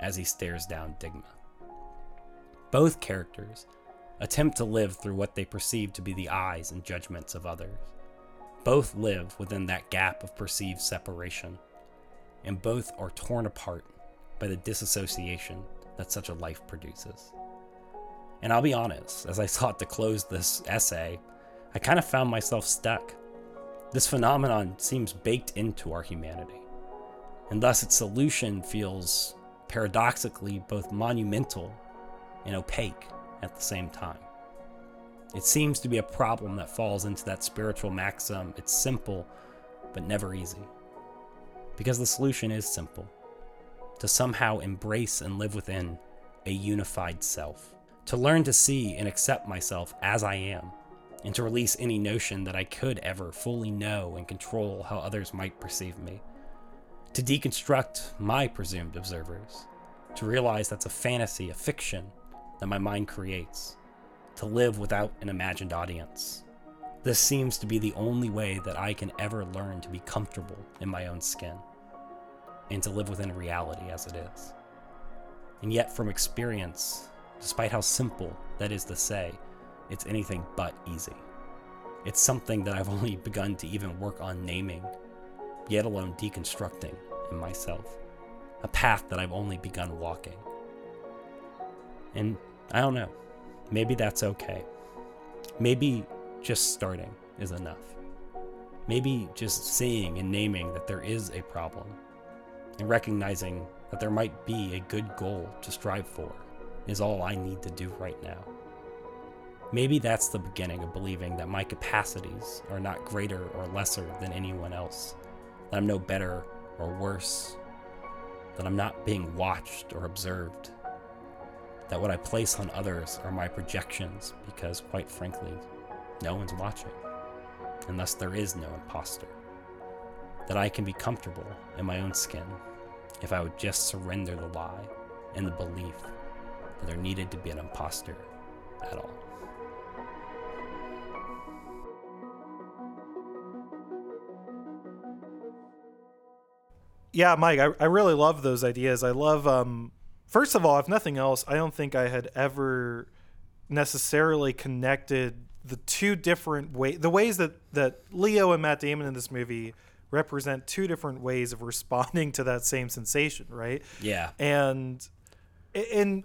as he stares down Dignam. Both characters attempt to live through what they perceive to be the eyes and judgments of others. Both live within that gap of perceived separation, and both are torn apart by the disassociation that such a life produces. And I'll be honest, as I sought to close this essay, I kind of found myself stuck. This phenomenon seems baked into our humanity, and thus its solution feels paradoxically both monumental and opaque at the same time. It seems to be a problem that falls into that spiritual maxim it's simple, but never easy. Because the solution is simple to somehow embrace and live within a unified self to learn to see and accept myself as I am, and to release any notion that I could ever fully know and control how others might perceive me, to deconstruct my presumed observers, to realize that's a fantasy, a fiction that my mind creates, to live without an imagined audience. This seems to be the only way that I can ever learn to be comfortable in my own skin and to live within reality as it is. And yet, from experience, despite how simple that is to say, it's anything but easy. It's something that I've only begun to even work on naming, yet alone deconstructing in myself. A path that I've only begun walking. And I don't know, maybe that's okay. Maybe just starting is enough. Maybe just seeing and naming that there is a problem and recognizing that there might be a good goal to strive for is all I need to do right now. Maybe that's the beginning of believing that my capacities are not greater or lesser than anyone else, that I'm no better or worse, that I'm not being watched or observed, that what I place on others are my projections because, quite frankly, no one's watching, and thus there is no imposter, that I can be comfortable in my own skin if I would just surrender the lie and the belief that there needed to be an imposter at all.
Yeah, Mike, I, I really love those ideas. I love, um, first of all, if nothing else, I don't think I had ever necessarily connected the two different ways, the ways that, that Leo and Matt Damon in this movie represent two different ways of responding to that same sensation, right?
Yeah.
And, and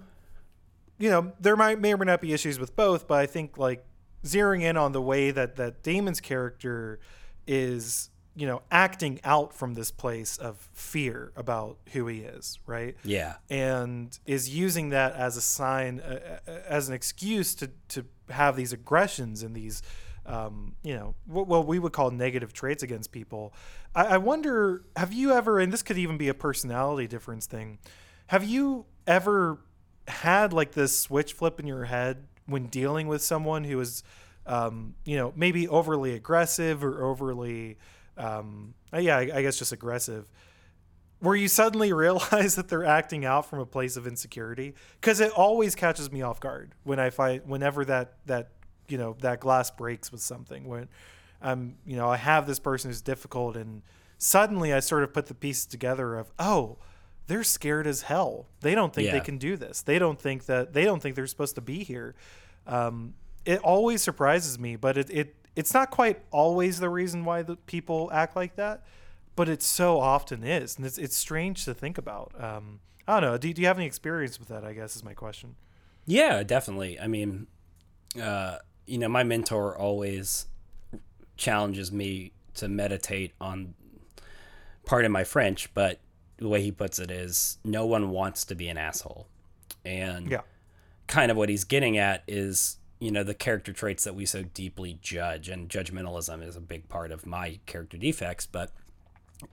you know, there might may or may not be issues with both, but I think like zeroing in on the way that that Damon's character is, you know, acting out from this place of fear about who he is, right?
Yeah.
And is using that as a sign, uh, uh as an excuse to to have these aggressions and these um, you know, what, what we would call negative traits against people. I, I wonder, have you ever, and this could even be a personality difference thing, have you ever had like this switch flip in your head when dealing with someone who is, um, you know, maybe overly aggressive or overly, um, uh, yeah, I, I guess just aggressive? where you suddenly realize that they're acting out from a place of insecurity because it always catches me off guard when i find whenever that that you know that glass breaks with something when um you know i have this person who's difficult and suddenly i sort of put the pieces together of oh they're scared as hell. They don't think they can do this. They don't think that they don't think they're supposed to be here. Um it always surprises me but it, it it's not quite always the reason why the people act like that but it so often is, and it's it's strange to think about. Um, I don't know. Do, do you have any experience with that? I guess is my question.
Yeah, definitely. I mean, uh, you know, my mentor always challenges me to meditate on part of my French, but the way he puts it is no one wants to be an asshole. And
Yeah,
kind of what he's getting at is, you know, the character traits that we so deeply judge, and judgmentalism is a big part of my character defects, but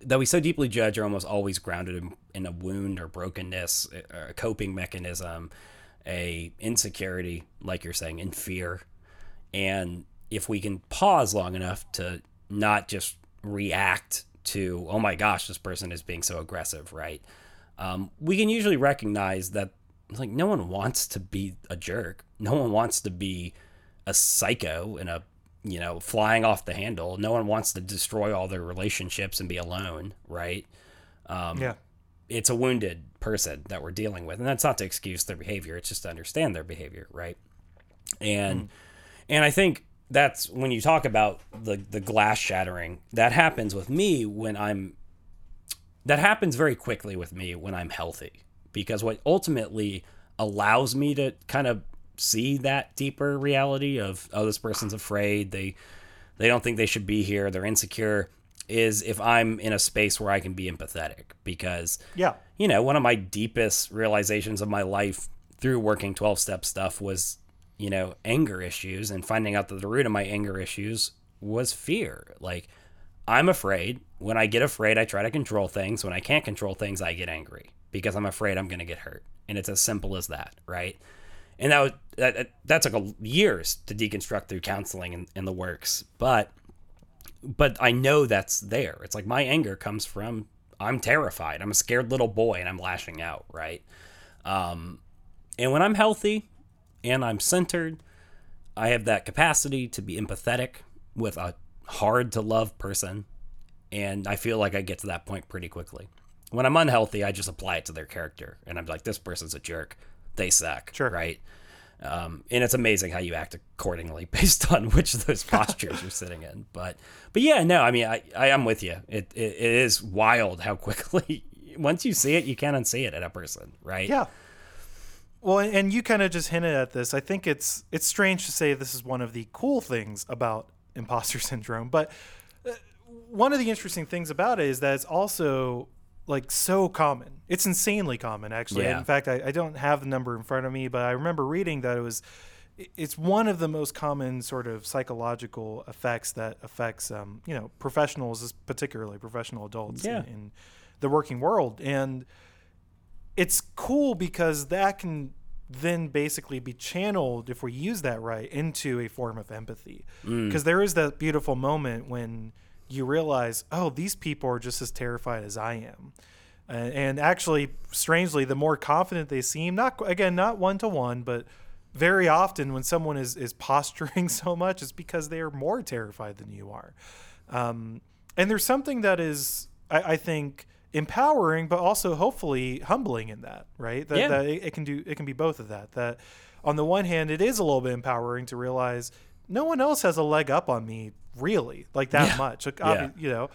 that we so deeply judge are almost always grounded in, in a wound or brokenness, a coping mechanism, a insecurity, like you're saying, in fear. And if we can pause long enough to not just react to, oh my gosh, this person is being so aggressive, right? Um, we can usually recognize that, like, no one wants to be a jerk. No one wants to be a psycho and a, you know, flying off the handle. No one wants to destroy all their relationships and be alone, right? Um,
yeah,
it's a wounded person that we're dealing with and that's not to excuse their behavior it's just to understand their behavior right and and i think that's when you talk about the the glass shattering that happens with me when i'm that happens very quickly with me when i'm healthy because what ultimately allows me to kind of see that deeper reality of oh this person's afraid. They they don't think they should be here. They're insecure is if i'm in a space where i can be empathetic because
yeah,
you know, one of my deepest realizations of my life through working 12 step stuff was, you know, anger issues and finding out that the root of my anger issues was fear. Like, I'm afraid. When I get afraid, I try to control things. When I can't control things, I get angry because I'm afraid I'm going to get hurt. And it's as simple as that, right? And that, was, that, that, took years to deconstruct through counseling and, and the works. But but I know that's there. It's like my anger comes from I'm terrified. I'm a scared little boy and I'm lashing out, right? Um, and when I'm healthy and I'm centered, I have that capacity to be empathetic with a hard to love person. And I feel like I get to that point pretty quickly. When I'm unhealthy, I just apply it to their character. And I'm like, this person's a jerk. They suck.
Sure.
Right. Um, and it's amazing how you act accordingly based on which of those postures you're sitting in. But, but yeah, no, I mean, I, I am with you. It, it, it is wild how quickly, once you see it, you can't unsee it in a person, right?
yeah. Well, and, and you kind of just hinted at this. I think it's it's strange to say this is one of the cool things about imposter syndrome, but uh, one of the interesting things about it is that it's also like so common. It's insanely common, actually.
Yeah.
In fact, I, I don't have the number in front of me, but I remember reading that it was. It's one of the most common sort of psychological effects that affects, um, you know, professionals, particularly professional adults
Yeah.
in, in the working world, and it's cool because that can then basically be channeled if we use that right into a form of empathy. Because there is that beautiful moment when you realize oh these people are just as terrified as i am. Uh, and actually strangely the more confident they seem not again not one to one but very often when someone is is posturing so much it's because they are more terrified than you are. Um, and there's something that is I, I think empowering but also hopefully humbling in that right that,
Yeah.
that it, it can do it can be both of that that on the one hand it is a little bit empowering to realize no one else has a leg up on me really like that
Yeah.
much like,
Yeah.
you know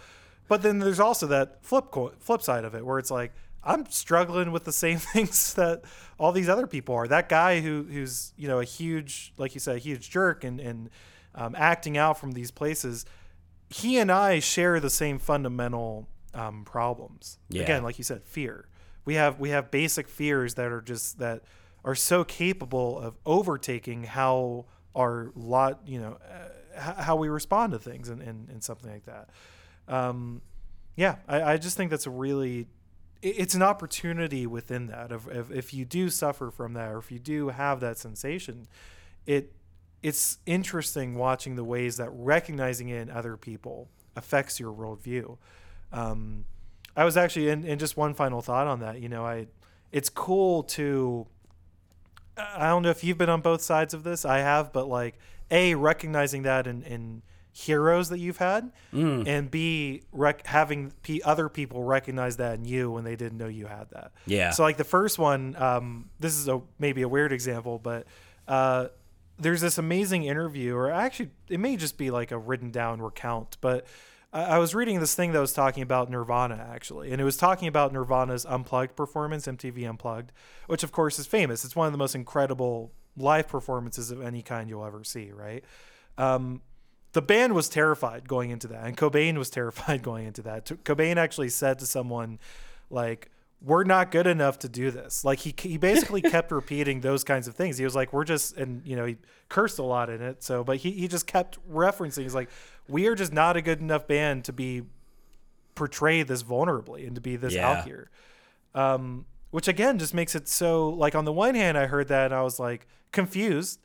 but then there's also that flip co- flip side of it where it's like I'm struggling with the same things that all these other people are. That guy who who's you know a huge, like you said, a huge jerk and and um, acting out from these places. He and I share the same fundamental um, problems.
Yeah.
Again, like you said, fear. We have we have basic fears that are just that are so capable of overtaking how our lot you know uh, how we respond to things and, and, and something like that. Um, yeah, I, I just think that's a really it's an opportunity within that of, of if you do suffer from that or if you do have that sensation, it it's interesting watching the ways that recognizing it in other people affects your worldview. Um, I was actually in, in just one final thought on that. You know, I it's cool to I don't know if you've been on both sides of this. I have, but like a recognizing that in, in heroes that you've had,
Mm.
and b rec- having p- other people recognize that in you when they didn't know you had that.
Yeah.
So like the first one, um, this is a maybe a weird example, but uh, there's this amazing interview, or actually it may just be like a written down recount, but. I was reading this thing that was talking about Nirvana actually, and it was talking about Nirvana's Unplugged performance, MTV Unplugged, which of course is famous. It's one of the most incredible live performances of any kind you'll ever see, right? Um, the band was terrified going into that, and Cobain was terrified going into that. Cobain actually said to someone, like, "We're not good enough to do this." Like he he basically kept repeating those kinds of things. He was like, "We're just," and you know he cursed a lot in it. So, but he he just kept referencing. He's like, "We are just not a good enough band to be portrayed this vulnerably and to be this
Yeah.
out here." um, which again just makes it so like on the one hand i heard that and i was like confused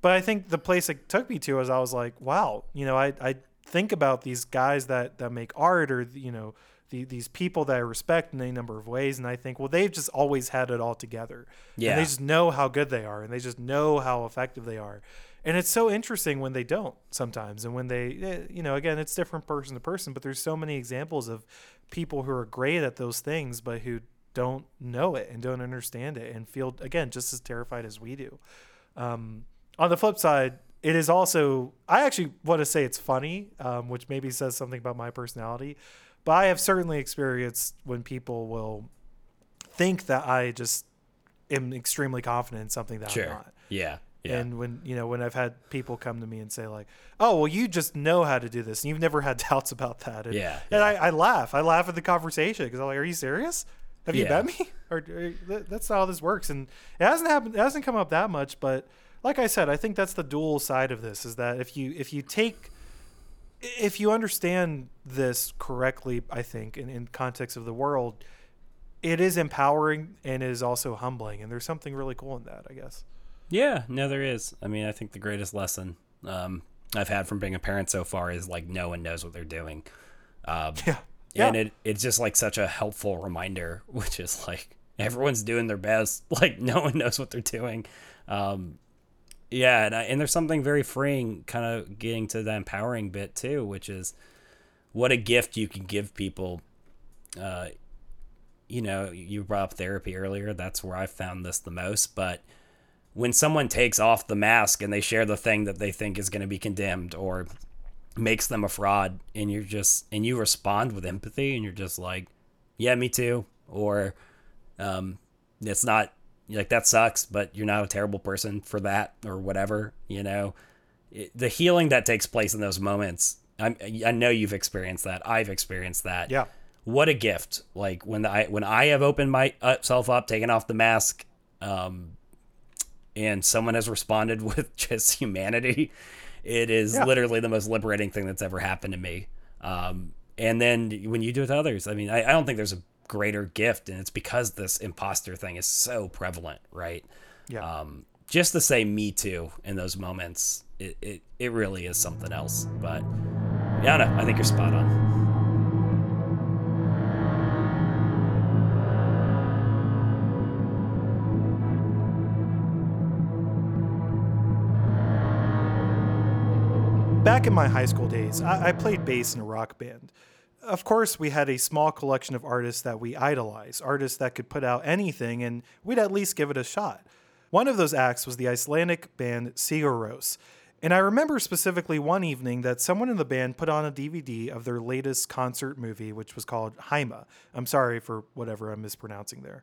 but i think the place it took me to is i was like wow you know i, I think about these guys that that make art or you know the, these people that i respect in any number of ways and i think well they've just always had it all together.
Yeah.
and they just know how good they are and they just know how effective they are. And it's so interesting when they don't sometimes and when they eh, you know again it's different person to person but there's so many examples of people who are great at those things but who don't know it and don't understand it and feel again just as terrified as we do. Um, on the flip side it is also i actually want to say it's funny um, which maybe says something about my personality but i have certainly experienced when people will think that i just am extremely confident in something that i'm not
Yeah. Yeah.
and when you know when I've had people come to me and say like, "Oh, well, you just know how to do this, and you've never had doubts about that," and,
Yeah,
and I, I laugh. I laugh at the conversation because I'm like, "Are you serious? Have you
Yeah.
met me? Or, or that's how this works." And it hasn't happened. It hasn't come up that much, but like I said, I think that's the dual side of this: is that if you if you take if you understand this correctly, I think in, in context of the world, it is empowering and it is also humbling, and there's something really cool in that, I guess.
Yeah, no, there is. I mean, I think the greatest lesson um, I've had from being a parent so far is like no one knows what they're doing. Um,
Yeah.
and it it's just like such a helpful reminder, which is like everyone's doing their best. Like no one knows what they're doing. Um, yeah, and, I, and there's something very freeing, kind of getting to the empowering bit too, which is what a gift you can give people. Uh, you know, you brought up therapy earlier. That's where I found this the most, but when someone takes off the mask and they share the thing that they think is going to be condemned or makes them a fraud and you're just and you respond with empathy and you're just like yeah me too or um it's not like that sucks but you're not a terrible person for that or whatever you know? It, the healing that takes place in those moments I'm, i know you've experienced that. I've experienced that.
Yeah.
what a gift. Like when i when i have opened myself up taken off the mask um and someone has responded with just humanity it is
Yeah.
literally the most liberating thing that's ever happened to me. Um and then when you do it to others i mean i, I don't think there's a greater gift and it's because this imposter thing is so prevalent right
Yeah.
um just to say me too in those moments it, it, it really is something else but yeah no, i think you're spot on
Back in my high school days, I, I played bass in a rock band. Of course, we had a small collection of artists that we idolize, artists that could put out anything and we'd at least give it a shot. One of those acts was the Icelandic band Sigur Rós. And I remember specifically one evening that someone in the band put on a DVD of their latest concert movie, which was called Heima. I'm sorry for whatever I'm mispronouncing there.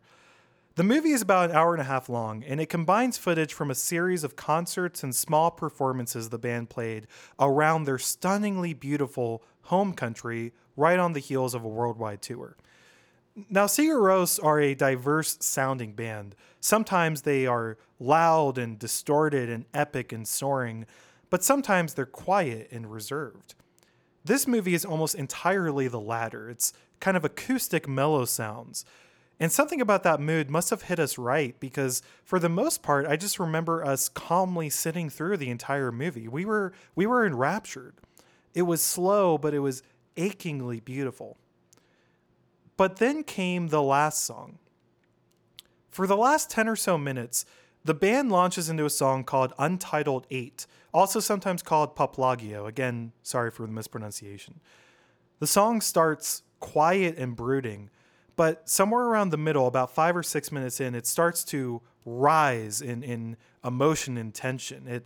The movie is about an hour and a half long, and it combines footage from a series of concerts and small performances the band played around their stunningly beautiful home country right on the heels of a worldwide tour. Now, Sigur Rós are a diverse sounding band. Sometimes they are loud and distorted and epic and soaring, but sometimes they're quiet and reserved. This movie is almost entirely the latter. It's kind of acoustic, mellow sounds. And something about that mood must have hit us right because for the most part, I just remember us calmly sitting through the entire movie. We were we were enraptured. It was slow, but it was achingly beautiful. But then came the last song. For the last 10 or so minutes, the band launches into a song called Untitled 8, also sometimes called Popplagið. Again, sorry for the mispronunciation. The song starts quiet and brooding, but somewhere around the middle, about five or six minutes in, it starts to rise in, in emotion and tension. It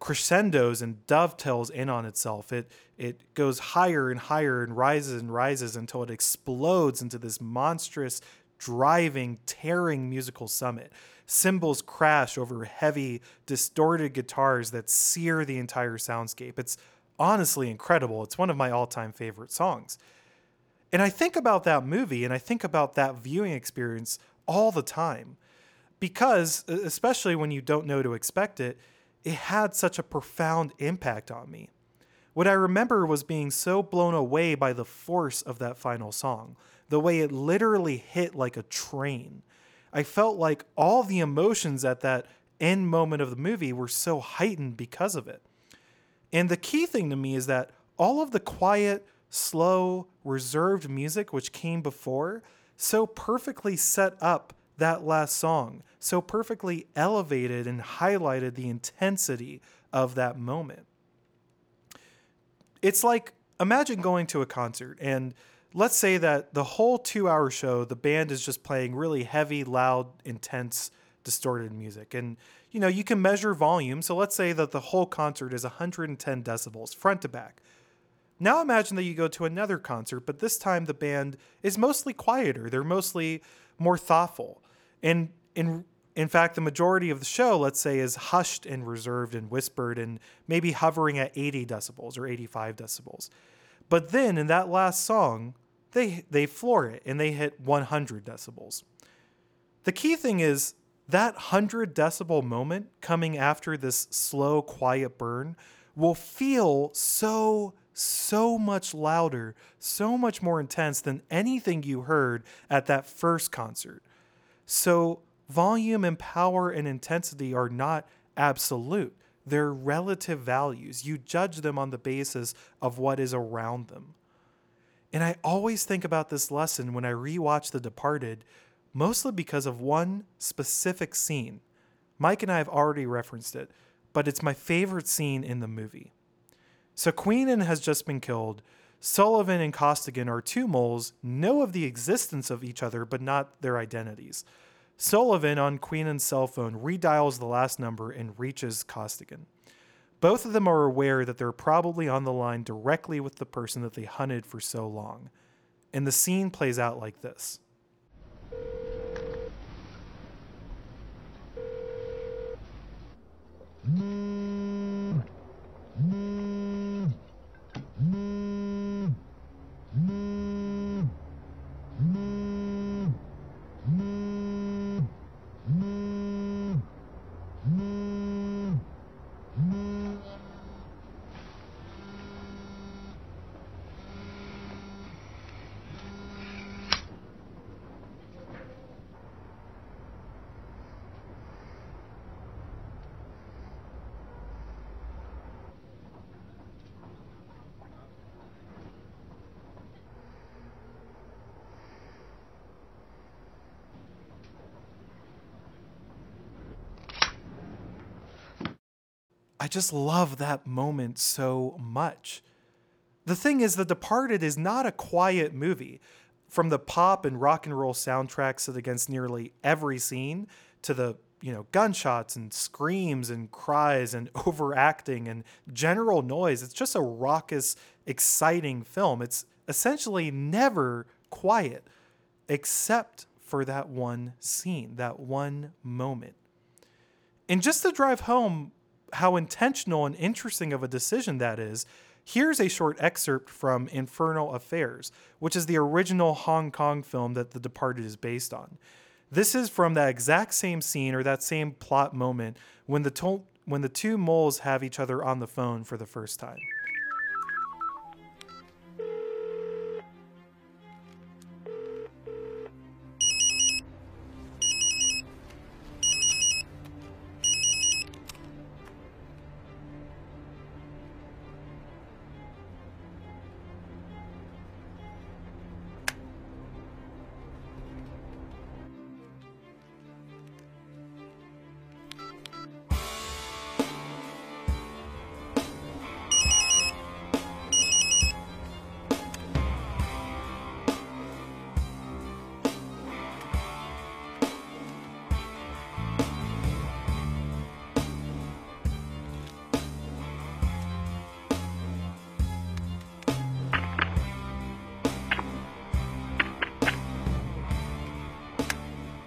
crescendos and dovetails in on itself. It it goes higher and higher and rises and rises until it explodes into this monstrous, driving, tearing musical summit. Cymbals crash over heavy, distorted guitars that sear the entire soundscape. It's honestly incredible. It's one of my all-time favorite songs. And I think about that movie and I think about that viewing experience all the time because, especially when you don't know to expect it, it had such a profound impact on me. What I remember was being so blown away by the force of that final song, the way it literally hit like a train. I felt like all the emotions at that end moment of the movie were so heightened because of it. And the key thing to me is that all of the quiet, slow, reserved music which came before so perfectly set up that last song, so perfectly elevated and highlighted the intensity of that moment. It's like imagine going to a concert and let's say that the whole two hour show, the band is just playing really heavy, loud, intense, distorted music. And, you know, you can measure volume. So let's say that the whole concert is 110 decibels, front to back. Now imagine that you go to another concert, but this time the band is mostly quieter. They're mostly more thoughtful. And in in fact, the majority of the show, let's say, is hushed and reserved and whispered and maybe hovering at 80 decibels or 85 decibels. But then in that last song, they they floor it and they hit 100 decibels. The key thing is that 100 decibel moment coming after this slow quiet burn will feel so so much louder, so much more intense than anything you heard at that first concert. So, volume and power and intensity are not absolute, they're relative values. You judge them on the basis of what is around them. And I always think about this lesson when I rewatch The Departed, mostly because of one specific scene. Mike and I have already referenced it, but it's my favorite scene in the movie. So Queenan has just been killed. Sullivan and Costigan are two moles, know of the existence of each other, but not their identities. Sullivan on Queenan's cell phone redials the last number and reaches Costigan. Both of them are aware that they're probably on the line directly with the person that they hunted for so long. And the scene plays out like this. I just love that moment so much. The thing is, The Departed is not a quiet movie. From the pop and rock and roll soundtracks that against nearly every scene to the you know gunshots and screams and cries and overacting and general noise, it's just a raucous, exciting film. It's essentially never quiet, except for that one scene, that one moment. And just to drive home how intentional and interesting of a decision that is, here's a short excerpt from Infernal Affairs, which is the original Hong Kong film that The Departed is based on. This is from that exact same scene or that same plot moment when the to- when the two moles have each other on the phone for the first time.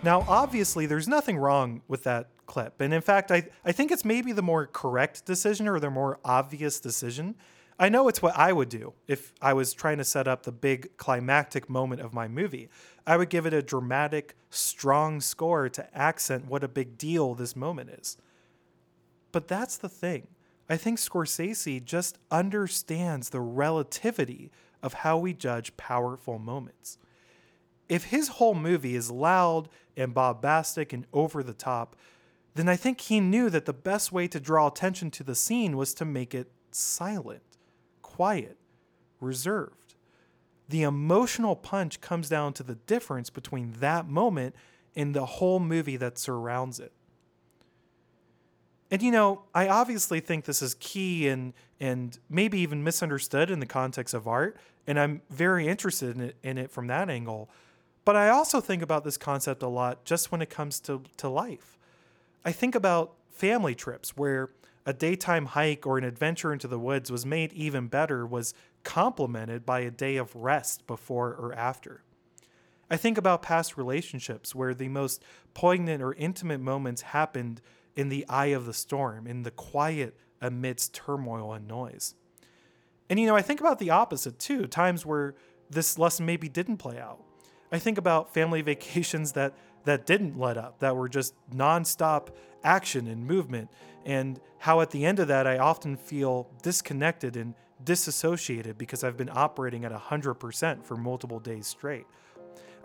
Now, obviously, there's nothing wrong with that clip. And in fact, I, I think it's maybe the more correct decision or the more obvious decision. I know it's what I would do if I was trying to set up the big climactic moment of my movie. I would give it a dramatic, strong score to accent what a big deal this moment is. But that's the thing. I think Scorsese just understands the relativity of how we judge powerful moments if his whole movie is loud and bombastic and over the top, then I think he knew that the best way to draw attention to the scene was to make it silent, quiet, reserved. The emotional punch comes down to the difference between that moment and the whole movie that surrounds it. And you know, I obviously think this is key and and maybe even misunderstood in the context of art, and I'm very interested in it, in it from that angle. But I also think about this concept a lot just when it comes to, to life. I think about family trips where a daytime hike or an adventure into the woods was made even better, was complemented by a day of rest before or after. I think about past relationships where the most poignant or intimate moments happened in the eye of the storm, in the quiet amidst turmoil and noise. And you know, I think about the opposite too, times where this lesson maybe didn't play out I think about family vacations that that didn't let up, that were just nonstop action and movement, and how at the end of that I often feel disconnected and disassociated because I've been operating at 100% for multiple days straight.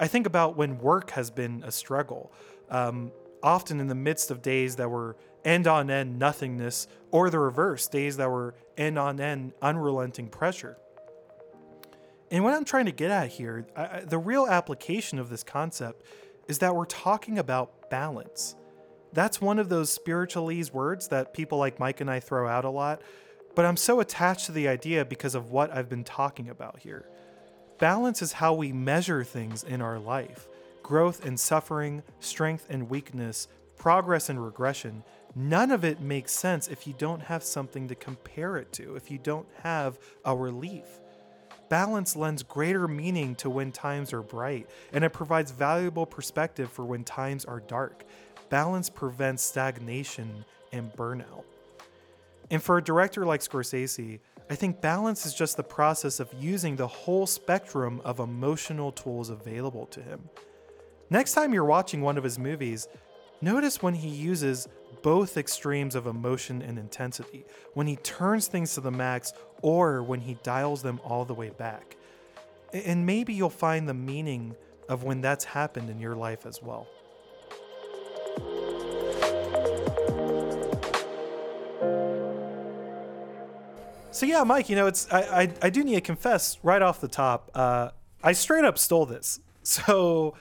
I think about when work has been a struggle, um, often in the midst of days that were end on end nothingness, or the reverse, days that were end on end unrelenting pressure. And what I'm trying to get at here, I, the real application of this concept is that we're talking about balance. That's one of those spiritualese words that people like Mike and I throw out a lot, but I'm so attached to the idea because of what I've been talking about here. Balance is how we measure things in our life growth and suffering, strength and weakness, progress and regression. None of it makes sense if you don't have something to compare it to, if you don't have a relief. Balance lends greater meaning to when times are bright, and it provides valuable perspective for when times are dark. Balance prevents stagnation and burnout. And for a director like Scorsese, I think balance is just the process of using the whole spectrum of emotional tools available to him. Next time you're watching one of his movies, notice when he uses both extremes of emotion and intensity, when he turns things to the max or when he dials them all the way back. And maybe you'll find the meaning of when that's happened in your life as well. So yeah, Mike, you know, it's I, I, I do need to confess right off the top, uh, I straight up stole this. So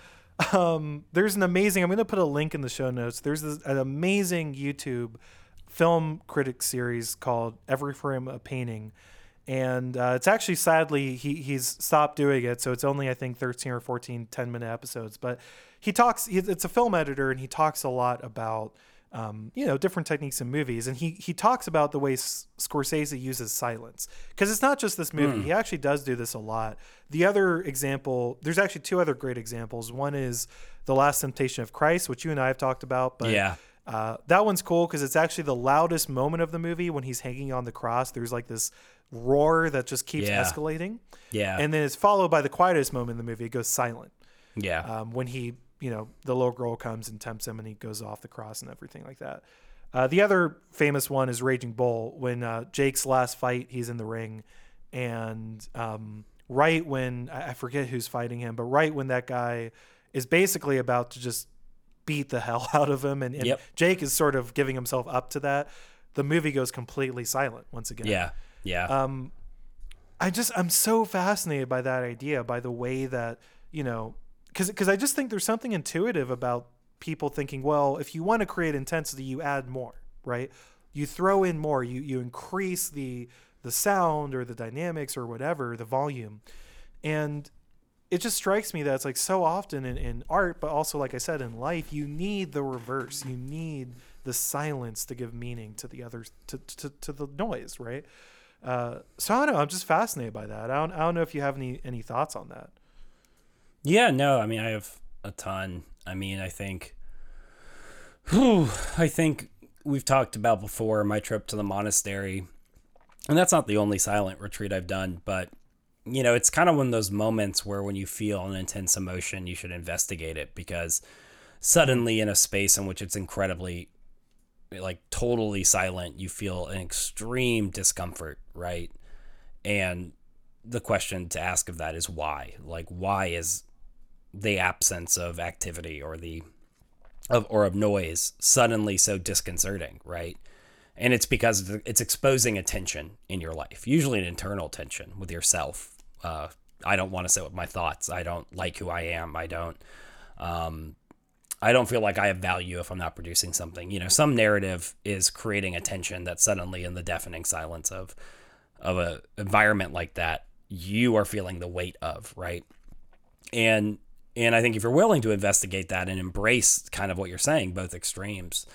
um, there's an amazing. I'm going to put a link in the show notes. There's this, an amazing YouTube film critic series called Every Frame a Painting, and uh, it's actually sadly he he's stopped doing it. So it's only I think 13 or 14 10 minute episodes. But he talks. He, it's a film editor, and he talks a lot about um, you know, different techniques in movies. And he he talks about the way S- Scorsese uses silence because it's not just this movie. Mm. He actually does do this a lot. The other example, there's actually two other great examples. One is The Last Temptation of Christ, which you and I have talked about. But
yeah.
Uh, that one's cool because it's actually the loudest moment of the movie when he's hanging on the cross. There's like this roar that just keeps yeah. escalating.
Yeah.
And then it's followed by the quietest moment in the movie. It goes silent.
Yeah.
Um, when he you know, the little girl comes and tempts him and he goes off the cross and everything like that. Uh, the other famous one is Raging Bull. When uh, Jake's last fight, he's in the ring, and um, right when I I forget who's fighting him, but right when that guy is basically about to just beat the hell out of him, and, and
Yep.
Jake is sort of giving himself up to that. The movie goes completely silent once again.
Yeah. Yeah.
Um, I just I'm so fascinated by that idea, by the way that you know, because because I just think there's something intuitive about people thinking, well, if you want to create intensity, you add more, right? You throw in more, you you increase the the sound or the dynamics or whatever, the volume, and it just strikes me that it's like so often in, in art, but also like I said in life, you need the reverse. You need the silence to give meaning to the others to to, to the noise, right? Uh, so I don't know. I'm just fascinated by that. I don't, I don't know if you have any any thoughts on that.
Yeah, no, I mean, I have a ton. I mean, I think, whew, I think we've talked about before my trip to the monastery, and that's not the only silent retreat I've done, but you know, it's kind of one of those moments where when you feel an intense emotion, you should investigate it because suddenly in a space in which it's incredibly like totally silent, you feel an extreme discomfort, right? And the question to ask of that is why? Like why is the absence of activity or the of or of noise suddenly so disconcerting, right? And it's because it's exposing a tension in your life, usually an internal tension with yourself. Uh, I don't want to sit with my thoughts. I don't like who I am. I don't. Um, I don't feel like I have value if I'm not producing something. You know, some narrative is creating a tension that suddenly, in the deafening silence of of a environment like that, you are feeling the weight of, right? And and I think if you're willing to investigate that and embrace kind of what you're saying, both extremes,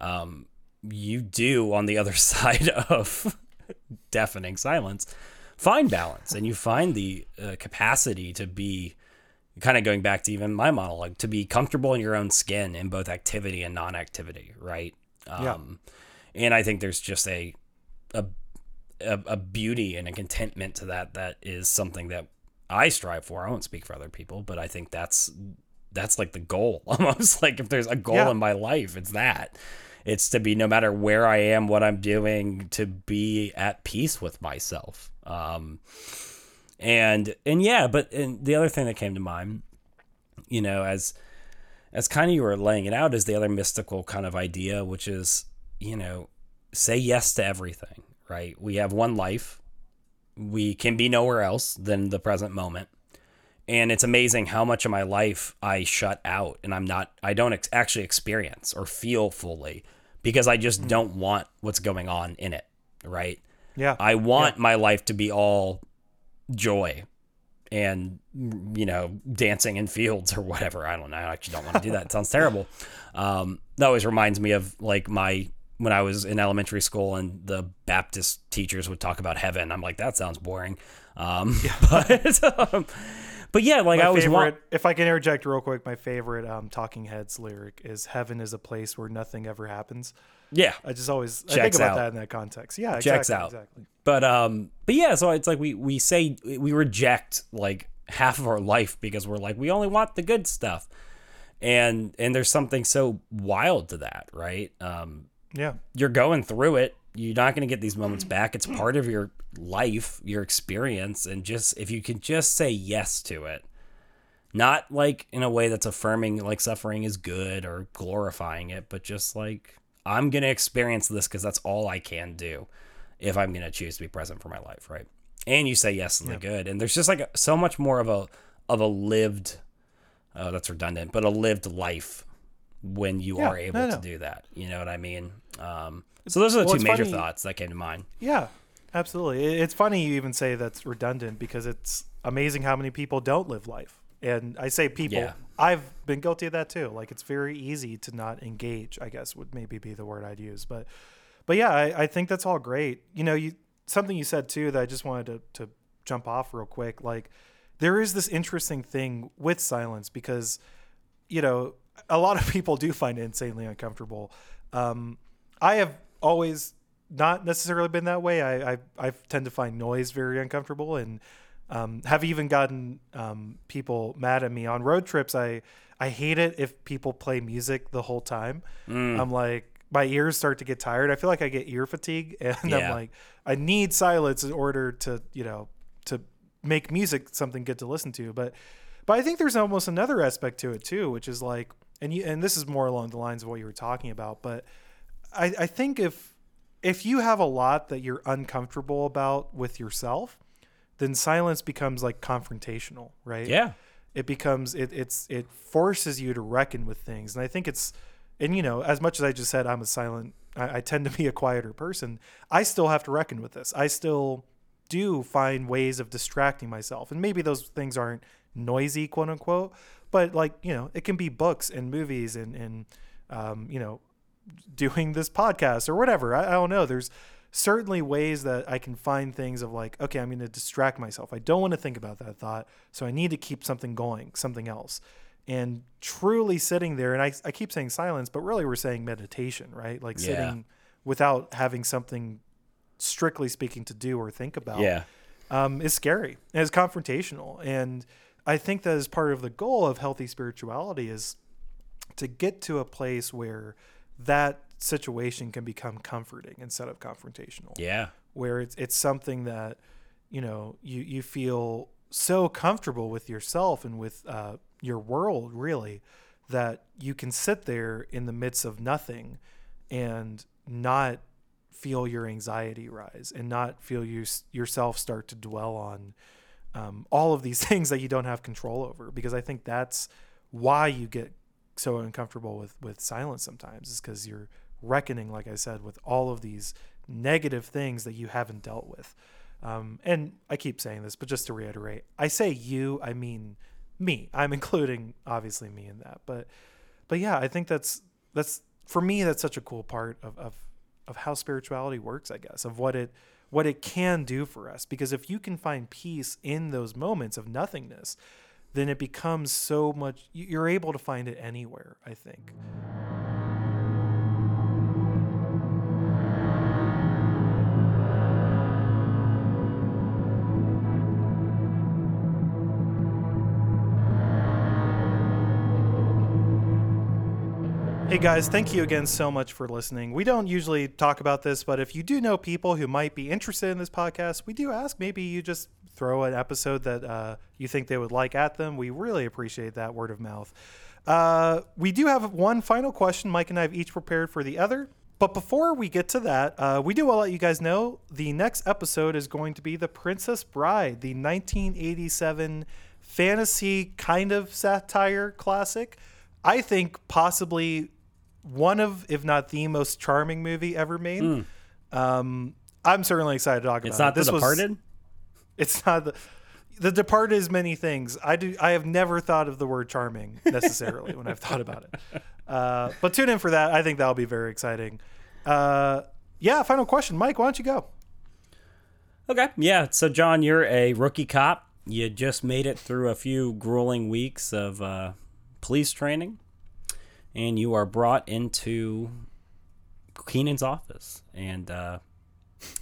um, you do on the other side of deafening silence find balance and you find the uh, capacity to be kind of going back to even my monologue to be comfortable in your own skin in both activity and non-activity right?
Yeah.
um and i think there's just a a a, a beauty and a contentment to that that is something that i strive for. I won't speak for other people but i think that's that's like the goal almost. Like if there's a goal
Yeah.
in my life it's that. It's to be no matter where i am what i'm doing to be at peace with myself um and and yeah but and the other thing that came to mind you know as as kind of you were laying it out is the other mystical kind of idea which is you know say yes to everything right? We have one life. We can be nowhere else than the present moment. And it's amazing how much of my life I shut out and I'm not I don't ex- actually experience or feel fully because I just don't want what's going on in it right
Yeah.
I want my life to be all joy and you know dancing in fields or whatever. I don't know. I actually don't want to do that. It sounds terrible. Um, that always reminds me of like my when I was in elementary school and the Baptist teachers would talk about heaven. I'm like that sounds boring. Um, but um, but yeah, like
my
I always
favorite,
want.
if I can interject real quick, my favorite um, Talking Heads lyric is "Heaven is a place where nothing ever happens."
Yeah,
I just always I think about
out.
that in that context. Yeah,
Checks
exactly,
out.
Exactly.
but um but yeah so it's like we we say we reject like half of our life because we're like we only want the good stuff and and there's something so wild to that right um
Yeah.
you're going through it you're not going to get these moments back it's part of your life your experience and just if you can just say yes to it not like in a way that's affirming like suffering is good or glorifying it but just like i'm going to experience this because that's all i can do if i'm going to choose to be present for my life right? And you say yes to the good and there's just like so much more of a of a lived oh that's redundant but a lived life when you
Yeah,
are able
no,
to do that you know what i mean? Um so those are the
Well,
two major
funny-
thoughts that came to mind.
Yeah, absolutely. It's funny you even say that's redundant because it's amazing how many people don't live life. And I say people,
Yeah.
I've been guilty of that too. Like it's very easy to not engage, I guess would maybe be the word I'd use. But but yeah, I, I think that's all great. You know, you something you said too that I just wanted to, to jump off real quick. Like there is this interesting thing with silence because, you know, a lot of people do find it insanely uncomfortable. Um, I have always not necessarily been that way. I, I, I tend to find noise very uncomfortable and um, have even gotten um, people mad at me on road trips. I, I hate it if people play music the whole time. I'm like, my ears start to get tired. I feel like I get ear fatigue, and I'm like, I need silence in order to you know to make music something good to listen to. But but I think there's almost another aspect to it too, which is like, and you and this is more along the lines of what you were talking about. But I, I think if if you have a lot that you're uncomfortable about with yourself, then silence becomes like confrontational, right?
Yeah.
it becomes it it's it forces you to reckon with things and i think it's and you know as much as i just said i'm a silent I, I tend to be a quieter person i still have to reckon with this i still do find ways of distracting myself and maybe those things aren't noisy quote unquote but like you know it can be books and movies and and um, you know doing this podcast or whatever. I, I don't know. There's certainly ways that I can find things of like, okay, I'm going to distract myself. I don't want to think about that thought. So I need to keep something going, something else. And truly sitting there, and I, I keep saying silence, but really we're saying meditation, right? Like
Yeah.
sitting without having something strictly speaking to do or think about
Yeah.
um, is scary and is confrontational. And I think that is part of the goal of healthy spirituality is to get to a place where that situation can become comforting instead of confrontational.
Yeah.
Where it's it's something that you know you you feel so comfortable with yourself and with uh, your world really that you can sit there in the midst of nothing and not feel your anxiety rise and not feel you, yourself start to dwell on um, all of these things that you don't have control over because i think that's why you get so uncomfortable with with silence sometimes is because you're reckoning like i said with all of these negative things that you haven't dealt with. Um, and i keep saying this but just to reiterate i say you i mean me. I'm including obviously me in that. But but yeah i think that's that's for me that's such a cool part of of of how spirituality works i guess of what it what it can do for us. Because if you can find peace in those moments of nothingness then it becomes so much you- you're able to find it anywhere i think Hey guys, thank you again so much for listening. We don't usually talk about this, but if you do know people who might be interested in this podcast, we do ask maybe you just throw an episode that uh, you think they would like at them. We really appreciate that word of mouth. Uh, we do have one final question Mike and I have each prepared for the other. But before we get to that, uh, we do want to let you guys know the next episode is going to be The Princess Bride, the 1987 fantasy kind of satire classic. I think possibly one of, if not the most charming movie ever made. Um, I'm certainly excited to talk
Hmm. It's
about
not
it. This
The
was-
Departed?
it's not the the departed is many things i do i have never thought of the word charming necessarily when i've thought about it uh, but tune in for that i think that'll be very exciting uh, yeah final question mike why don't you go
Okay. Yeah. So, John, you're a rookie cop. You just made it through a few grueling weeks of uh, police training, and you are brought into Queenan's office, and uh,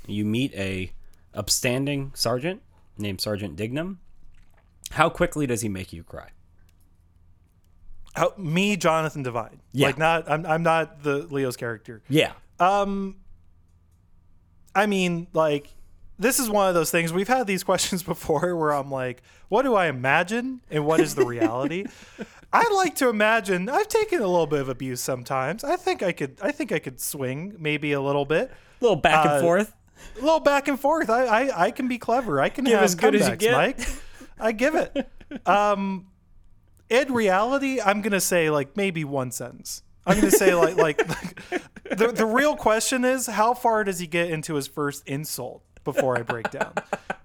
you meet a upstanding sergeant named Sergeant Dignam. How quickly does he make you cry?
How, me jonathan devine
Yeah.
like not I'm, I'm not the leo's character
Yeah.
Um, I mean, like, this is one of those things. We've had these questions before where I'm like, what do I imagine and what is the reality? I like to imagine. I've taken a little bit of abuse sometimes. I think I could. I think I could swing maybe a little bit,
A little back and
Uh,
forth.
a little back and forth. I I, I can be clever. I can
Give
have
as good as you get.
Mike. I give it. Um, in reality, I'm gonna say like maybe one sentence. I'm gonna say like like, the the real question is how far does he get into his first insult before I break down?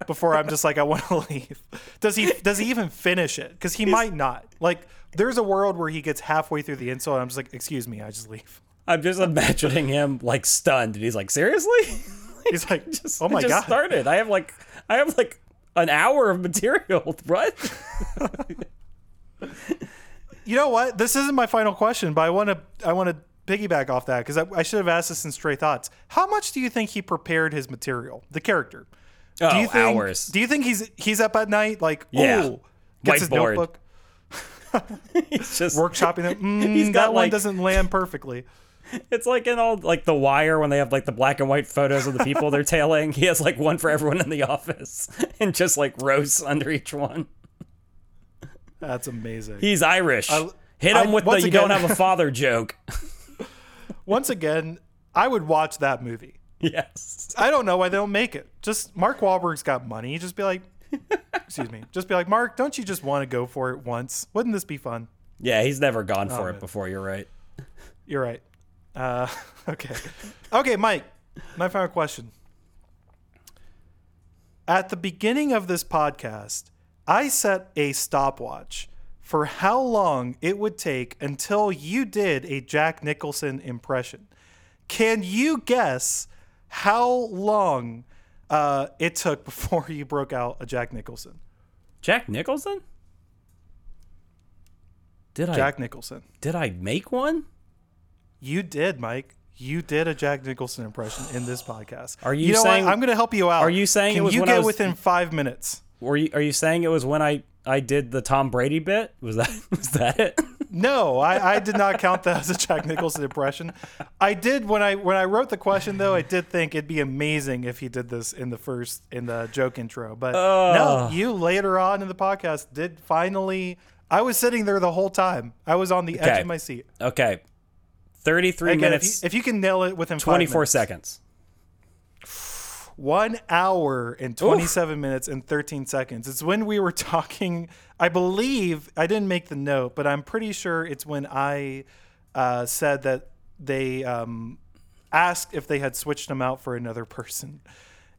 Before I'm just like I want to leave. Does he does he even finish it? Because he might not. Like there's a world where he gets halfway through the insult. And I'm just like, excuse me, I just leave.
I'm just imagining him like stunned, and he's like, "Seriously?"
He's like,
just,
oh my
I just
god.
started. I have like, I have like an hour of material. What?
You know what? This isn't my final question, but I want to I want to piggyback off that because I, I should have asked this in Stray Thoughts. How much do you think he prepared his material, the character?
Oh,
do you think,
hours.
Do you think he's he's up at night like
Yeah.
oh gets his notebook
It's just
workshopping it? Mm,
He's got,
that one doesn't land perfectly.
It's like in all like The Wire when they have like the black and white photos of the people they're tailing. He has like one for everyone in the office and just like roasts under each one.
That's amazing.
He's Irish.
I-
Hit
I-
him with the you don't have a father joke.
Once again, I would watch that movie.
yes.
I don't know why they don't make it. Just Mark Wahlberg's got money. Just be like, excuse me, just be like, Mark, don't you just want to go for it once? Wouldn't this be fun?
Yeah, he's never gone for
Oh,
it
man.
before. You're right.
You're right. Uh, okay. Okay, Mike, my final question. At the beginning of this podcast, I set a stopwatch for how long it would take until you did a Jack Nicholson impression. Can you guess how long uh, it took before you broke out a Jack Nicholson?
Jack Nicholson? Did I
Jack Nicholson.
did I make one?
You did, Mike. You did a Jack Nicholson impression in this podcast.
Are you
you know
saying-
What? I'm going to help you out.
Are you saying
Can
it was
you get
was-
within five minutes?
Were you are you saying it was when I I did the Tom Brady bit? Was that was that it?
No, I, I did not count that as a Jack Nicholson impression. I did when I when I wrote the question though. I did think it'd be amazing if he did this in the first in the joke intro. But no, you later on in the podcast did finally. I was sitting there the whole time. I was on the edge of my seat.
Okay. 33
Again, if
minutes,
you, if you can nail it within
24 seconds.
One hour and 27 minutes and 13 seconds. It's when we were talking. I believe I didn't make the note, but I'm pretty sure it's when I uh, said that they um, asked if they had switched him out for another person.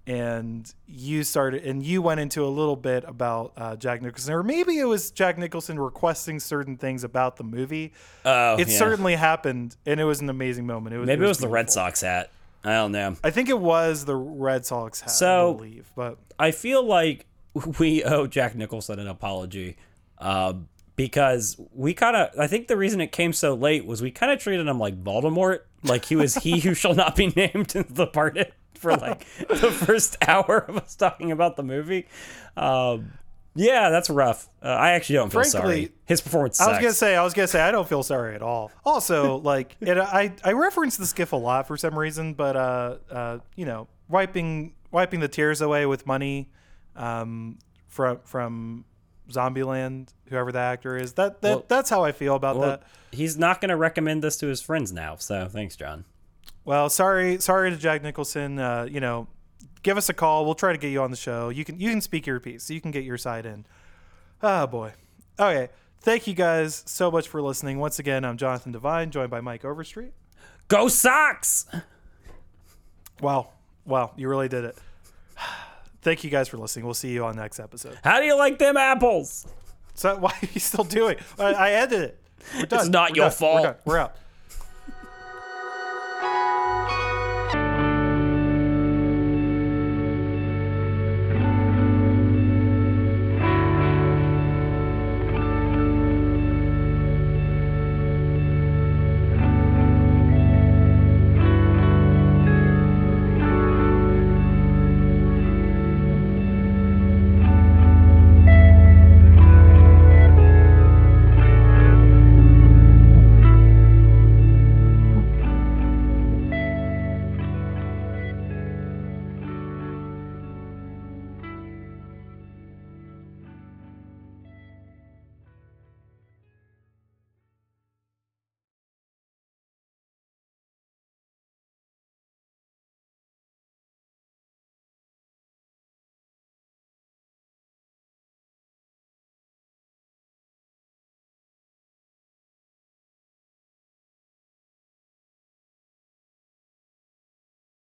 And you started, and you went into a little bit about uh, Jack Nicholson, or maybe it was Jack Nicholson requesting certain things about the movie.
Oh,
it
yeah.
certainly happened, and it was an amazing moment. It was,
Maybe it was the Red. Sox hat. I don't know.
I think it was the Red Sox hat,
So-
I believe, but
I feel like we owe Jack Nicholson an apology uh, because we kind of. I think the reason it came so late was we kind of treated him like Voldemort, like he was he who shall not be named in the part for like the first hour of us talking about the movie. Um, yeah, that's rough. Uh, I actually don't feel sorry. His performance.
I was gonna say, I was gonna say, I don't feel sorry at all. Also, like, it, I I reference the skiff a lot for some reason, but uh, uh, you know, wiping wiping the tears away with money, um, from from Zombieland, whoever the actor is. That that
Well-
that's how I feel about
Well,
that.
he's not going to recommend this to his friends now. So thanks, John.
Well, sorry, sorry to Jack Nicholson. Uh, you know, give us a call. We'll try to get you on the show. You can you can speak your piece. You can get your side in. Oh boy. Okay. Thank you guys so much for listening. Once again, I'm Jonathan Devine, joined by Mike Overstreet.
Go Sox!
Wow. Wow. You really did it. Thank you guys for listening. We'll see you on next episode.
How do you like them apples?
So why are you still doing? I, I ended it. Done.
not
We're
your
done.
fault.
We're. We're out.